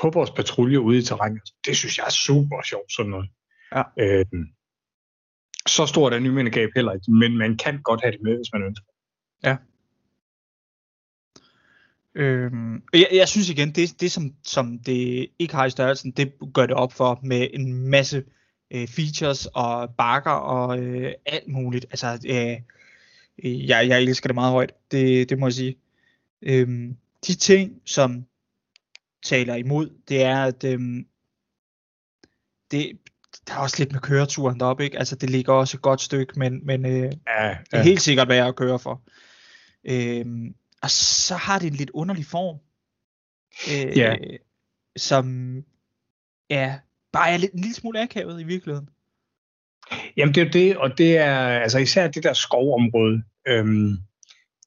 på vores patrulje ude i terrænet. Det synes jeg er super sjovt, sådan noget. Ja. Øhm, så stort er nymindegab heller ikke, men man kan godt have det med, hvis man ønsker. Ja. Øhm, jeg, jeg synes igen, det, det som, som det ikke har i størrelsen, det gør det op for med en masse øh, features og bakker og øh, alt muligt. Altså, øh, jeg, jeg elsker det meget højt, det, det må jeg sige. Øhm, de ting, som taler imod, det er, at øhm, det, der er også lidt med køreturen deroppe, ikke? Altså, det ligger også et godt stykke, men, men øh, ja, ja. det er helt sikkert værd at køre for. Øhm, og så har det en lidt underlig form. øh, Ja. som ja, bare er lidt, en lille smule akavet i virkeligheden. Jamen det er det, og det er altså især det der skovområde. Øhm,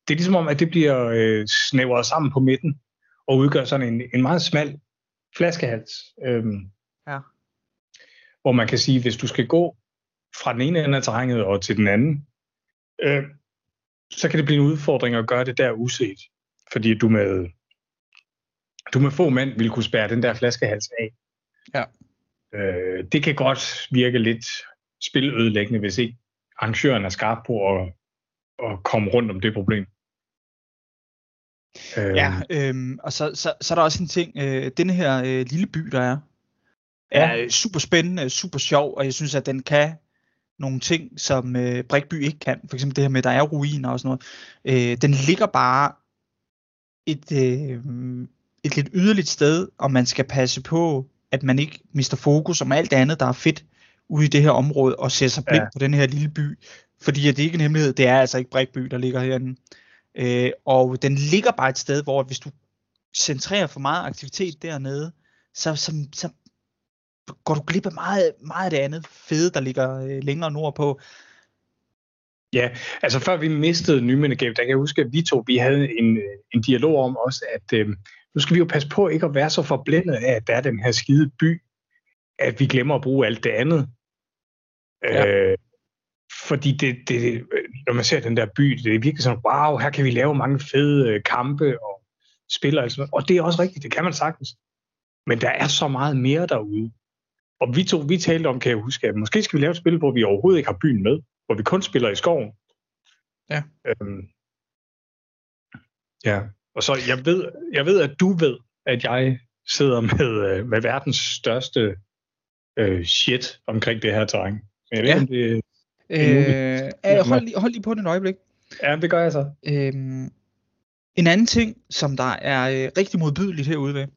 det er ligesom om, at det bliver øh, snævret sammen på midten, og udgør sådan en, en meget smal flaskehals. Øhm, Ja. Hvor man kan sige, hvis du skal gå fra den ene ende af terrænet og til den anden, øh, så kan det blive en udfordring at gøre det der uset. Fordi du med, du med få mænd vil kunne spærre den der flaskehals af. Ja. Øh, det kan godt virke lidt spilødelæggende, hvis ikke arrangøren er skarp på at, at komme rundt om det problem. Øh, Ja, øhm, og så, så, så er der også en ting, øh, den her øh, lille by, der er, Ja. er øh, super spændende, super sjov, og jeg synes, at den kan nogle ting, som øh, Brikby ikke kan. For eksempel det her med, at der er ruiner og sådan noget. Øh, den ligger bare et, øh, et lidt yderligt sted, og man skal passe på, at man ikke mister fokus om alt andet, der er fedt ude i det her område, og ser sig blind Ja. på den her lille by. Fordi at det er ikke en hemmelighed, det er altså ikke Brikby, der ligger herinde. Øh, og den ligger bare et sted, hvor hvis du centrerer for meget aktivitet dernede, så, så, så går du glip af meget, meget af det andet fede, der ligger øh, længere nordpå. Ja, altså før vi mistede Nymindegab, der kan jeg huske, at vi to vi havde en, øh, en dialog om også, at øh, nu skal vi jo passe på ikke at være så forblændet af, at der er den her skide by, at vi glemmer at bruge alt det andet. Ja. Øh, fordi det, det, når man ser den der by, det er virkelig sådan, wow, her kan vi lave mange fede øh, kampe og spiller og sådan noget. Og det er også rigtigt, det kan man sagtens. Men der er så meget mere derude. Og vi to, vi talte om, kan jeg huske, at måske skal vi lave et spil, hvor vi overhovedet ikke har byen med, hvor vi kun spiller i skoven. Ja. Øhm, ja, og så jeg ved, jeg ved, at du ved, at jeg sidder med, øh, med verdens største øh, shit omkring det her terræn. Men jeg ved, Ja. om det, Øh, øh, hold, lige, hold lige på det et øjeblik. ja, det gør jeg så. Øhm, en anden ting, som der er øh, rigtig modbydeligt herude ved,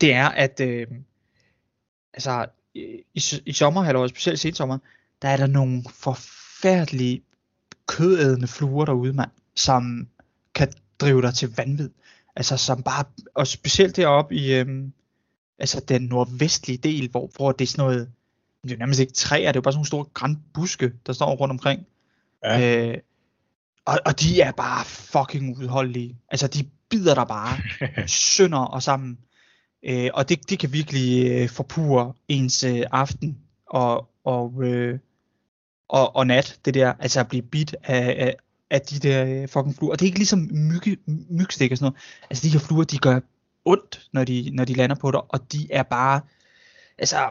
det er, at øh, altså, i, i, sommerhalvåret, specielt sensommer, der er der nogle forfærdelige kødædende fluer derude, mand, som drive dig til vanvid. Altså som bare, og specielt deroppe i øhm, altså den nordvestlige del, hvor, hvor det er sådan noget, det er jo nærmest ikke træer, det er jo bare sådan nogle store grænbuske, der står rundt omkring. Ja. Øh, og, og de er bare fucking udholdelige. Altså de bider dig bare sønder og sammen. Øh, og det, det kan virkelig øh, forpure ens øh, aften og, og, øh, og, og nat, det der, altså at blive bit af, af, af de der øh, fucking fluer. Og det er ikke ligesom mygge, mygstik og sådan noget. Altså de her fluer, de gør ondt, når de, når de lander på dig, og de er bare, altså,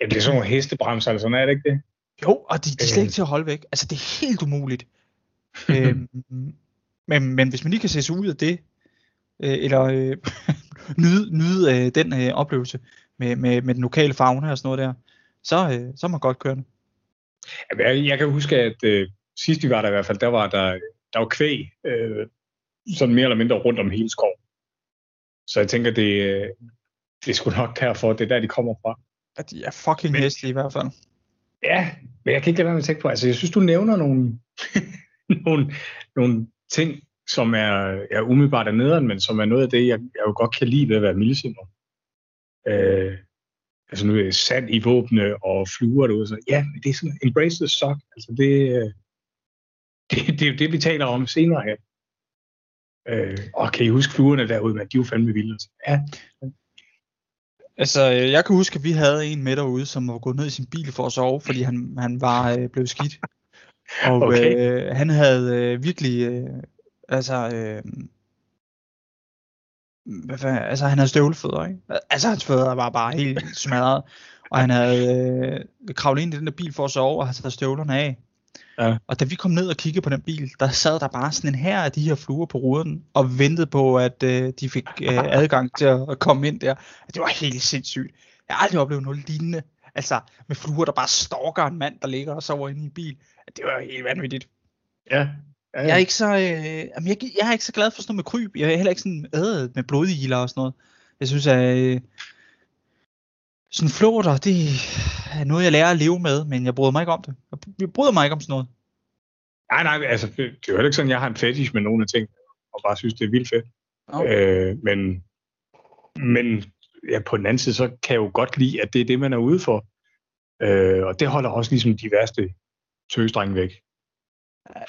Ja, det er sådan nogle hestebremser, eller sådan er det ikke det? jo, og de, de er slet Øh. ikke til at holde væk. Altså det er helt umuligt. øhm, men, men hvis man lige kan se sig ud af det, øh, eller øh, nyde, nyde øh, den øh, oplevelse med, med, med den lokale fauna og sådan noget der, så, øh, så er man godt kørende. Jamen, Jeg, jeg kan huske, at øh, sidst vi var der i hvert fald, der var der, der var kvæg, øh, sådan mere eller mindre rundt om hele skoven. Så jeg tænker, det, øh, det er sgu nok derfor, det er der, de kommer fra. At de er fucking Men- hæslige i hvert fald. Ja, men jeg kan ikke lade være med at tænke på, altså jeg synes, du nævner nogle, nogle, nogle ting, som er, er umiddelbart nederen, men som er noget af det, jeg, jeg jo godt kan lide ved at være mildesimmer. Øh, altså nu er sand i våbne og fluer derude, så ja, men det er sådan, embrace the suck, altså det, øh, det, det er jo det, vi taler om senere her. Øh, og kan I huske fluerne derude, men de jo fandme vilde. Altså. Ja, Altså, øh, jeg kan huske, at vi havde en med derude, som var gået ned i sin bil for at sove, fordi han, han var øh, blevet skidt. Og Okay. øh, han havde øh, virkelig, øh, altså, øh, hvad fanden, altså han havde støvlefødder, ikke? Altså hans fødder var bare helt smadret, og han havde øh, kravlet ind i den der bil for at sove, og havde taget støvlerne af. Ja. Og da vi kom ned og kiggede på den bil, der sad der bare sådan en her af de her fluer på ruden, og ventede på, at øh, de fik øh, adgang til at, komme ind der. Det var helt sindssygt. Jeg har aldrig oplevet noget lignende. Altså, med fluer, der bare stalker en mand, der ligger og sover inde i en bil. Det var helt vanvittigt. ja. ja, Jeg er ikke så, øh, jamen jeg, jeg er ikke så glad for sådan noget med kryb. Jeg er heller ikke sådan øh, med blodiler og sådan noget. Jeg synes, at øh, sådan flåter, det er noget, jeg lærer at leve med, men jeg bryder mig ikke om det. Jeg, bryder mig ikke om sådan noget. Nej, nej, altså, det det er jo heller ikke sådan, jeg har en fetish med nogle af ting, og bare synes, det er vildt fedt. Okay. Øh, men, men ja, på den anden side, så kan jeg jo godt lide, at det er det, man er ude for. Øh, og det holder også ligesom de værste tøsdrenge væk.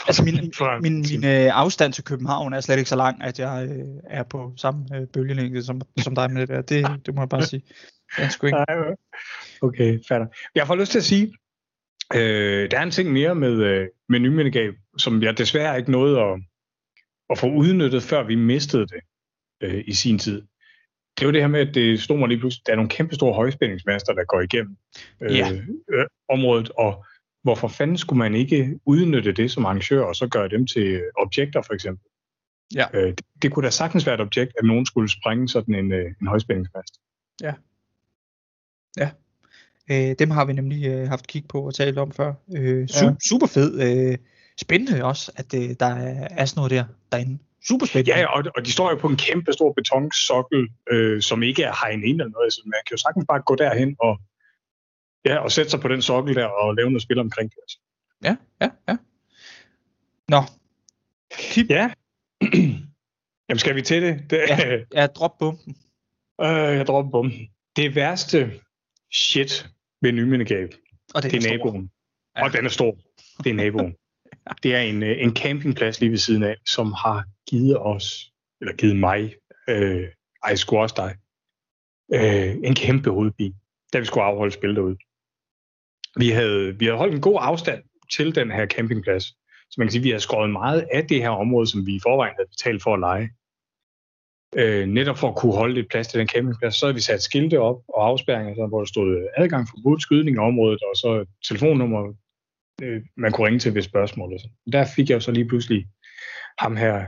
Altså min, min, min øh, afstand til København er slet ikke så lang, at jeg øh, er på samme øh, bølgelængde som, som dig med det der. Det, det må jeg bare sige. Ganske ikke. Okay, fatter. Jeg får lyst til at sige, øh, der er en ting mere med, øh, med nymindegab, som jeg desværre ikke nåede at, at få udnyttet, før vi mistede det øh, i sin tid. Det var det her med, at det stod mig lige pludselig, der er nogle kæmpe store højspændingsmaster, der går igennem øh, yeah. øh, området, og hvorfor fanden skulle man ikke udnytte det som arrangør, og så gøre dem til objekter for eksempel? Ja. Øh, det, det kunne da sagtens være et objekt, at nogen skulle sprænge sådan en, øh, en højspændingsmast. Ja. Ja. Øh, dem har vi nemlig øh, haft kig på og talt om før. Øh, su- ja. Super fed. Øh, spændende også, at øh, der er sådan noget der derinde. Super spændende. Ja, og, og de står jo på en kæmpe stor betonsokkel, øh, som ikke er hegnet ind eller noget, så man kan jo sagtens bare gå derhen og Ja, og sætte sig på den sokkel der og lave noget spil omkring det. Altså. Ja, ja, ja. Nå. Kip. Ja. Jamen skal vi til det? det ja, ja, drop bomben. Øh, jeg dropper bomben. Det værste shit ved Nyminegab, og det, det er naboen. Ja. Og den er stor. Det er naboen. det er en, øh, en campingplads lige ved siden af, som har givet os, eller givet mig, øh, ej, sgu også dig, øh, en kæmpe hovedpine, da vi skulle afholde spil derude vi havde, vi havde holdt en god afstand til den her campingplads. Så man kan sige, at vi har skåret meget af det her område, som vi i forvejen havde betalt for at lege. Øh, netop for at kunne holde lidt plads til den campingplads, så havde vi sat skilte op og afspærringer, så, hvor der stod øh, adgang for forbudt skydning i området, og så telefonnummer, øh, man kunne ringe til ved spørgsmål. Og så. Der fik jeg jo så lige pludselig ham her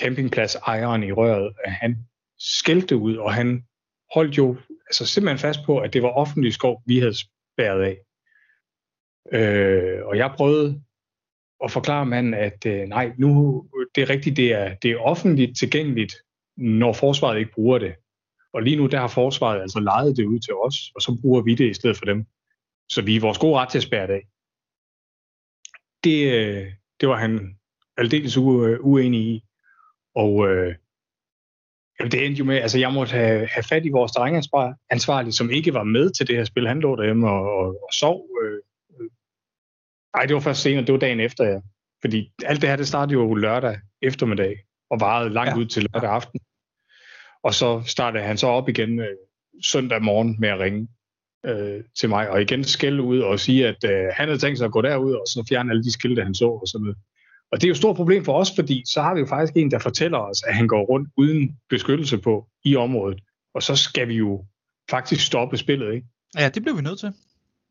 campingplads-ejeren i røret, at han skældte ud, og han holdt jo altså simpelthen fast på, at det var offentlig skov, vi havde spærret af. Øh, og jeg prøvede at forklare manden, at øh, nej, nu det er rigtigt, det er, det er offentligt tilgængeligt, når forsvaret ikke bruger det. Og lige nu, der har forsvaret altså lejet det ud til os, og så bruger vi det i stedet for dem. Så vi er vores gode ret til at spærre det af. Det, øh, det var han aldeles u, uenig i. Og øh, jamen det endte jo med, altså jeg måtte have, have fat i vores drengeansvarlige, som ikke var med til det her spil. Han lå derhjemme og, og, og sov øh, Nej, det var først senere. Det var dagen efter, ja. Fordi alt det her, det startede jo lørdag eftermiddag og varede langt ja. ud til lørdag aften. Og så startede han så op igen øh, søndag morgen med at ringe øh, til mig, og igen skælde ud og sige, at øh, han havde tænkt sig at gå derud, og så fjerne alle de skilte, han så og sådan noget. Og det er jo et stort problem for os, fordi så har vi jo faktisk en, der fortæller os, at han går rundt uden beskyttelse på i området. Og så skal vi jo faktisk stoppe spillet, ikke? Ja, det blev vi nødt til.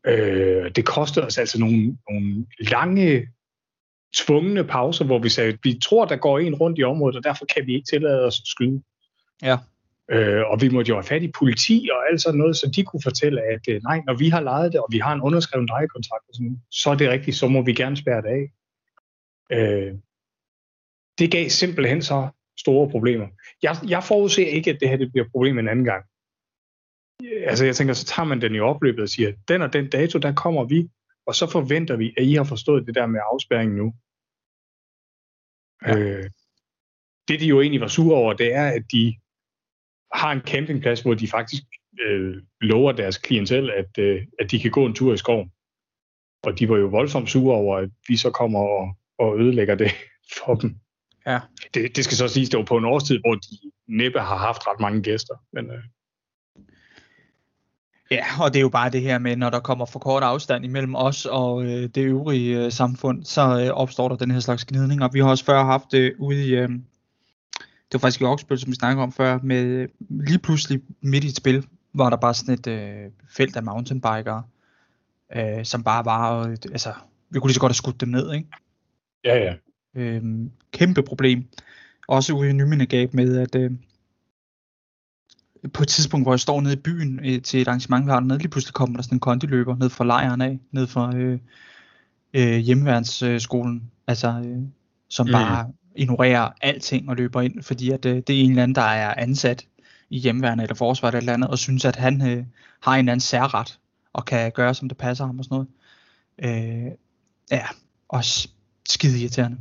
Øh, det kostede os altså nogle, nogle lange, tvungne pauser, hvor vi sagde, at vi tror, der går en rundt i området, og derfor kan vi ikke tillade os at skyde. Ja. Øh, og vi måtte jo have fat i politi og alt sådan noget, så de kunne fortælle, at øh, nej, når vi har lejet det, og vi har en underskrevet lejekontrakt, og sådan, så er det rigtigt, så må vi gerne spærre det af. Øh, det gav simpelthen så store problemer. Jeg, jeg forudser ikke, at det her det bliver et problem en anden gang altså jeg tænker, så tager man den i opløbet og siger, den og den dato, der kommer vi, og så forventer vi, at I har forstået det der med afspæringen nu. Ja. Øh, det de jo egentlig var sure over, det er, at de har en campingplads, hvor de faktisk øh, lover deres klientel, at, øh, at de kan gå en tur i skoven. Og de var jo voldsomt sure over, at vi så kommer og, og ødelægger det for dem. Ja. Det, det skal så siges, det var på en årstid, hvor de næppe har haft ret mange gæster. Men, øh, Ja, og det er jo bare det her med, når der kommer for kort afstand imellem os og øh, det øvrige øh, samfund, så øh, opstår der den her slags gnidning. Og vi har også før haft det ude i, øh, det var faktisk i Oksbøl, som vi snakkede om før, med lige pludselig midt i et spil, var der bare sådan et øh, felt af mountainbikere, øh, som bare var, øh, altså, vi kunne lige så godt have skudt dem ned, ikke? Ja, ja. Øh, kæmpe problem. Også ude i Nyminegab med, at øh, på et tidspunkt, hvor jeg står nede i byen øh, til et arrangement, vi har dernede, lige pludselig kommer der sådan en kondiløber ned fra lejren af, ned fra øh, øh, hjemmeværnsskolen, altså, øh, som mm. bare ignorerer alting og løber ind, fordi at, øh, det er en eller anden, der er ansat i hjemmeværnet eller forsvaret eller andet, og synes, at han øh, har en eller anden særret, og kan gøre, som det passer ham og sådan noget. Øh, ja, også skide irriterende.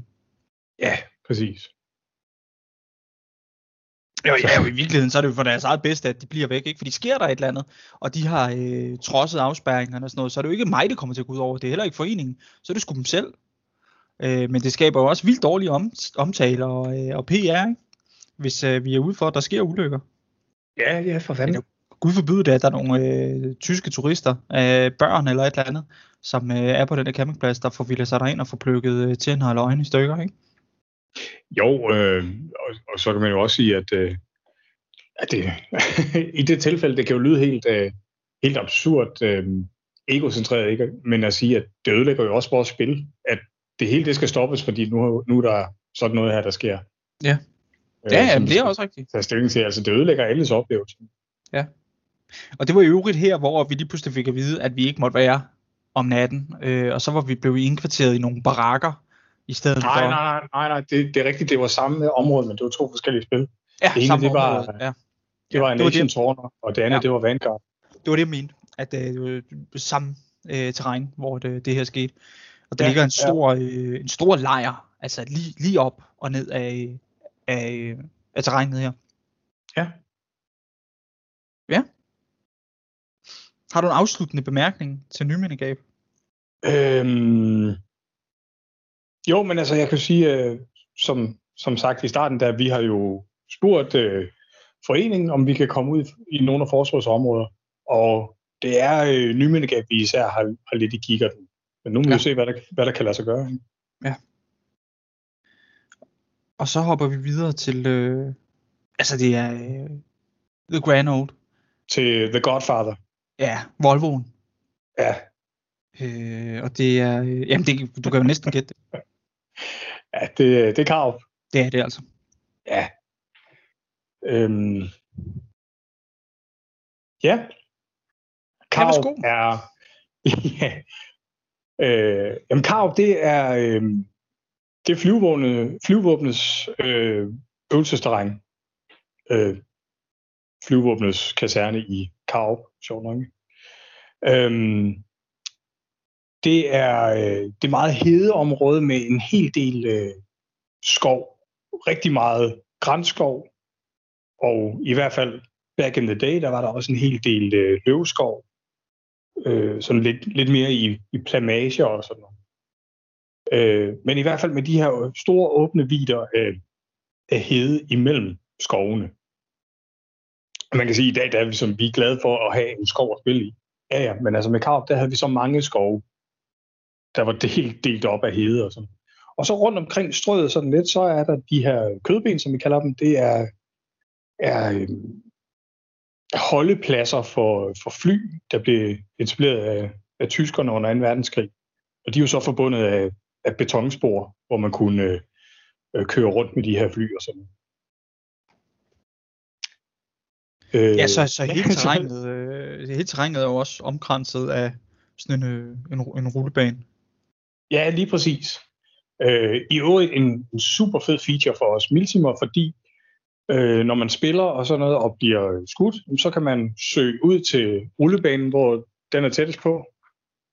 Ja, præcis. Jo, ja, jo, i virkeligheden så er det jo for deres eget bedste, at de bliver væk, ikke? Fordi sker der et eller andet, og de har øh, trodset afspærringerne og sådan noget, så er det jo ikke mig, det kommer til at gå ud over. Det er heller ikke foreningen, så er det sgu dem selv. Øh, men det skaber jo også vildt dårlige om, omtale og, øh, og PR, ikke? hvis øh, vi er ude for, at der sker ulykker. Ja, ja, for fanden. Gud forbyde det, at der er nogle øh, tyske turister, øh, børn eller et eller andet, som øh, er på den der campingplads, der får ville sig derind og får plukket øh, tænder eller øjne i stykker, ikke? Jo, øh, og, og så kan man jo også sige, at, øh, at det, i det tilfælde, det kan jo lyde helt, øh, helt absurd øh, egocentreret, ikke? men at sige, at det ødelægger jo også vores spil, at det hele det skal stoppes, fordi nu, nu er der sådan noget her, der sker. Ja, Øh, ja, ja som men vi det er også rigtigt. tage stilling til. Altså, det ødelægger alles oplevelse. Og det var i øvrigt her, hvor vi lige pludselig fik at vide, at vi ikke måtte være om natten, øh, og så var vi blevet indkvarteret i nogle barakker i stedet Nej, for. nej, nej, nej, det, det er rigtigt, det var samme område, men det var to forskellige spil. Ja, Det ene, samme det var- område, ja. Det var var Nation. Torner, og det andet, Ja. det var Vanguard. Det var det, jeg mente, at øh, det var samme øh, terræn, hvor det, det her skete. Og der Ja, ligger en ja. stor, øh, en stor lejr, altså lige, lige op og ned af, af, af terrænet her. Ja. Ja. Har du en afsluttende bemærkning til nymindegab? Øhm, jo, men altså, jeg kan sige, øh, som, som sagt i starten, der vi har jo spurgt øh, foreningen, om vi kan komme ud i nogle af forsvarsområder, og det er øh, nymindegab, vi især har, har lidt i kikkerten. Men nu må ja. vi Ja. se, hvad der, hvad der kan lade sig gøre. ikke? Og så hopper vi videre til, øh, altså det er øh, The Grand Old. Til The Godfather. Ja, Volvoen. Ja, Øh, og det er, øh, jamen det, du kan jo næsten gætte det. ja det, det er Karup. Det er det altså. Ja. Øhm. Ja. Karup er... ja. Øh, jamen Karup, det er, øh, det er flyvåbne, flyvåbnets øh, øvelsesterræn. Øh, flyvåbnets kaserne i Karup, sjovt nok. Øhm, det er øh, det er meget hede område med en hel del øh, skov. Rigtig meget grænskov. Og i hvert fald back in the day, der var der også en hel del øh, løvskov. Øh, sådan lidt, lidt mere i, i plamager og sådan noget. Øh, men i hvert fald med de her store åbne vider af, af hede imellem skovene. Og man kan sige, at i dag der er vi, som, vi er glade for at have en skov at spille i. Ja, ja, men altså med Karup, der havde vi så mange skove, der var helt delt op af hede og sådan. Og så rundt omkring strøet sådan lidt, så er der de her kødben, som vi kalder dem. Det er, er øh, holdepladser for, for fly, der blev etableret af, af tyskerne under 2. verdenskrig. Og de er jo så forbundet af, af betonspor, hvor man kunne øh, køre rundt med de her fly og sådan. Øh, Ja, så, så hele terrænet, øh, hele terrænet er jo også omkranset af sådan en, øh, en, en rullebane. Ja, lige præcis. Øh, I øvrigt en, en super fed feature for os militimer, fordi øh, når man spiller og sådan noget og bliver skudt, så kan man søge ud til rullebanen, hvor den er tættest på,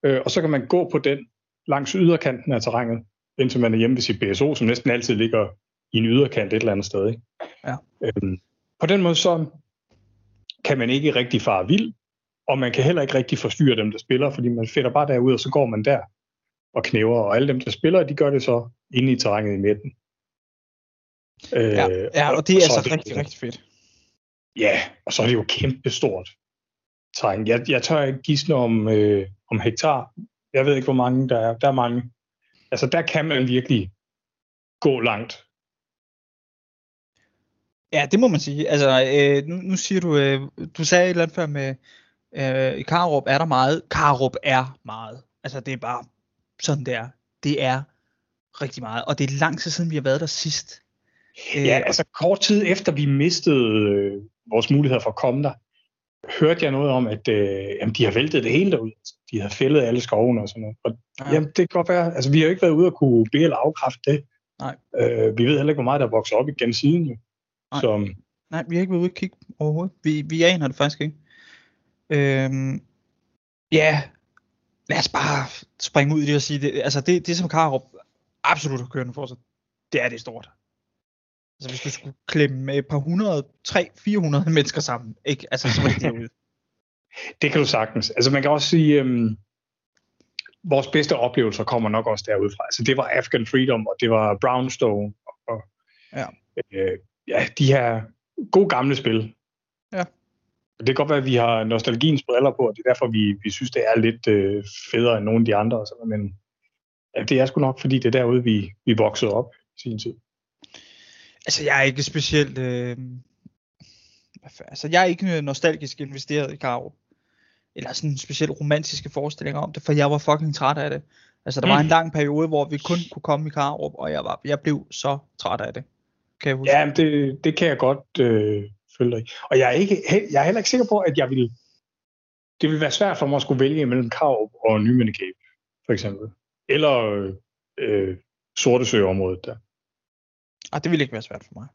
øh, og så kan man gå på den langs yderkanten af terrænet, indtil man er hjemme ved sit BSO, som næsten altid ligger i en yderkant et eller andet sted. Ikke? Ja. Øhm, på den måde så kan man ikke rigtig fare vild, og man kan heller ikke rigtig forstyrre dem, der spiller, fordi man finder bare derud, og så går man der og knæver, og alle dem, der spiller, de gør det så inde i terrænet i midten. Øh, Ja, ja og det er så altså rigtig, rigtig fedt. Ja, og så er det jo kæmpe stort terræn. Jeg, jeg tør ikke gisne om, øh, om hektar. Jeg ved ikke, hvor mange der er. Der er mange. Altså, der kan man virkelig gå langt. Ja, det må man sige. Altså, øh, nu, nu siger du, øh, du sagde et eller andet før med, øh, i Karup er der meget. Karup er meget. Altså, det er bare sådan det er. Det er rigtig meget. Og det er lang tid siden, vi har været der sidst. Øh, Ja, altså kort tid efter vi mistede øh, vores muligheder for at komme der, hørte jeg noget om, at øh, jamen, de har væltet det hele derude. De har fældet alle skovene og sådan noget. Og, Ja. ja. Jamen, det kan godt være. Altså, vi har jo ikke været ude og kunne be- eller afkræfte det. Nej. Øh, vi ved heller ikke, hvor meget der er vokset op igen siden. Jo. Nej. Så, Nej, vi har ikke været ude og kigge overhovedet. Vi, vi aner det faktisk ikke. Øhm, ja, lad os bare springe ud i det og sige, det, altså det, det som Karup absolut har kørende for sig, det er det stort. Altså hvis du skulle klemme et par hundrede, tre, 400 mennesker sammen, ikke? Altså så var det derude. Det kan du sagtens. Altså man kan også sige, øhm, vores bedste oplevelser kommer nok også derudfra. Altså det var Afghan Freedom, og det var Brownstone, og Ja. øh, ja, de her gode gamle spil. Ja. Det kan godt være, at vi har nostalgiens briller på, og det er derfor, vi, vi synes, det er lidt øh, federe end nogle af de andre. og Sådan, men ja, det er sgu nok, fordi det er derude, vi, vi voksede op i sin tid. Altså jeg er ikke specielt, øh... altså jeg er ikke nostalgisk investeret i Karup. Eller sådan specielt romantiske forestillinger om det, for jeg var fucking træt af det. Altså der var Mm. en lang periode, hvor vi kun kunne komme i Karup, og jeg, var, jeg blev så træt af det. Kan jeg huske. Ja, men det, det kan jeg godt øh, følge dig i. Og jeg er, ikke, jeg er heller ikke sikker på, at jeg vil... Det vil være svært for mig at skulle vælge mellem Karup og Nyminde Cape, for eksempel. Eller øh, øh, Sortesø-området der. Ah, det ville ikke være svært for mig.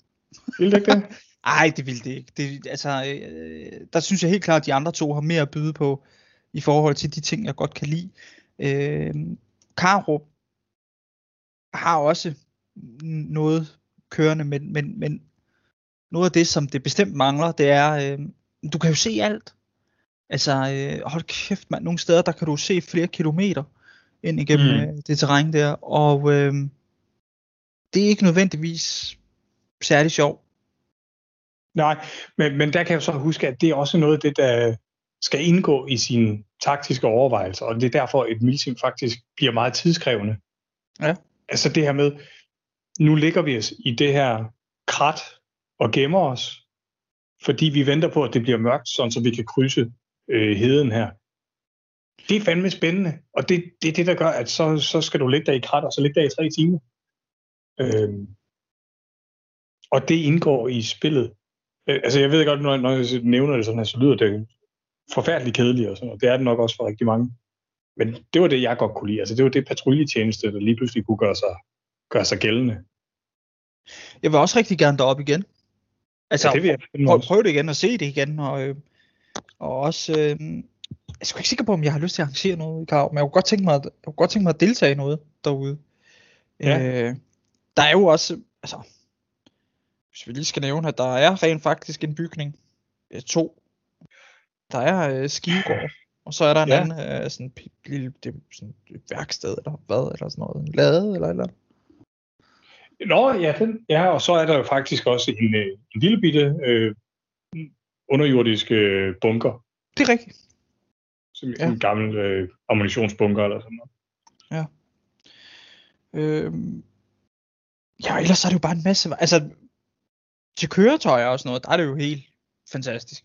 Vil det ikke det? Ej, det ville det ikke. Det, altså, øh, der synes jeg helt klart, at de andre to har mere at byde på, i forhold til de ting, jeg godt kan lide. Øh, Karup har også noget kørende, men, men, men noget af det, som det bestemt mangler, det er, øh, du kan jo se alt. Altså, øh, hold kæft mand, nogle steder, der kan du se flere kilometer ind igennem mm. øh, det terræn der, og øh, det er ikke nødvendigvis særlig sjovt. Nej, men, men der kan jeg så huske, at det er også noget af det, der skal indgå i sine taktiske overvejelser, og det er derfor, at et meeting faktisk bliver meget tidskrævende. Ja. Altså det her med, nu ligger vi os i det her krat og gemmer os, fordi vi venter på, at det bliver mørkt, sådan så vi kan krydse øh, heden her. Det er fandme spændende, og det, det er det, der gør, at så, så skal du ligge der i krat, og så ligge der i tre timer. Øhm, og det indgår i spillet. Øh, altså jeg ved godt, når, når jeg nævner det sådan her, så lyder det forfærdeligt kedeligt, og, sådan, og det er det nok også for rigtig mange. Men det var det, jeg godt kunne lide. Altså det var det patruljetjeneste, der lige pludselig kunne gøre sig, gøre sig gældende. Jeg vil også rigtig gerne derop igen. Altså, ja, det vil jeg prøv, prøv det igen og se det igen. Og, øh, og også, øh, jeg er ikke sikker på, om jeg har lyst til at arrangere noget i Karup, men jeg kunne godt tænke mig, at, jeg kunne godt tænke mig at deltage i noget derude. Ja. Øh, der er jo også, altså, hvis vi lige skal nævne, at der er rent faktisk en bygning, øh, to. Der er øh, Skivegård, og så er der en Ja. ja. anden, øh, sådan, lille, det, sådan et værksted, eller hvad, eller sådan noget, en lade, eller eller. Nå, ja, den, ja, og så er der jo faktisk også en, øh, en lille bitte øh, underjordisk øh, bunker, Det er rigtigt. som Ja. en gammel øh, ammunitionsbunker eller sådan noget. Øhm, ja, ellers er det jo bare en masse, altså til køretøjer og sådan noget, der er det jo helt fantastisk.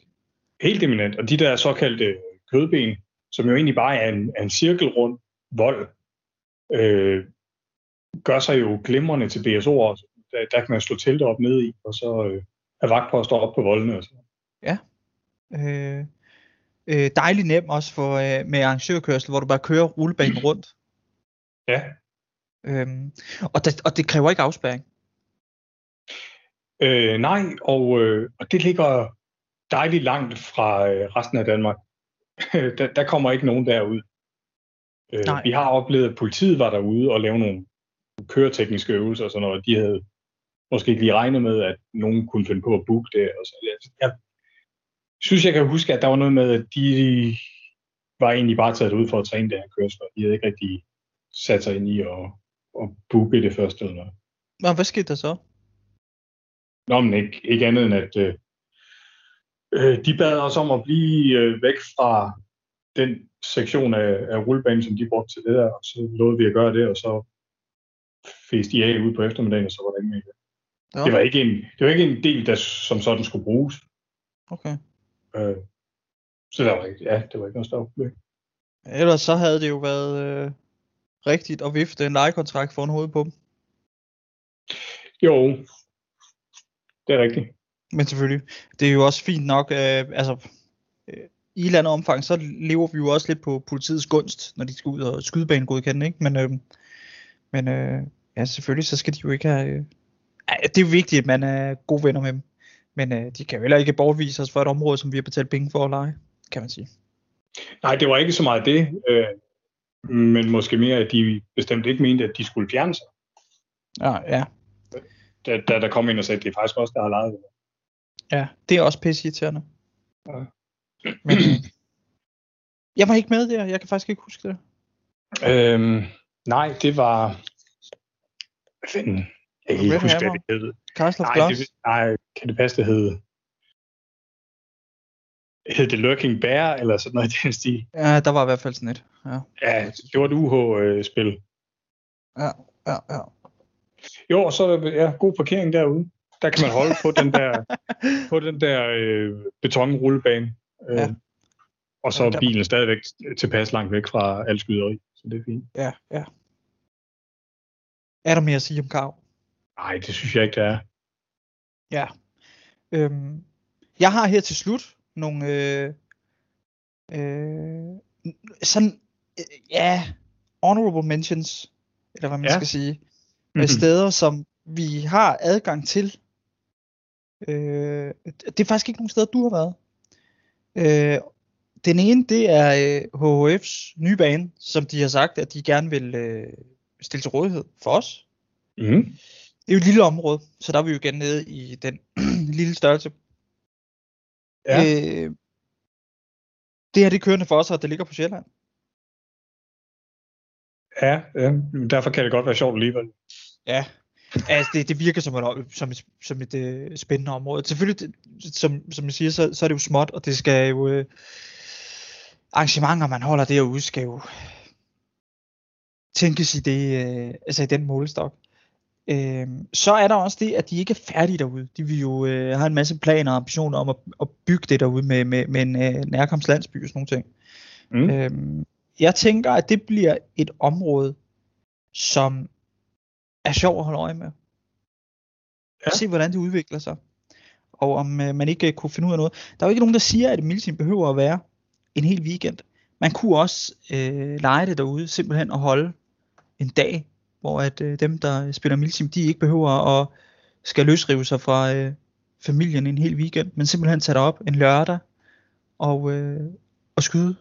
Helt eminent. Og de der såkaldte kødben, som jo egentlig bare er en, er en cirkelrund vold, øh, gør sig jo glimrende til BSO også. Der, der kan man slå teltet op ned i, og så øh, er vagtposter op på voldene. Og sådan. noget. Øh, øh, dejligt nem også for, øh, med arrangørkørsel, hvor du bare kører rullebanen rundt. Ja, Øhm, og, det, og det kræver ikke afspærring. øh, nej, og, øh, og det ligger dejligt langt fra øh, resten af Danmark. der, der kommer ikke nogen derud. Øh, Nej. vi har oplevet, at politiet var derude og lave nogle køretekniske øvelser og sådan noget. De havde måske ikke lige regnet med, at nogen kunne finde på at booke det. Og så. Jeg synes, jeg kan huske, at der var noget med, at de var egentlig bare taget ud for at træne det her kørsel. De havde ikke rigtig sat sig ind i at, at booke det første eller noget. Nå, hvad skete der så? Nå, men ikke, ikke andet end, at øh, øh, de bad os om at blive øh, væk fra den sektion af, af rullebanen, som de brugte til det der, og så lovede vi at gøre det, og så fæste de af ude på eftermiddagen, og så var der ikke mere. Nå, Det var ikke en, det var ikke en del, der som sådan skulle bruges. okay. Øh, så der var ikke, ja, det var ikke noget stort problem. Ellers så havde det jo været øh, rigtigt at vifte en lejekontrakt for en hoved på dem. Jo, det er rigtigt. Men selvfølgelig, det er jo også fint nok, øh, altså øh, i et eller andet omfang, så lever vi jo også lidt på politiets gunst, når de skal ud og skydebanen godkende, ikke? Men, øh, men øh, ja, selvfølgelig, så skal de jo ikke have... Øh, det er jo vigtigt, at man er gode venner med dem. Men øh, de kan jo heller ikke bortvise os for et område, som vi har betalt penge for at lege, kan man sige. Nej, det var ikke så meget det, øh, men måske mere, at de bestemt ikke mente, at de skulle fjerne sig. Ja, ja. da, da der kom ind og sagde, at det er faktisk også, der har lejet det. Ja, det er også pisse irriterende. Ja. Men, øh, jeg var ikke med der, jeg kan faktisk ikke huske det. Øhm, nej, det var... Hvad fanden? Jeg kan ikke Red huske, hvad Hammer? det hed. Castle of Nej, Glass. det, nej, kan det passe, det hed... Hed det Lurking Bear, eller sådan noget i den stil? Ja, der var i hvert fald sådan et. Ja, Ja, det var et UH-spil. ja, ja. ja. Jo, og så er der ja, god parkering derude. Der kan man holde på den der, på den der øh, betonrullebane. Øh, Ja. Og så er der- bilen stadigvæk tilpas langt væk fra al skyderi. Så det er fint. ja, ja. Er der mere at sige om Kav? Nej, det synes jeg ikke, det er. Ja. Øhm, jeg har her til slut nogle øh, øh, sådan øh, ja honorable mentions eller hvad man Ja. skal sige Mhm. med steder som vi har adgang til. Øh, det er faktisk ikke nogen steder du har været. Øh, den ene det er øh, HHF's nye bane, som de har sagt at de gerne vil øh, stille til rådighed for os. Mm. Det er jo et lille område, så der er vi jo igen nede i den lille størrelse. Ja. Øh, det her det er kørende for os, at det ligger på Sjælland. Ja, ja, derfor kan det godt være sjovt alligevel. Ja, altså det, det virker som et, som et, som et uh, spændende område. Selvfølgelig, det, som, som jeg siger, så, så er det jo småt, og det skal jo... Uh, arrangementer, man holder derude, skal jo tænkes i, det, uh, altså i den målestok. Uh, så er der også det, at de ikke er færdige derude. De vil jo uh, have en masse planer og ambitioner om at, at bygge det derude med, med, med en uh, nærkomstlandsby og sådan nogle ting. Mm. Øhm, jeg tænker, at det bliver et område, som er sjov at holde øje med. Ja. Ja. Se, hvordan det udvikler sig. Og om øh, man ikke øh, kunne finde ud af noget. Der er jo ikke nogen, der siger, at Milsim behøver at være en hel weekend. Man kunne også øh, lege det derude, simpelthen at holde en dag, hvor at øh, dem, der spiller Milsim, de ikke behøver at skal løsrive sig fra øh, familien en hel weekend, men simpelthen tage op en lørdag og, øh, og skyde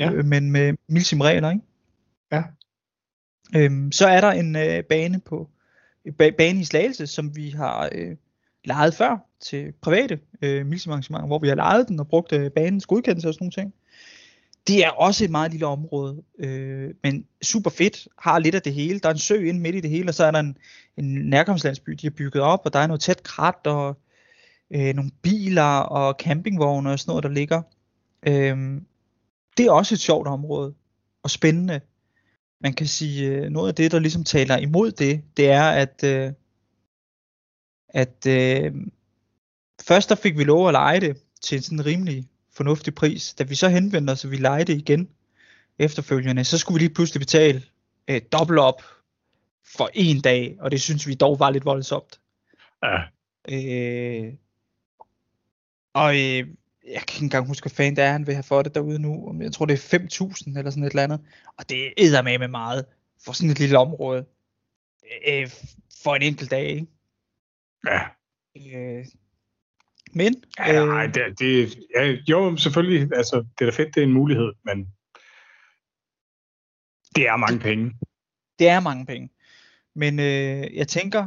Ja. øh, men med milsim regler, ikke? Ja. Øhm, så er der en øh, bane på ba- bane i Slagelse, som vi har øh, lejet før til private øh, milsim arrangementer, hvor vi har lejet den og brugt øh, banens godkendelse og sådan nogle ting. Det er også et meget lille område, øh, men super fedt, har lidt af det hele. Der er en sø inde midt i det hele, og så er der en, en nærkomstlandsby, de har bygget op, og der er noget tæt krat og øh, nogle biler og campingvogne og sådan noget, der ligger. Øh, det er også et sjovt område og spændende. Man kan sige, øh, noget af det, der ligesom taler imod det, det er, at, øh, at øh, først der fik vi lov at lege det til en sådan rimelig fornuftig pris. Da vi så henvendte os, og vi lejede det igen efterfølgende, så skulle vi lige pludselig betale øh, dobbelt op for en dag, og det synes vi dog var lidt voldsomt. Ja. Øh, og øh, jeg kan ikke engang huske, hvad fanden det er, han vil have for det derude nu. Jeg tror, det er 5.000 eller sådan et eller andet. Og det er med med meget for sådan et lille område. Øh, for en enkelt dag, ikke? Ja. Øh, men, Ja, nej, det, det, ja, jo, selvfølgelig, altså, det er da fedt, det er en mulighed, men det er mange penge. det er mange penge. Men øh, jeg tænker,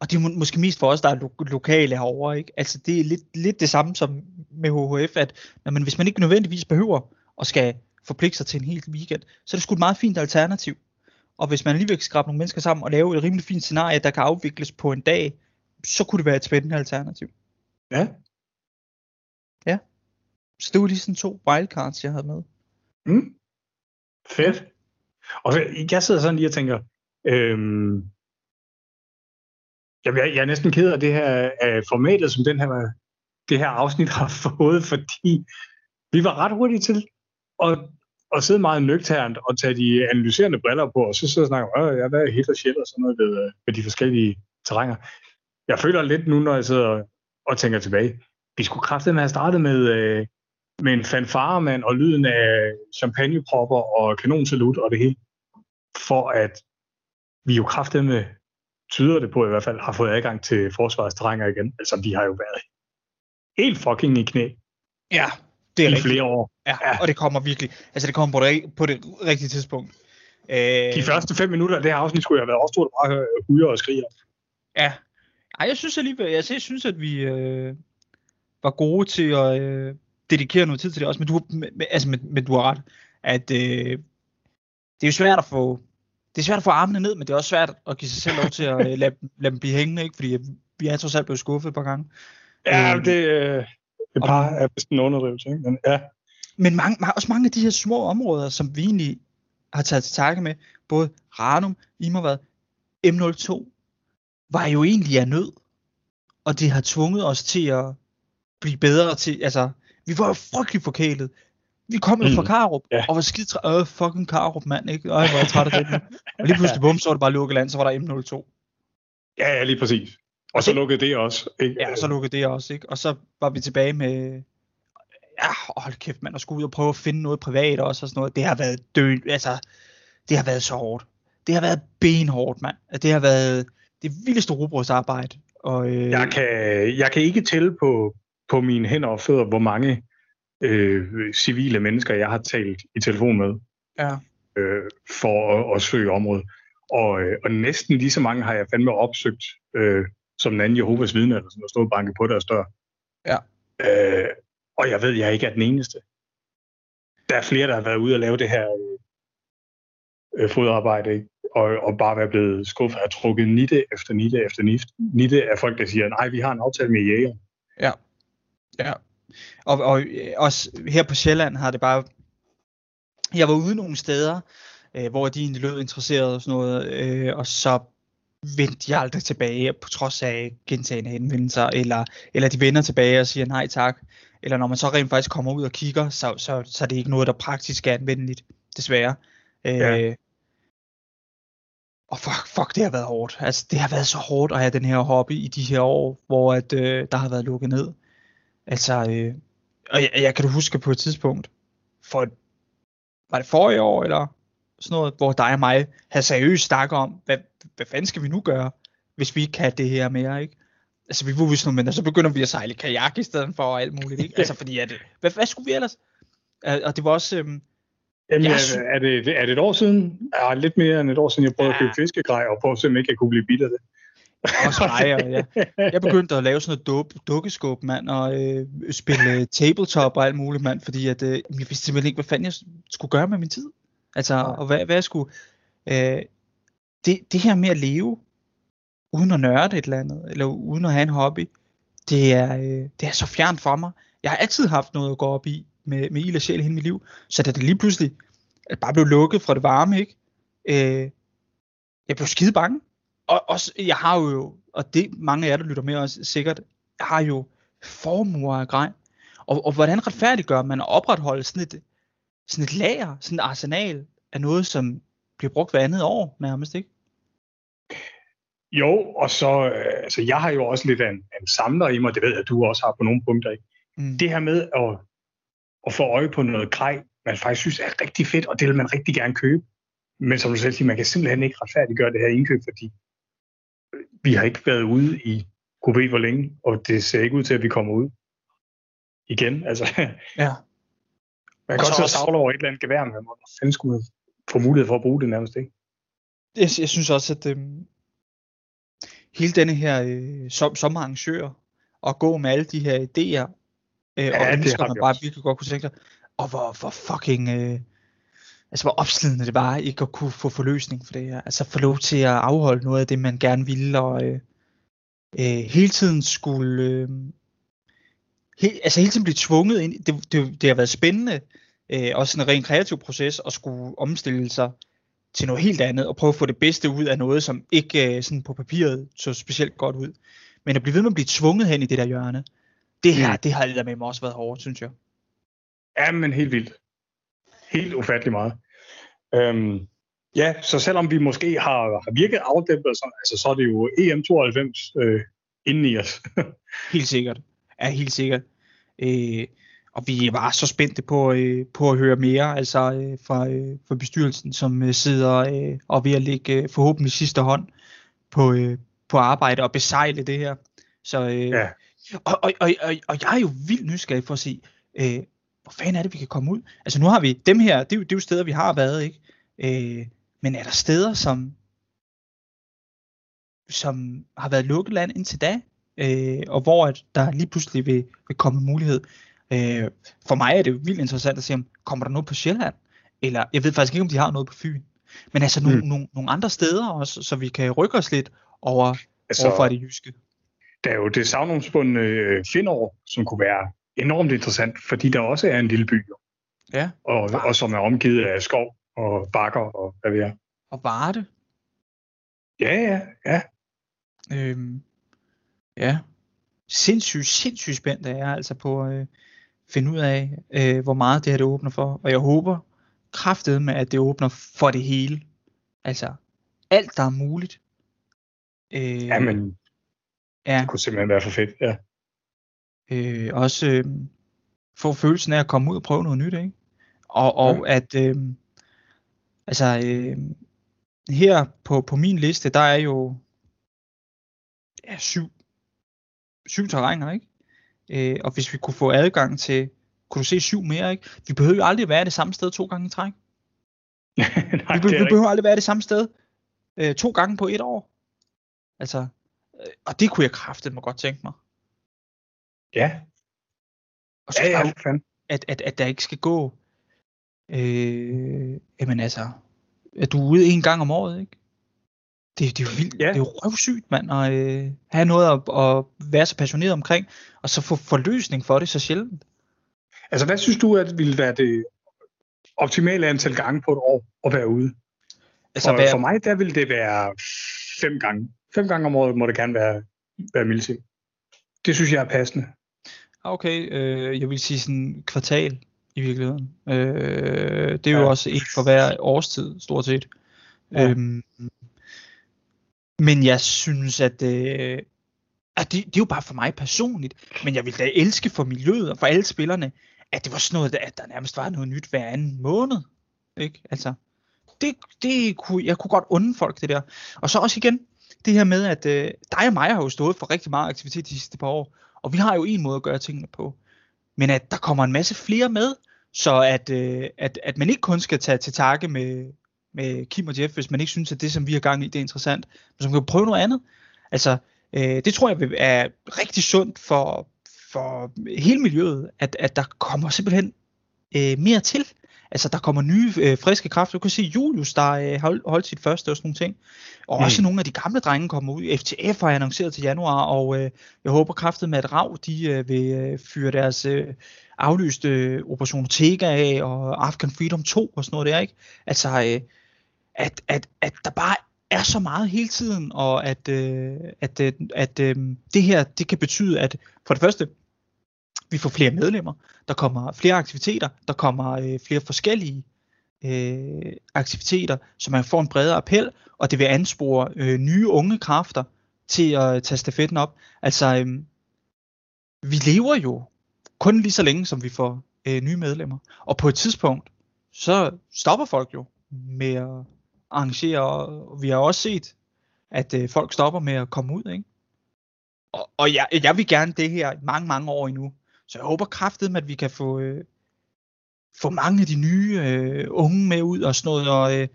og det er må, måske mest for os, der er lo- lokale herovre, ikke? Altså det er lidt, lidt det samme som med HHF, at når man, hvis man ikke nødvendigvis behøver at skal forpligte sig til en hel weekend, så er det sgu et meget fint alternativ. Og hvis man alligevel kan skrabe nogle mennesker sammen og lave et rimelig fint scenarie, der kan afvikles på en dag, så kunne det være et spændende alternativ. Ja. Så det var lige sådan to wildcards, jeg havde med. Mm. Fedt. Og så, jeg sidder sådan lige og tænker, øhm, jeg, jeg, jeg er næsten ked af det her af formatet, som den her, det her afsnit har fået, fordi vi var ret hurtige til at, at sidde meget nøgternt og tage de analyserende briller på, og så sidde og snakke om, øh, ja, hvad er hit og shit og sådan noget ved, øh, ved de forskellige terrænger. Jeg føler lidt nu, når jeg sidder og tænker tilbage, vi skulle kraftedeme have startet med, øh, med en fanfaremand og lyden af champagnepropper og kanonsalut og det hele, for at vi jo kraftedeme tyder det på i hvert fald, har fået adgang til forsvarets terrænger igen. Altså, de har jo været helt fucking i knæ Ja, det er i rigtigt. flere år. Ja, Ja. og det kommer virkelig, altså det kommer på det, på det rigtige tidspunkt. Øh, De første fem minutter af det her afsnit skulle jeg have været der bare hujer og skriger. Ja, Ej, jeg synes alligevel, jeg, jeg synes, at vi øh, var gode til at øh, dedikere noget tid til det også, men du, med, altså, men, men du har ret, at øh, det er jo svært at få, det er svært at få armene ned, men det er også svært at give sig selv lov til at øh, lade, lade dem blive hængende, ikke? fordi vi er trods alt blevet skuffet et par gange. Ja, øh, det, øh, det bare er vist en underdrivelse, ikke? Men, ja. Men mange, også mange af de her små områder, som vi egentlig har taget til takke med, både Ranum, Imervad, M02, var jo egentlig af nød. Og det har tvunget os til at blive bedre til, altså, vi var frygtelig forkælet. Vi kom jo mm. fra Karup, ja. og var skidt træt. Øh, fucking Karup, mand, ikke? Øj, hvor jeg træt af det. og lige pludselig, bum, så var det bare lukket land, så var der M02. Ja, ja, lige præcis. Og så lukkede det også. Ikke? Ja, så lukkede det også, ikke? Og så var vi tilbage med, ja, hold kæft mand, at skulle ud og prøve at finde noget privat også og sådan noget. Det har været død, altså, det har været så hårdt. Det har været benhårdt, mand. Det har været det vildeste robrødsarbejde. Og, øh... jeg, kan, jeg kan ikke tælle på, på mine hænder og fødder, hvor mange øh, civile mennesker, jeg har talt i telefon med, ja. øh, for at, at søge området. Og, øh, og næsten lige så mange har jeg fandme opsøgt, øh, som en anden Jehovas vidne, eller sådan noget, stået banke på deres dør. Ja. Øh, og jeg ved, jeg ikke er den eneste. Der er flere, der har været ude og lave det her øh, fodarbejde, og, og bare være blevet skuffet, har trukket nitte efter nitte efter nitte, nitte af folk, der siger, nej, vi har en aftale med jæger. Ja, ja. Og, og også her på Sjælland har det bare, jeg var ude nogle steder, øh, hvor de egentlig lød interesseret og sådan noget, øh, og så vendte de aldrig tilbage, på trods af gentagende henvendelser, eller, eller de vender tilbage og siger nej tak, eller når man så rent faktisk kommer ud og kigger, så, så, så er det ikke noget, der praktisk er anvendeligt, desværre. Ja. Øh, og fuck, fuck, det har været hårdt. Altså, det har været så hårdt at have den her hobby i de her år, hvor at, øh, der har været lukket ned. Altså, øh, og jeg, jeg kan du huske på et tidspunkt, for var det forrige år, eller sådan noget, hvor dig og mig havde seriøst snakket om, hvad, hvad fanden skal vi nu gøre, hvis vi ikke kan det her mere, ikke? Altså, vi var vist men så begynder vi at sejle kajak i stedet for og alt muligt, ikke? Altså, fordi at, hvad, hvad skulle vi ellers? Og det var også, øhm, Jamen, er, er, det, er det et år siden? Ja, lidt mere end et år siden, jeg prøvede ja. at købe fiskegrej, og prøve at se, om ikke jeg kunne blive bidt af det. Også mig, og ja. Jeg begyndte at lave sådan noget duk, dukkeskåb, mand, og øh, spille tabletop og alt muligt, mand, fordi at, øh, jeg vidste simpelthen ikke, hvad fanden jeg skulle gøre med min tid. Altså, og hvad, hvad jeg skulle... Øh, det, det her med at leve, uden at nørde et eller andet, eller uden at have en hobby, det er, øh, det er så fjernt for mig. Jeg har altid haft noget at gå op i med, med ild og sjæl i hele mit liv, så da det lige pludselig bare blev lukket fra det varme, ikke? Øh, jeg blev skide bange. Og også, jeg har jo, og det mange af jer, der lytter med også sikkert, jeg har jo formuer af grej. Og, og hvordan retfærdiggør man at opretholde sådan et, sådan et lager, sådan et arsenal af noget, som bliver brugt hver andet år nærmest, ikke? Jo, og så, øh, altså jeg har jo også lidt af en, en samler i mig, det ved jeg, at du også har på nogle punkter. Ikke? Mm. Det her med at, at få øje på noget grej, man faktisk synes er rigtig fedt, og det vil man rigtig gerne købe. Men som du selv siger, man kan simpelthen ikke retfærdiggøre det her indkøb, fordi vi har ikke været ude i kunne ved hvor længe, og det ser ikke ud til, at vi kommer ud igen. Altså, ja. Man kan godt savle over et eller andet gevær, men man fanden skulle få mulighed for at bruge det nærmest, ikke? Jeg, jeg synes også, at øh, hele denne her øh, som, som arrangør, og gå med alle de her idéer, øh, ja, og ønsker, man bare virkelig godt kunne tænke sig, og hvor, hvor fucking, øh, altså hvor opslidende det var, ikke at kunne få forløsning for det her, altså få lov til at afholde noget af det, man gerne ville, og øh, øh, hele tiden skulle, øh, he, altså hele tiden blive tvunget ind, det, det, det har været spændende, øh, også en ren kreativ proces, at skulle omstille sig til noget helt andet, og prøve at få det bedste ud af noget, som ikke øh, sådan på papiret så specielt godt ud. Men at blive ved med at blive tvunget hen i det der hjørne, det her, mm. det har med mig også været hårdt, synes jeg. Ja, men helt vildt. Helt ufattelig meget. Øhm, ja, så selvom vi måske har, har virket afdæmpet, så, altså, så er det jo EM92 øh, inden i os. helt sikkert. Ja, helt sikkert. Øh, og vi var så spændte på, øh, på at høre mere altså øh, fra, øh, fra bestyrelsen, som øh, sidder øh, og ved at lægge øh, forhåbentlig sidste hånd på, øh, på arbejde og besejle det her. Så, øh, ja. og, og, og, og, og jeg er jo vildt nysgerrig for at se, øh, hvor fanden er det, vi kan komme ud? Altså nu har vi dem her, det er jo, det er jo steder, vi har været, ikke? Øh, men er der steder, som som har været lukket land indtil da, øh, og hvor at der lige pludselig vil, vil komme mulighed. Øh, for mig er det jo vildt interessant at se, om kommer der noget på Sjælland, eller jeg ved faktisk ikke, om de har noget på Fyn. Men altså nogle, mm. nogle, nogle andre steder også, så vi kan rykke os lidt over, altså, over fra det jyske. Der er jo det savnomsbundne øh, Finår, som kunne være enormt interessant, fordi der også er en lille by. Ja. Og, og som er omgivet af skov og bakker og hvad vi er. Og Varde. Ja, ja, ja. Øhm, ja. Sindssygt, sindssygt spændt er jeg altså på at øh, finde ud af, øh, hvor meget det her det åbner for. Og jeg håber kraftet med, at det åbner for det hele. Altså, alt der er muligt. Øh, Jamen, ja. det kunne simpelthen være for fedt, ja. Øh, også øh, få følelsen af at komme ud og prøve noget nyt, ikke? Og, og ja. at, øh, altså, øh, her på, på min liste, der er jo ja, syv, syv terrænger, ikke? Øh, og hvis vi kunne få adgang til, kunne du se syv mere, ikke? Vi behøver jo aldrig være det samme sted to gange i træk. Nej, vi, be- vi behøver aldrig være det samme sted øh, to gange på et år. Altså, øh, og det kunne jeg kraftigt mig godt tænke mig. Ja. Og så ja, ja, at, at, at der ikke skal gå, øh, jamen altså, at du er ude en gang om året, ikke? Det, det er jo vildt, ja. det er jo røvsygt, mand, at øh, have noget at, at være så passioneret omkring, og så få forløsning for det så sjældent. Altså, hvad synes du, at ville være det optimale antal gange på et år at være ude? Altså, for, hvad... for mig, der vil det være fem gange. Fem gange om året må det gerne være, være milsim. Det synes jeg er passende. Okay, øh, jeg vil sige sådan kvartal i virkeligheden. Øh, det er ja. jo også et for hver årstid, stort set. Ja. Øhm, men jeg synes, at, øh, at det, det er jo bare for mig personligt, men jeg vil da elske for miljøet og for alle spillerne, at det var sådan noget, at der nærmest var noget nyt hver anden måned. Ikke? Altså, det, det kunne, jeg kunne godt unde folk det der. Og så også igen, det her med, at øh, dig og mig har jo stået for rigtig meget aktivitet de sidste par år, og vi har jo en måde at gøre tingene på. Men at der kommer en masse flere med, så at, øh, at, at man ikke kun skal tage til takke med, med Kim og Jeff, hvis man ikke synes, at det, som vi har gang i, det er interessant, men som kan prøve noget andet. Altså, øh, det tror jeg er rigtig sundt for, for hele miljøet, at, at der kommer simpelthen øh, mere til. Altså, der kommer nye, øh, friske kræfter. Du kan se Julius, der øh, hold, holdt sit første og sådan nogle ting. Og mm. også nogle af de gamle drenge kommer ud. FTF har annonceret til januar, og øh, jeg håber kraftet med, at Rav de, øh, vil øh, fyre deres øh, aflyste øh, Operation Tega af, og Afghan Freedom 2 og sådan noget der, ikke? Altså, øh, at, at, at der bare er så meget hele tiden, og at, øh, at, øh, at øh, det her, det kan betyde, at for det første, vi får flere medlemmer, der kommer flere aktiviteter, der kommer øh, flere forskellige øh, aktiviteter, så man får en bredere appel, og det vil anspore øh, nye unge kræfter til at tage stafetten op. Altså, øh, vi lever jo kun lige så længe, som vi får øh, nye medlemmer. Og på et tidspunkt, så stopper folk jo med at arrangere, og vi har også set, at øh, folk stopper med at komme ud, ikke? Og, og jeg, jeg vil gerne det her mange, mange år endnu. Så jeg håber kraftigt, at vi kan få, øh, få mange af de nye øh, unge med ud og sådan noget. Og, øh,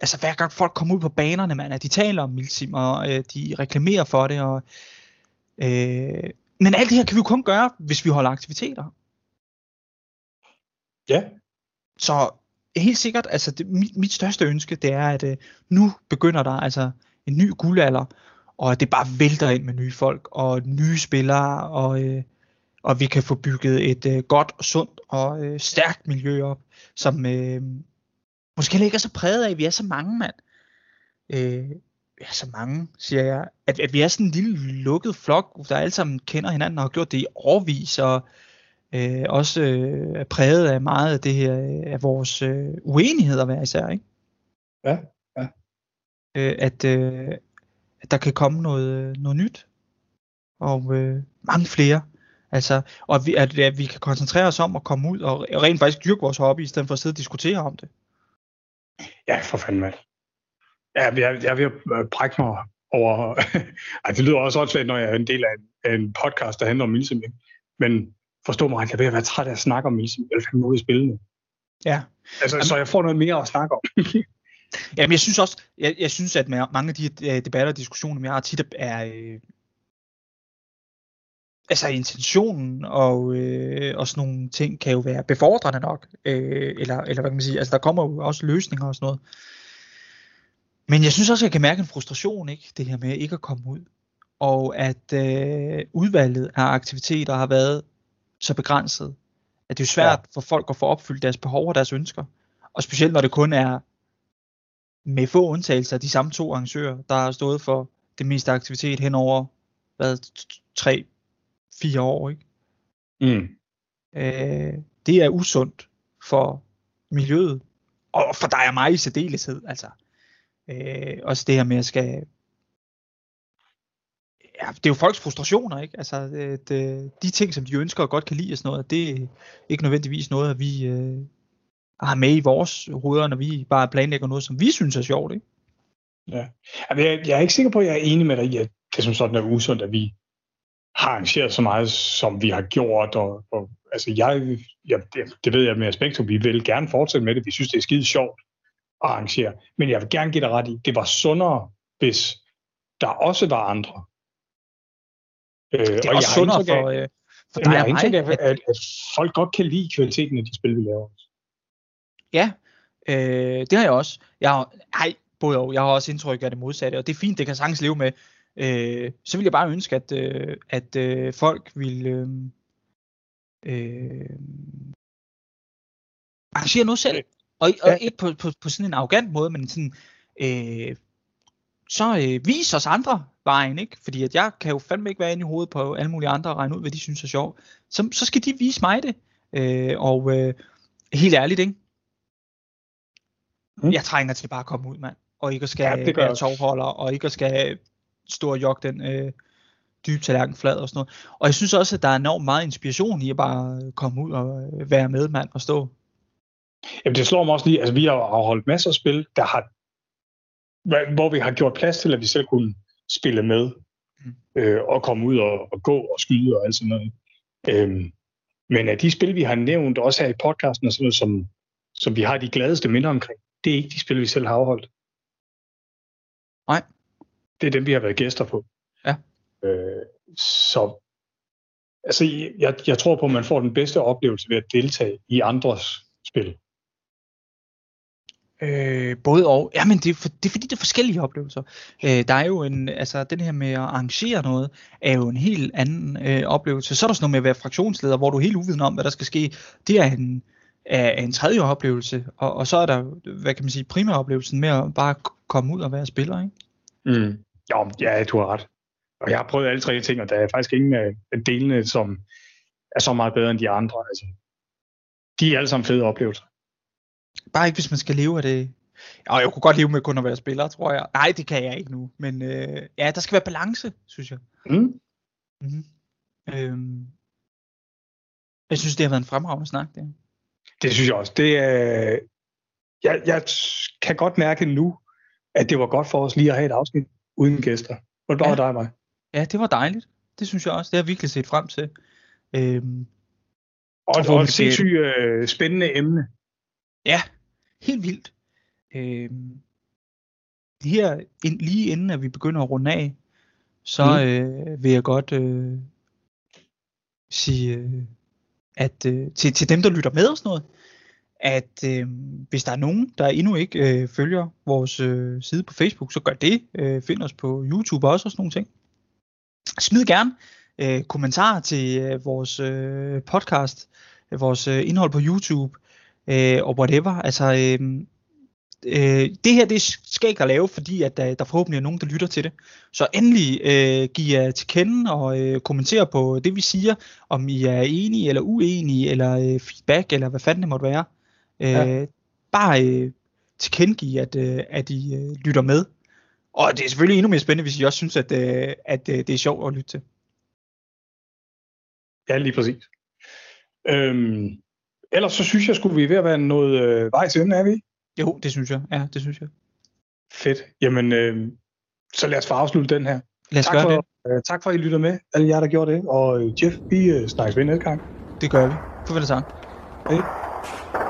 altså hver gang folk kommer ud på banerne, man, at de taler om Milsim, og øh, de reklamerer for det. Og, øh, men alt det her kan vi jo kun gøre, hvis vi holder aktiviteter. Ja. Så helt sikkert, altså det, mit, mit største ønske, det er, at øh, nu begynder der altså en ny guldalder, og det bare vælter ind med nye folk, og nye spillere, og, øh, og vi kan få bygget et øh, godt, sundt og øh, stærkt miljø op, som øh, måske ikke er så præget af, at vi er så mange mand. Øh, ja, så mange, siger jeg, at, at vi er sådan en lille lukket flok, der alle sammen kender hinanden og har gjort det i årvis, og øh, også øh, er præget af meget af det her, øh, af vores øh, uenigheder hver især, ikke? Ja, ja. Øh, at, øh, at der kan komme noget, noget nyt, og øh, mange flere. Altså, og at vi, at, at vi kan koncentrere os om at komme ud og rent faktisk dyrke vores hobby, i stedet for at sidde og diskutere om det. Ja, for fanden, mand. Ja, jeg, jeg vil brække mig over... Ej, det lyder også åndssvagt, når jeg er en del af en, af en podcast, der handler om milsiming. Men forstå mig jeg vil være træt af at snakke om milsiming. Jeg vil ud i spillene. Ja. Altså, Jamen, så jeg får noget mere at snakke om. Jamen, jeg synes også, jeg, jeg synes, at mange af de uh, debatter og diskussioner, jeg har tit er, uh, altså intentionen og, øh, og sådan nogle ting kan jo være befordrende nok, øh, eller, eller hvad kan man sige, altså der kommer jo også løsninger og sådan noget. Men jeg synes også, at jeg kan mærke en frustration, ikke, det her med ikke at komme ud, og at øh, udvalget af aktiviteter har været så begrænset, at det er svært ja. for folk at få opfyldt deres behov og deres ønsker, og specielt når det kun er med få undtagelser de samme to arrangører, der har stået for det meste aktivitet hen over hvad, tre, fire år, ikke? Mm. Øh, det er usundt for miljøet, og for dig og mig i særdeleshed, altså. Øh, også det her med at skal, ja, det er jo folks frustrationer, ikke? Altså, det, det, de ting, som de ønsker og godt kan lide og sådan noget, det er ikke nødvendigvis noget, at vi øh, har med i vores hoveder, når vi bare planlægger noget, som vi synes er sjovt, ikke? Ja. Jeg, jeg er ikke sikker på, at jeg er enig med dig i, at det som sådan er usundt, at vi har arrangeret så meget, som vi har gjort. Og, og altså jeg, jeg, det, det ved jeg med Aspektum, vi vil gerne fortsætte med det. Vi synes, det er skide sjovt at arrangere. Men jeg vil gerne give dig ret i, det var sundere, hvis der også var andre. Øh, det er og også jeg sundere for, øh, for dig og mig. Af, at, at folk godt kan lide kvaliteten af de spil, vi laver. Ja, øh, det har jeg også. Jeg har, ej, både og. Jeg har også indtryk af det modsatte, og det er fint, det kan sagtens leve med øh, så vil jeg bare ønske, at, øh, at øh, folk vil øh, øh, arrangere noget selv. Og, og ja. ikke på, på, på sådan en arrogant måde, men sådan, øh, så øh, vis os andre vejen, ikke? Fordi at jeg kan jo fandme ikke være inde i hovedet på alle mulige andre og regne ud, hvad de synes er sjovt. Så, så skal de vise mig det. Øh, og øh, helt ærligt, ikke? Mm. Jeg trænger til bare at komme ud, mand. Og ikke at skal ja, være tovholder, og ikke at skal stå og jogge den øh, dybe tallerken flad og sådan noget. Og jeg synes også, at der er enormt meget inspiration i at bare komme ud og øh, være med mand og stå. Jamen det slår mig også lige, altså vi har afholdt masser af spil, der har, hvor vi har gjort plads til, at vi selv kunne spille med, mm. øh, og komme ud og, og gå og skyde og alt sådan noget. Øhm, men af de spil, vi har nævnt, også her i podcasten, og sådan noget, som, som vi har de gladeste minder omkring, det er ikke de spil, vi selv har afholdt. Nej det er dem, vi har været gæster på. Ja. Øh, så altså, jeg, jeg tror på, at man får den bedste oplevelse ved at deltage i andres spil. Øh, både og. Jamen, det er, for, det er fordi, det er forskellige oplevelser. Øh, der er jo en, altså den her med at arrangere noget, er jo en helt anden øh, oplevelse. Så er der sådan noget med at være fraktionsleder, hvor du er helt uviden om, hvad der skal ske. Det er en, er en tredje oplevelse. Og, og så er der, hvad kan man sige, primæroplevelsen med at bare komme ud og være spiller, ikke? Mm. Jo, ja, du har ret. Og jeg har prøvet alle tre ting, og der er faktisk ingen af delene, som er så meget bedre end de andre. Altså, de er alle sammen fede oplevelser. Bare ikke, hvis man skal leve af det. Og jeg kunne godt leve med kun at være spiller, tror jeg. Nej, det kan jeg ikke nu. Men øh, ja, der skal være balance, synes jeg. Mm. Mm-hmm. Øhm, jeg synes, det har været en fremragende snak. Det, det synes jeg også. Det, øh, jeg, jeg kan godt mærke nu, at det var godt for os lige at have et afsnit uden gæster. Hvor var ja. dig mig? Ja, det var dejligt. Det synes jeg også. Det har jeg virkelig set frem til. Øhm, og, og et sindssygt øh, spændende emne. Ja, helt vildt. Øhm, her, ind, lige inden at vi begynder at runde af, så mm. øh, vil jeg godt øh, sige, øh, at øh, til, til dem, der lytter med og sådan noget, at øh, hvis der er nogen, der endnu ikke øh, følger vores øh, side på Facebook, så gør det. Øh, find os på YouTube også og sådan nogle ting. Smid gerne øh, kommentarer til øh, vores øh, podcast, øh, vores øh, indhold på YouTube øh, og whatever. Altså, øh, øh, det her det skal ikke at lave, fordi at der, der forhåbentlig er nogen, der lytter til det. Så endelig øh, giv jer til kende og øh, kommenter på det, vi siger, om I er enige eller uenige, eller øh, feedback, eller hvad fanden det måtte være. Ja. Øh, bare øh, tilkendegive, at, øh, at I øh, lytter med. Og det er selvfølgelig endnu mere spændende, hvis I også synes, at, øh, at øh, det er sjovt at lytte til. Ja, lige præcis. Øhm, ellers så synes jeg, skulle vi ved at være noget øh, vej til enden, er vi? Jo, det synes jeg. Ja, det synes jeg. Fedt. Jamen, øh, så lad os få afslutte den her. Lad os tak gøre for, det. Øh, tak for, at I lytter med, alle jer, der gjorde det. Og øh, Jeff, vi øh, snakkes ved næste gang. Det gør vi. Farvel sang. Hej.